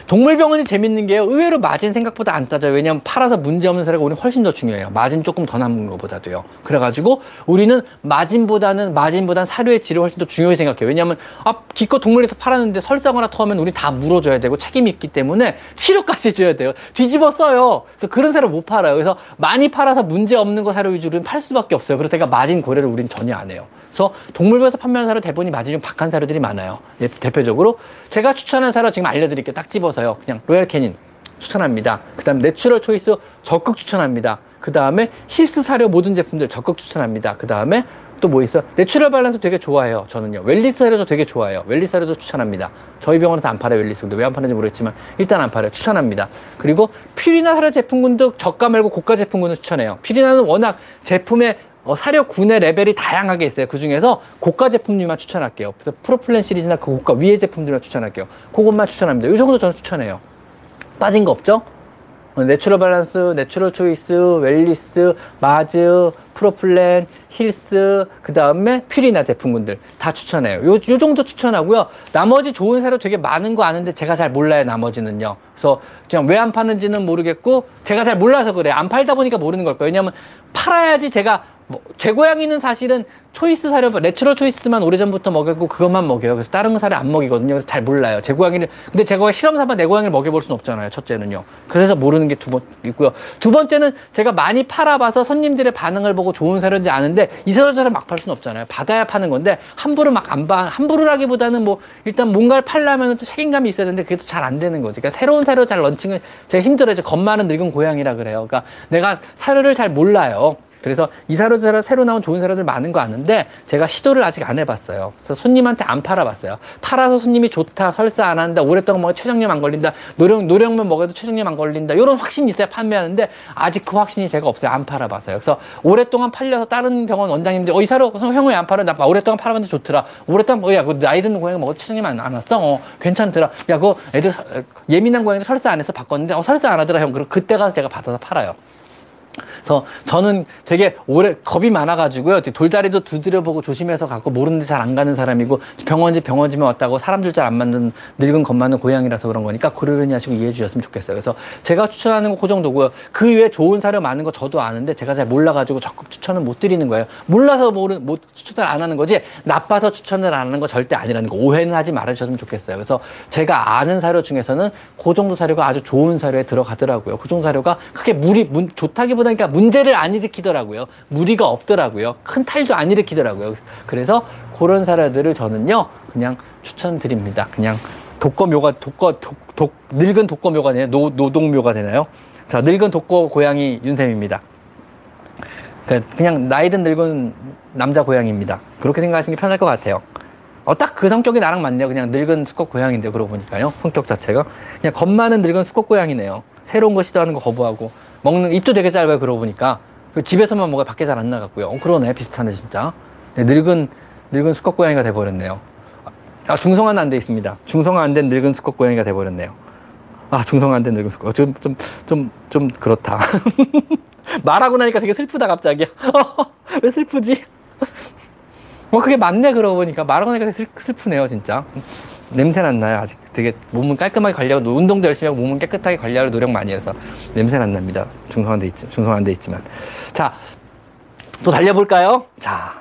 동물병원이 재밌는 게요. 의외로 마진 생각보다 안 따져요. 왜냐하면 팔아서 문제없는 사례가 우리는 훨씬 더 중요해요. 마진 조금 더 남은 것보다도요. 그래가지고 우리는 마진보다는 마진보다는 사료의 질을 훨씬 더 중요히 생각해요. 왜냐하면 아 기껏 동물에서 팔았는데 설사거나 토하면 우리 다 물어줘야 되고 책임이 있기 때문에 치료까지 해줘야 돼요. 뒤집어 써요. 그래서 그런 사료 못 팔아요. 그래서 많이 팔아서 문제 없는 거 사료 위주로는 팔 수밖에 없어요. 그렇다니까 마진 고려를 우리는 전혀 안 해요. 그래서 동물병원에서 판매하는 사료 대부분이 마진이 좀 박한 사료들이 많아요. 예, 대표적으로 제가 추천하는 사료 지금 알려드릴게요. 딱 집어서요. 그냥 로얄 캐닌 추천합니다. 그 다음 내추럴 초이스 적극 추천합니다. 그 다음에 힐스 사료 모든 제품들 적극 추천합니다. 그 다음에 또뭐 있어? 내추럴 밸런스 되게 좋아해요. 저는요. 웰니스 사료도 되게 좋아해요. 웰니스 사료도 추천합니다. 저희 병원에서 안 팔아요. 웰니스. 근데 왜 안 파는지 모르겠지만 일단 안 팔아요. 추천합니다. 그리고 퓨리나 사료 제품군도 저가 말고 고가 제품군을 추천해요. 퓨리나는 워낙 제품의 어, 사료 군의 레벨이 다양하게 있어요. 그 중에서 고가 제품류만 추천할게요. 그래서 프로플랜 시리즈나 그 고가 위의 제품들만 추천할게요. 그것만 추천합니다. 이 정도 저는 추천해요. 빠진 거 없죠? 어, 내추럴 밸런스, 내추럴 초이스, 웰니스, 마즈, 프로플랜, 힐스, 그 다음에 퓨리나 제품군들 다 추천해요. 요, 요 정도 추천하고요. 나머지 좋은 사료 되게 많은 거 아는데 제가 잘 몰라요, 나머지는요. 그래서 그냥 왜 안 파는지는 모르겠고, 제가 잘 몰라서 그래요. 안 팔다 보니까 모르는 걸 거예요. 왜냐면 팔아야지 제가 뭐, 제 고양이는 사실은 초이스 사료, 내추럴 초이스만 오래전부터 먹였고 그것만 먹여요. 그래서 다른 거 사료 안 먹이거든요. 그래서 잘 몰라요. 제 고양이를, 근데 제 고양이 실험 삼아 내 고양이를 먹여볼 수는 없잖아요. 첫째는요. 그래서 모르는 게 두 번 있고요. 두 번째는 제가 많이 팔아봐서 손님들의 반응을 보고 좋은 사료인지 아는데 이 사료처럼 막팔 수는 없잖아요. 받아야 파는 건데 함부로 막 안 봐. 함부로라기보다는 뭐 일단 뭔가를 팔려면 또 책임감이 있어야 되는데 그게 또 잘 안 되는 거지. 그러니까 새로운 사료 잘 런칭을 제가 힘들어요. 겁 많은 늙은 고양이라 그래요. 그러니까 내가 사료를 잘 몰라요. 그래서 이 사료들 새로 나온 좋은 사료들 많은 거 아는데 제가 시도를 아직 안 해봤어요. 그래서 손님한테 안 팔아봤어요. 팔아서 손님이 좋다, 설사 안 한다, 오랫동안 먹어 최장염 안 걸린다, 노령 노령만 먹어도 최장염 안 걸린다 이런 확신이 있어야 판매하는데 아직 그 확신이 제가 없어요. 안 팔아봤어요. 그래서 오랫동안 팔려서 다른 병원 원장님들 어 이 사료 형왜 안 팔아? 나 오랫동안 팔아봤는데 좋더라. 오랫동안 뭐야 그 나이 드는 고양이 먹어 최장염 안, 안 왔어? 어 괜찮더라. 야 그거 애들 예민한 고양이 설사 안 해서 바꿨는데 어 설사 안 하더라 형. 그럼 그때 가서 제가 받아서 팔아요. 그래서 저는 되게 오래 겁이 많아가지고요. 돌다리도 두드려보고 조심해서 갖고 모르는데 잘 안 가는 사람이고 병원지 병원지만 왔다고 사람들 잘 안 맞는 늙은 겁 많은 고양이라서 그런 거니까 그러려니 하시고 이해해 주셨으면 좋겠어요. 그래서 제가 추천하는 거 그 정도고요. 그 외에 좋은 사료 많은 거 저도 아는데 제가 잘 몰라가지고 적극 추천은 못 드리는 거예요. 몰라서 모르 못 추천을 안 하는 거지 나빠서 추천을 안 하는 거 절대 아니라는 거 오해는 하지 말아 주셨으면 좋겠어요. 그래서 제가 아는 사료 중에서는 그 정도 사료가 아주 좋은 사료에 들어가더라고요. 그 정도 사료가 크게 무리 문, 좋다기 보다 그러니까 문제를 안 일으키더라고요. 무리가 없더라고요. 큰 탈도 안 일으키더라고요. 그래서 그런 사료들을 저는요, 그냥 추천드립니다. 그냥 독거묘가, 독거, 독, 독, 늙은 독거묘가 되나요? 노, 노동묘가 되나요? 자, 늙은 독거 고양이 윤쌤입니다. 그냥 나이든 늙은 남자 고양이입니다. 그렇게 생각하시는 게 편할 것 같아요. 어, 딱 그 성격이 나랑 맞네요. 그냥 늙은 수컷 고양인데, 그러고 보니까요. 성격 자체가. 그냥 겁 많은 늙은 수컷 고양이네요. 새로운 거 시도하는 거 거부하고. 먹는 입도 되게 짧아요. 그러고 보니까 그 집에서만 먹어 밖에 잘 안 나갔고요. 어, 그러네 비슷하네 진짜. 네, 늙은 늙은 수컷 고양이가 돼버렸네요. 아 중성화는 안 돼 있습니다. 중성화 안 된 늙은 수컷 고양이가 돼버렸네요. 아 중성화 안 된 늙은 수컷 좀 좀 좀 좀 그렇다. 말하고 나니까 되게 슬프다 갑자기. 왜 슬프지? 뭐 그게 맞네 그러고 보니까 말하고 나니까 되게 슬프네요 진짜. 냄새 안 나요. 아직 되게 몸은 깔끔하게 관리하고 운동도 열심히 하고 몸은 깨끗하게 관리하려 노력 많이 해서 냄새 안 납니다. 중성화돼 있지, 중성화돼 있지만. 자, 또 달려볼까요? 자,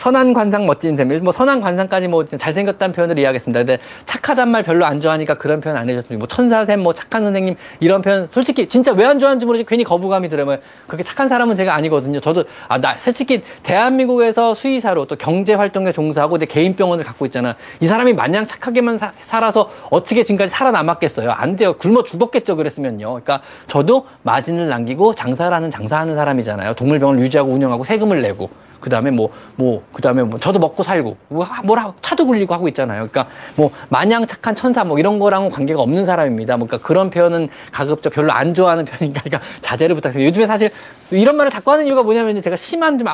선한 관상 멋진 셈. 뭐 선한 관상까지 뭐 잘생겼다는 표현을 이해하겠습니다. 근데 착하단 말 별로 안 좋아하니까 그런 표현 안 해줬습니다. 뭐 천사샘, 뭐 착한 선생님 이런 표현 솔직히 진짜 왜 안 좋아하는지 모르지 괜히 거부감이 들어요. 뭐 그렇게 착한 사람은 제가 아니거든요. 저도 아 나 솔직히 대한민국에서 수의사로 또 경제 활동에 종사하고 내 개인 병원을 갖고 있잖아. 이 사람이 마냥 착하게만 사, 살아서 어떻게 지금까지 살아남았겠어요? 안 돼요. 굶어 죽었겠죠. 그랬으면요. 그러니까 저도 마진을 남기고 장사를 하는 장사하는 사람이잖아요. 동물병원을 유지하고 운영하고 세금을 내고. 그 다음에 뭐, 뭐, 그 다음에 뭐, 저도 먹고 살고, 뭐, 뭐라, 차도 굴리고 하고 있잖아요. 그러니까 뭐, 마냥 착한 천사 뭐 이런 거랑은 관계가 없는 사람입니다. 뭐, 그러니까 그런 표현은 가급적 별로 안 좋아하는 편이니까, 그러니까 자제를 부탁드려요. 요즘에 사실 이런 말을 자꾸 하는 이유가 뭐냐면 제가 심한 좀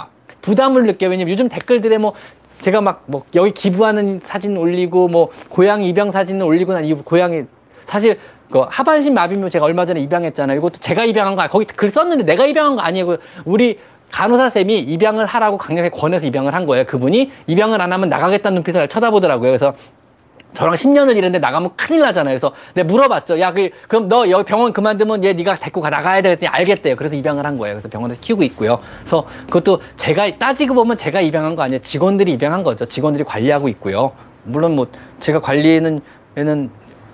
부담을 느껴요. 왜냐면 요즘 댓글들에 뭐, 제가 막, 뭐, 여기 기부하는 사진 올리고, 뭐, 고양이 입양 사진을 올리고 난 이후 고양이, 사실 그 하반신 마비묘 제가 얼마 전에 입양했잖아요. 이것도 제가 입양한 거, 거기 글 썼는데 내가 입양한 거 아니에요. 우리 간호사 쌤이 입양을 하라고 강력하게 권해서 입양을 한 거예요. 그분이 입양을 안 하면 나가겠다는 눈빛을 쳐다보더라고요. 그래서 저랑 10년을 일했는데 나가면 큰일 나잖아요. 그래서 내가 물어봤죠. 야, 그, 그럼 너 여기 병원 그만두면 얘 네가 데리고 가 나가야 되겠더니 알겠대요. 그래서 입양을 한 거예요. 그래서 병원에서 키우고 있고요. 그래서 그것도 제가 따지고 보면 제가 입양한 거 아니에요. 직원들이 입양한 거죠. 직원들이 관리하고 있고요. 물론 뭐 제가 관리는 얘는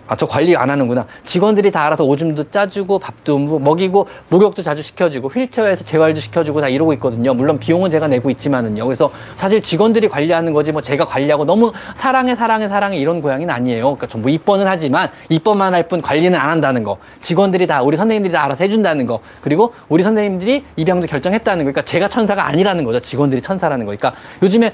아, 저 관리 안 하는구나. 직원들이 다 알아서 오줌도 짜주고 밥도 먹이고 목욕도 자주 시켜주고 휠체어에서 재활도 시켜주고 다 이러고 있거든요. 물론 비용은 제가 내고 있지만은요. 그래서 사실 직원들이 관리하는 거지 뭐 제가 관리하고 너무 사랑해 사랑해 사랑해 이런 고양이는 아니에요. 그러니까 전부 이뻐는 하지만 이뻐만 할 뿐 관리는 안 한다는 거. 직원들이 다 우리 선생님들이 다 알아서 해준다는 거. 그리고 우리 선생님들이 입양도 결정했다는 거. 그러니까 제가 천사가 아니라는 거죠. 직원들이 천사라는 거. 그러니까 요즘에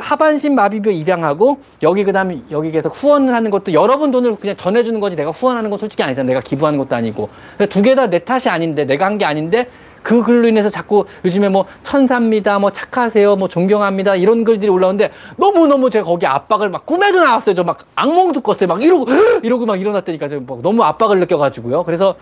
하반신 마비뼈 입양하고 여기 그다음에 여기 계속 후원을 하는 것도 여러분 돈을 그냥 전해주는 거지. 내가 후원하는 건 솔직히 아니잖아. 내가 기부하는 것도 아니고. 두 개 다 내 탓이 아닌데 내가 한 게 아닌데 그 글로 인해서 자꾸 요즘에 뭐 천사입니다 뭐 착하세요 뭐 존경합니다 이런 글들이 올라오는데 너무 너무 제가 거기 압박을 막 꿈에도 나왔어요. 저 막 악몽도 꿨어요. 막 이러고 이러고 막 일어났다니까 저 너무 압박을 느껴가지고요. 그래서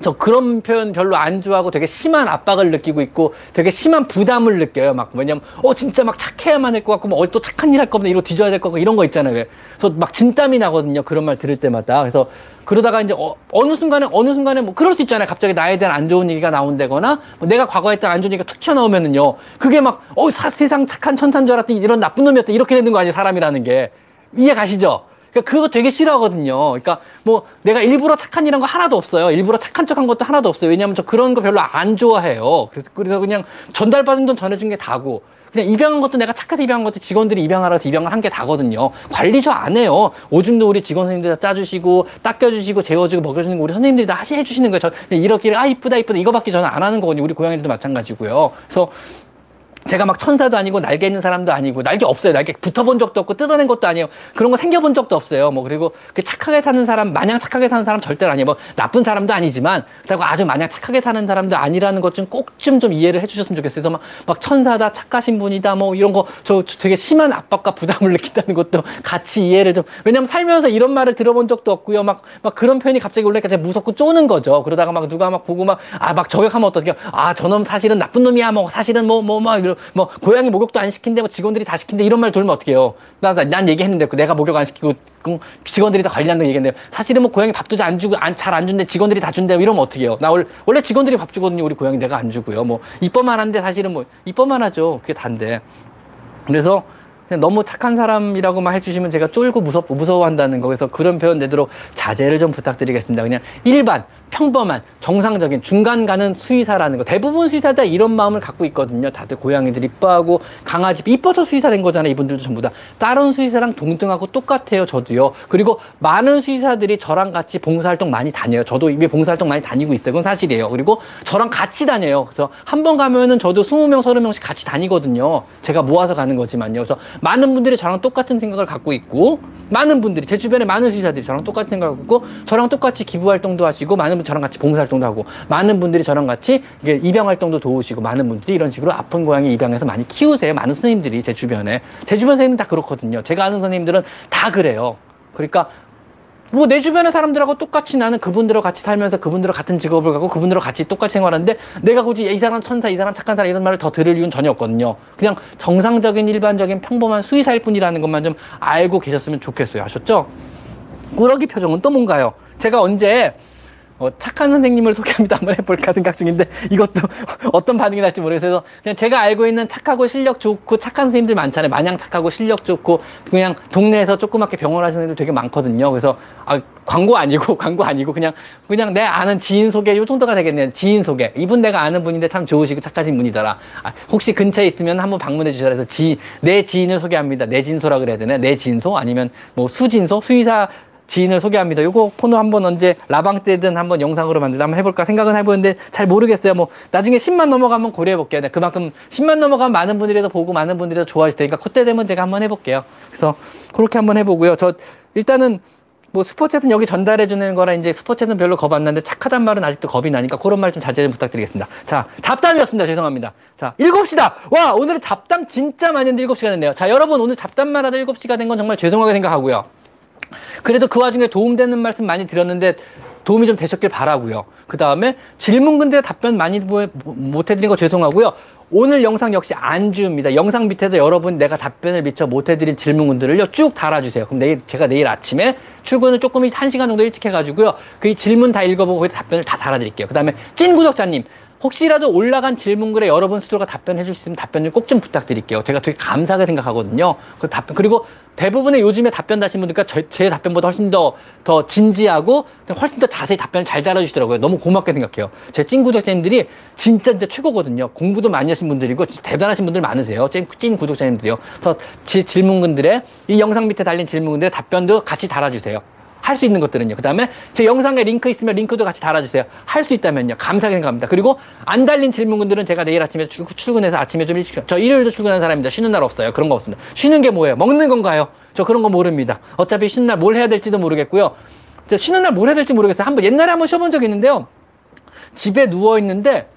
저 그런 표현 별로 안 좋아하고 되게 심한 압박을 느끼고 있고 되게 심한 부담을 느껴요. 막 왜냐면 어 진짜 막 착해야만 할 것 같고 뭐또 착한 일할 거면 이러고 뒤져야 될 거고 이런 거 있잖아요. 그래서 막 진땀이 나거든요. 그런 말 들을 때마다. 그래서 그러다가 이제 어, 느 순간에 어느 순간에 뭐 그럴 수 있잖아요. 갑자기 나에 대한 안 좋은 얘기가 나온다거나 뭐 내가 과거에 했던 안 좋은 얘기가 툭 튀어나오면은요. 그게 막 어 세상 착한 천사인 줄 알았더니 이런 나쁜 놈이었다 이렇게 되는 거 아니에요. 사람이라는 게 이해 가시죠? 그러니까 그거 되게 싫어하거든요. 그러니까 뭐 내가 일부러 착한 일한 거 하나도 없어요. 일부러 착한 척한 것도 하나도 없어요. 왜냐하면 저 그런 거 별로 안 좋아해요. 그래서, 그래서 그냥 전달받은 돈 전해준 게 다고. 그냥 입양한 것도 내가 착해서 입양한 것도 직원들이 입양하라서 입양을 한 게 다거든요. 관리 저 안 해요. 오줌도 우리 직원 선생님들 다 짜주시고, 닦여주시고, 재워주고, 먹여주는 거 우리 선생님들이 다 하시, 해주시는 거예요. 저 이렇게, 아, 이쁘다, 이쁘다. 이거밖에 저는 안 하는 거거든요. 우리 고양이들도 마찬가지고요. 그래서 제가 막 천사도 아니고 날개 있는 사람도 아니고 날개 없어요. 날개 붙어본 적도 없고 뜯어낸 것도 아니에요. 그런 거 생겨본 적도 없어요. 뭐 그리고 그 착하게 사는 사람 마냥 착하게 사는 사람 절대로 아니에요. 뭐 나쁜 사람도 아니지만 그리고 아주 마냥 착하게 사는 사람도 아니라는 것 좀 꼭 좀 좀 이해를 해주셨으면 좋겠어요. 그래서 막, 막 천사다 착하신 분이다 뭐 이런 거 저 되게 심한 압박과 부담을 느낀다는 것도 같이 이해를 좀 왜냐면 살면서 이런 말을 들어본 적도 없고요. 막 막 그런 표현이 갑자기 올라니까 제가 무섭고 쪼는 거죠. 그러다가 막 누가 막 보고 막 아막 저격하면 어떡해요. 아 저놈 사실은 나쁜 놈이야. 뭐 사실은 뭐 뭐막 뭐, 뭐 고양이 목욕도 안 시킨대 뭐 직원들이 다 시킨대 이런 말 돌면 어떡해요? 나, 나, 난 얘기했는데 그 내가 목욕 안 시키고 그 직원들이 다 관리한다고 얘기했는데 사실은 뭐 고양이 밥도 안 주고 안, 잘 안 준대 직원들이 다 준대 이러면 어떡해요? 나 원래, 원래 직원들이 밥 주거든요. 우리 고양이 내가 안 주고요. 뭐 이뻐만 한데 사실은 뭐 이뻐만 하죠. 그게 단데. 그래서 그냥 너무 착한 사람이라고만 해주시면 제가 쫄고 무섭, 무서워한다는 거. 그래서 그런 표현 내도록 자제를 좀 부탁드리겠습니다. 그냥 일반, 평범한 정상적인 중간 가는 수의사라는 거. 대부분 수의사다 이런 마음을 갖고 있거든요. 다들 고양이들 이뻐하고 강아지 이뻐서 수의사 된 거잖아요. 이분들도 전부 다. 다른 수의사랑 동등하고 똑같아요 저도요. 그리고 많은 수의사들이 저랑 같이 봉사활동 많이 다녀요. 저도 이미 봉사활동 많이 다니고 있어요. 그건 사실이에요. 그리고 저랑 같이 다녀요. 그래서 한 번 가면은 저도 스무 명 서른 명씩 같이 다니거든요. 제가 모아서 가는 거지만요. 그래서 많은 분들이 저랑 똑같은 생각을 갖고 있고 많은 분들이 제 주변에 많은 수의사들이 저랑 똑같은 생각을 갖고 저랑 똑같이 기부 활동도 하시고 많은 분 저랑 같이 봉사활동도 하고 많은 분들이 저랑 같이 이게 입양 활동도 도우시고 많은 분들이 이런 식으로 아픈 고양이 입양해서 많이 키우세요. 많은 선생님들이 제 주변에 제 주변 선생님 다 그렇거든요. 제가 아는 선생님들은 다 그래요. 그러니까 뭐내 주변의 사람들하고 똑같이 나는 그분들하고 같이 살면서 그분들하고 같은 직업을 가고 그분들하고 같이 똑같이 생활하는데 내가 굳이 이 사람 천사 이 사람 착한 사람 이런 말을 더 들을 이유는 전혀 없거든요. 그냥 정상적인 일반적인 평범한 수의사일 뿐이라는 것만 좀 알고 계셨으면 좋겠어요. 아셨죠? 꾸러기 표정은 또 뭔가요? 제가 언제 어, 착한 선생님을 소개합니다. 한번 해볼까 생각 중인데 이것도 어떤 반응이 날지 모르겠어서 그냥 제가 알고 있는 착하고 실력 좋고 착한 선생님들 많잖아요. 마냥 착하고 실력 좋고 그냥 동네에서 조그맣게 병원 하시는 분들 되게 많거든요. 그래서 아, 광고 아니고 광고 아니고 그냥 그냥 내 아는 지인 소개 요 정도가 되겠네요. 지인 소개. 이분 내가 아는 분인데 참 좋으시고 착하신 분이더라. 아, 혹시 근처에 있으면 한번 방문해 주셔라 해서 지, 내 지인을 소개합니다. 내 진소라 그래야 되나? 내 진소 아니면 뭐 수진소 수의사 지인을 소개합니다. 요거 코너 한번 언제 라방 때든 한번 영상으로 만들다 한번 해볼까 생각은 해보는데 잘 모르겠어요. 뭐 나중에 10만 넘어가면 고려해볼게요. 네, 그만큼 10만 넘어가면 많은 분들이 더 보고 많은 분들이 더 좋아하실 테니까 그때 되면 제가 한번 해볼게요. 그래서 그렇게 한번 해보고요. 저 일단은 뭐 스포츠는 여기 전달해 주는 거라 이제 스포츠는 별로 겁 안 나는데 착하단 말은 아직도 겁이 나니까 그런 말 좀 자제 좀 부탁드리겠습니다. 자, 잡담이었습니다. 죄송합니다. 자, 7시다! 와, 오늘은 잡담 진짜 많이 했는데 7시가 됐네요. 자, 여러분 오늘 잡담만 하다 7시가 된 건 정말 죄송하게 생각하고요. 그래도 그 와중에 도움되는 말씀 많이 드렸는데 도움이 좀 되셨길 바라고요. 그 다음에 질문 근데 답변 많이 못 해드린 거 죄송하고요. 오늘 영상 역시 안주입니다. 영상 밑에도 여러분 내가 답변을 미처 못 해드린 질문들을요 쭉 달아주세요. 그럼 내일 제가 내일 아침에 출근을 조금 한 시간 정도 일찍 해가지고요. 그 질문 다 읽어보고 답변을 다 달아드릴게요. 그 다음에 찐 구독자님 혹시라도 올라간 질문글에 여러분 스스로가 답변해 줄 수 있으면 답변 좀꼭좀 부탁드릴게요. 제가 되게 감사하게 생각하거든요. 그 답변, 그리고 대부분의 요즘에 답변 다신 분들과 저- 제 답변보다 훨씬 더, 더 진지하고 훨씬 더 자세히 답변을 잘 달아주시더라고요. 너무 고맙게 생각해요. 제찐 구독자님들이 진짜 진짜 최고거든요. 공부도 많이 하신 분들이고 대단하신 분들 많으세요. 찐, 찐 구독자님들이요. 그래서 지- 질문글들에 이 영상 밑에 달린 질문글들의 답변도 같이 달아주세요. 할 수 있는 것들은요. 그 다음에 제 영상에 링크 있으면 링크도 같이 달아주세요. 할 수 있다면요. 감사하게 생각합니다. 그리고 안 달린 질문들은 제가 내일 아침에 출, 출근해서 아침에 좀 일찍, 저 일요일도 출근하는 사람입니다. 쉬는 날 없어요. 그런 거 없습니다. 쉬는 게 뭐예요? 먹는 건가요? 저 그런 거 모릅니다. 어차피 쉬는 날 뭘 해야 될지도 모르겠고요. 저 쉬는 날 뭘 해야 될지 모르겠어요. 한번 옛날에 한번 쉬어본 적이 있는데요. 집에 누워 있는데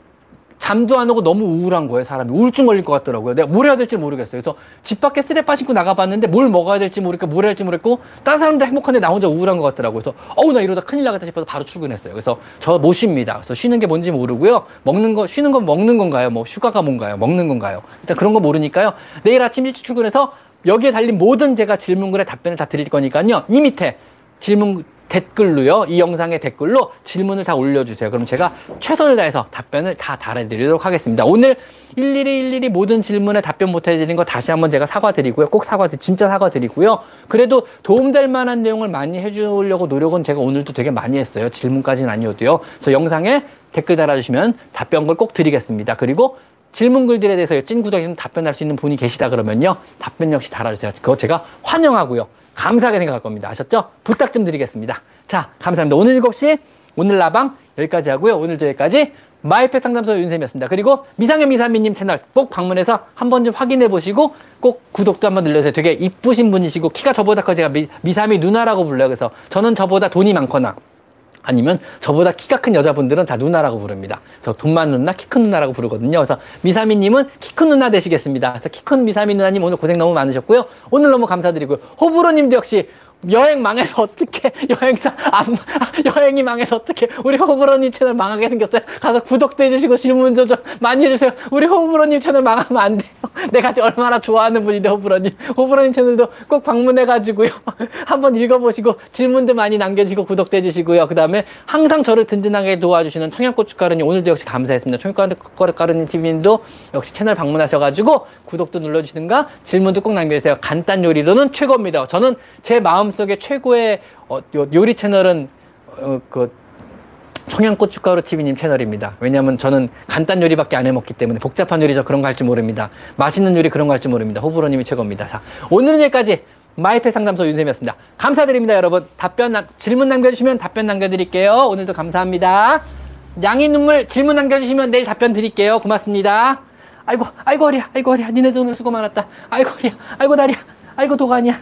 잠도 안 오고 너무 우울한 거예요, 사람이. 우울증 걸릴 것 같더라고요. 내가 뭘 해야 될지 모르겠어요. 그래서 집 밖에 쓰레빠 신고 나가봤는데 뭘 먹어야 될지 모르겠고, 뭘 해야 될지 모르겠고, 다른 사람들 행복한데 나 혼자 우울한 것 같더라고요. 그래서, 어우, 나 이러다 큰일 나겠다 싶어서 바로 출근했어요. 그래서 저못 쉽니다. 그래서 쉬는 게 뭔지 모르고요. 먹는 거, 쉬는 건 먹는 건가요? 뭐, 휴가가 뭔가요? 먹는 건가요? 일단 그런 거 모르니까요. 내일 아침 일찍 출근해서 여기에 달린 모든 제가 질문글에 답변을 다 드릴 거니까요. 이 밑에 질문, 댓글로요. 이 영상의 댓글로 질문을 다 올려주세요. 그럼 제가 최선을 다해서 답변을 다 달아드리도록 하겠습니다. 오늘 일일이 일일이 모든 질문에 답변 못 해드린 거 다시 한번 제가 사과드리고요. 꼭 사과드, 진짜 사과드리고요. 그래도 도움될 만한 내용을 많이 해주려고 노력은 제가 오늘도 되게 많이 했어요. 질문까지는 아니어도요. 그래서 영상에 댓글 달아주시면 답변글 꼭 드리겠습니다. 그리고 질문글들에 대해서 찐 구독자님 답변할 수 있는 분이 계시다 그러면요. 답변 역시 달아주세요. 그거 제가 환영하고요. 감사하게 생각할 겁니다. 아셨죠? 부탁 좀 드리겠습니다. 자, 감사합니다. 오늘 7시, 오늘 라방 여기까지 하고요. 오늘 저기까지 마이펫 상담소 윤쌤이었습니다. 그리고 미상현 미사미님 채널 꼭 방문해서 한번 좀 확인해 보시고 꼭 구독도 한번 눌러주세요. 되게 이쁘신 분이시고 키가 저보다 커 제가 미, 미사미 누나라고 불러요. 그래서 저는 저보다 돈이 많거나 아니면 저보다 키가 큰 여자분들은 다 누나라고 부릅니다. 그래서 돈 많은 누나, 키 큰 누나라고 부르거든요. 그래서 미사미님은 키 큰 누나 되시겠습니다. 그래서 키 큰 미사미 누나님 오늘 고생 너무 많으셨고요. 오늘 너무 감사드리고요. 호불호님도 역시 여행 망해서 어떻게 여행사 안 여행이 망해서 어떻게 우리 호불호님 채널 망하게 생겼어요. 가서 구독도 해주시고 질문도 좀 많이 해주세요. 우리 호불호님 채널 망하면 안 돼요. 내가 얼마나 좋아하는 분인데 호불호님 호불호님 채널도 꼭 방문해가지고요. 한번 읽어보시고 질문도 많이 남겨주시고 구독도 해주시고요. 그 다음에 항상 저를 든든하게 도와주시는 청양고춧가루님 오늘도 역시 감사했습니다. 청양고춧가루님 TV님도 역시 채널 방문하셔가지고 구독도 눌러주시든가 질문도 꼭 남겨주세요. 간단 요리로는 최고입니다. 저는 제 마음 속에 최고의 어, 요- 요리 채널은 어, 그 청양고춧가루 TV님 채널입니다. 왜냐하면 저는 간단 요리밖에 안 해먹기 때문에 복잡한 요리 저 그런 거 할 줄 모릅니다. 맛있는 요리 그런 거 할 줄 모릅니다. 호불호님이 최고입니다. 자, 오늘은 여기까지 마이펫 상담소 윤쌤이었습니다. 감사드립니다, 여러분. 답변, 남- 질문 남겨주시면 답변 남겨드릴게요. 오늘도 감사합니다. 양이 눈물 질문 남겨주시면 내일 답변 드릴게요. 고맙습니다. 아이고, 아이고, 허리야, 아이고, 허리야. 니네도 오늘 수고 많았다. 아이고, 허리야, 아이고, 다리야, 아이고, 도가니야.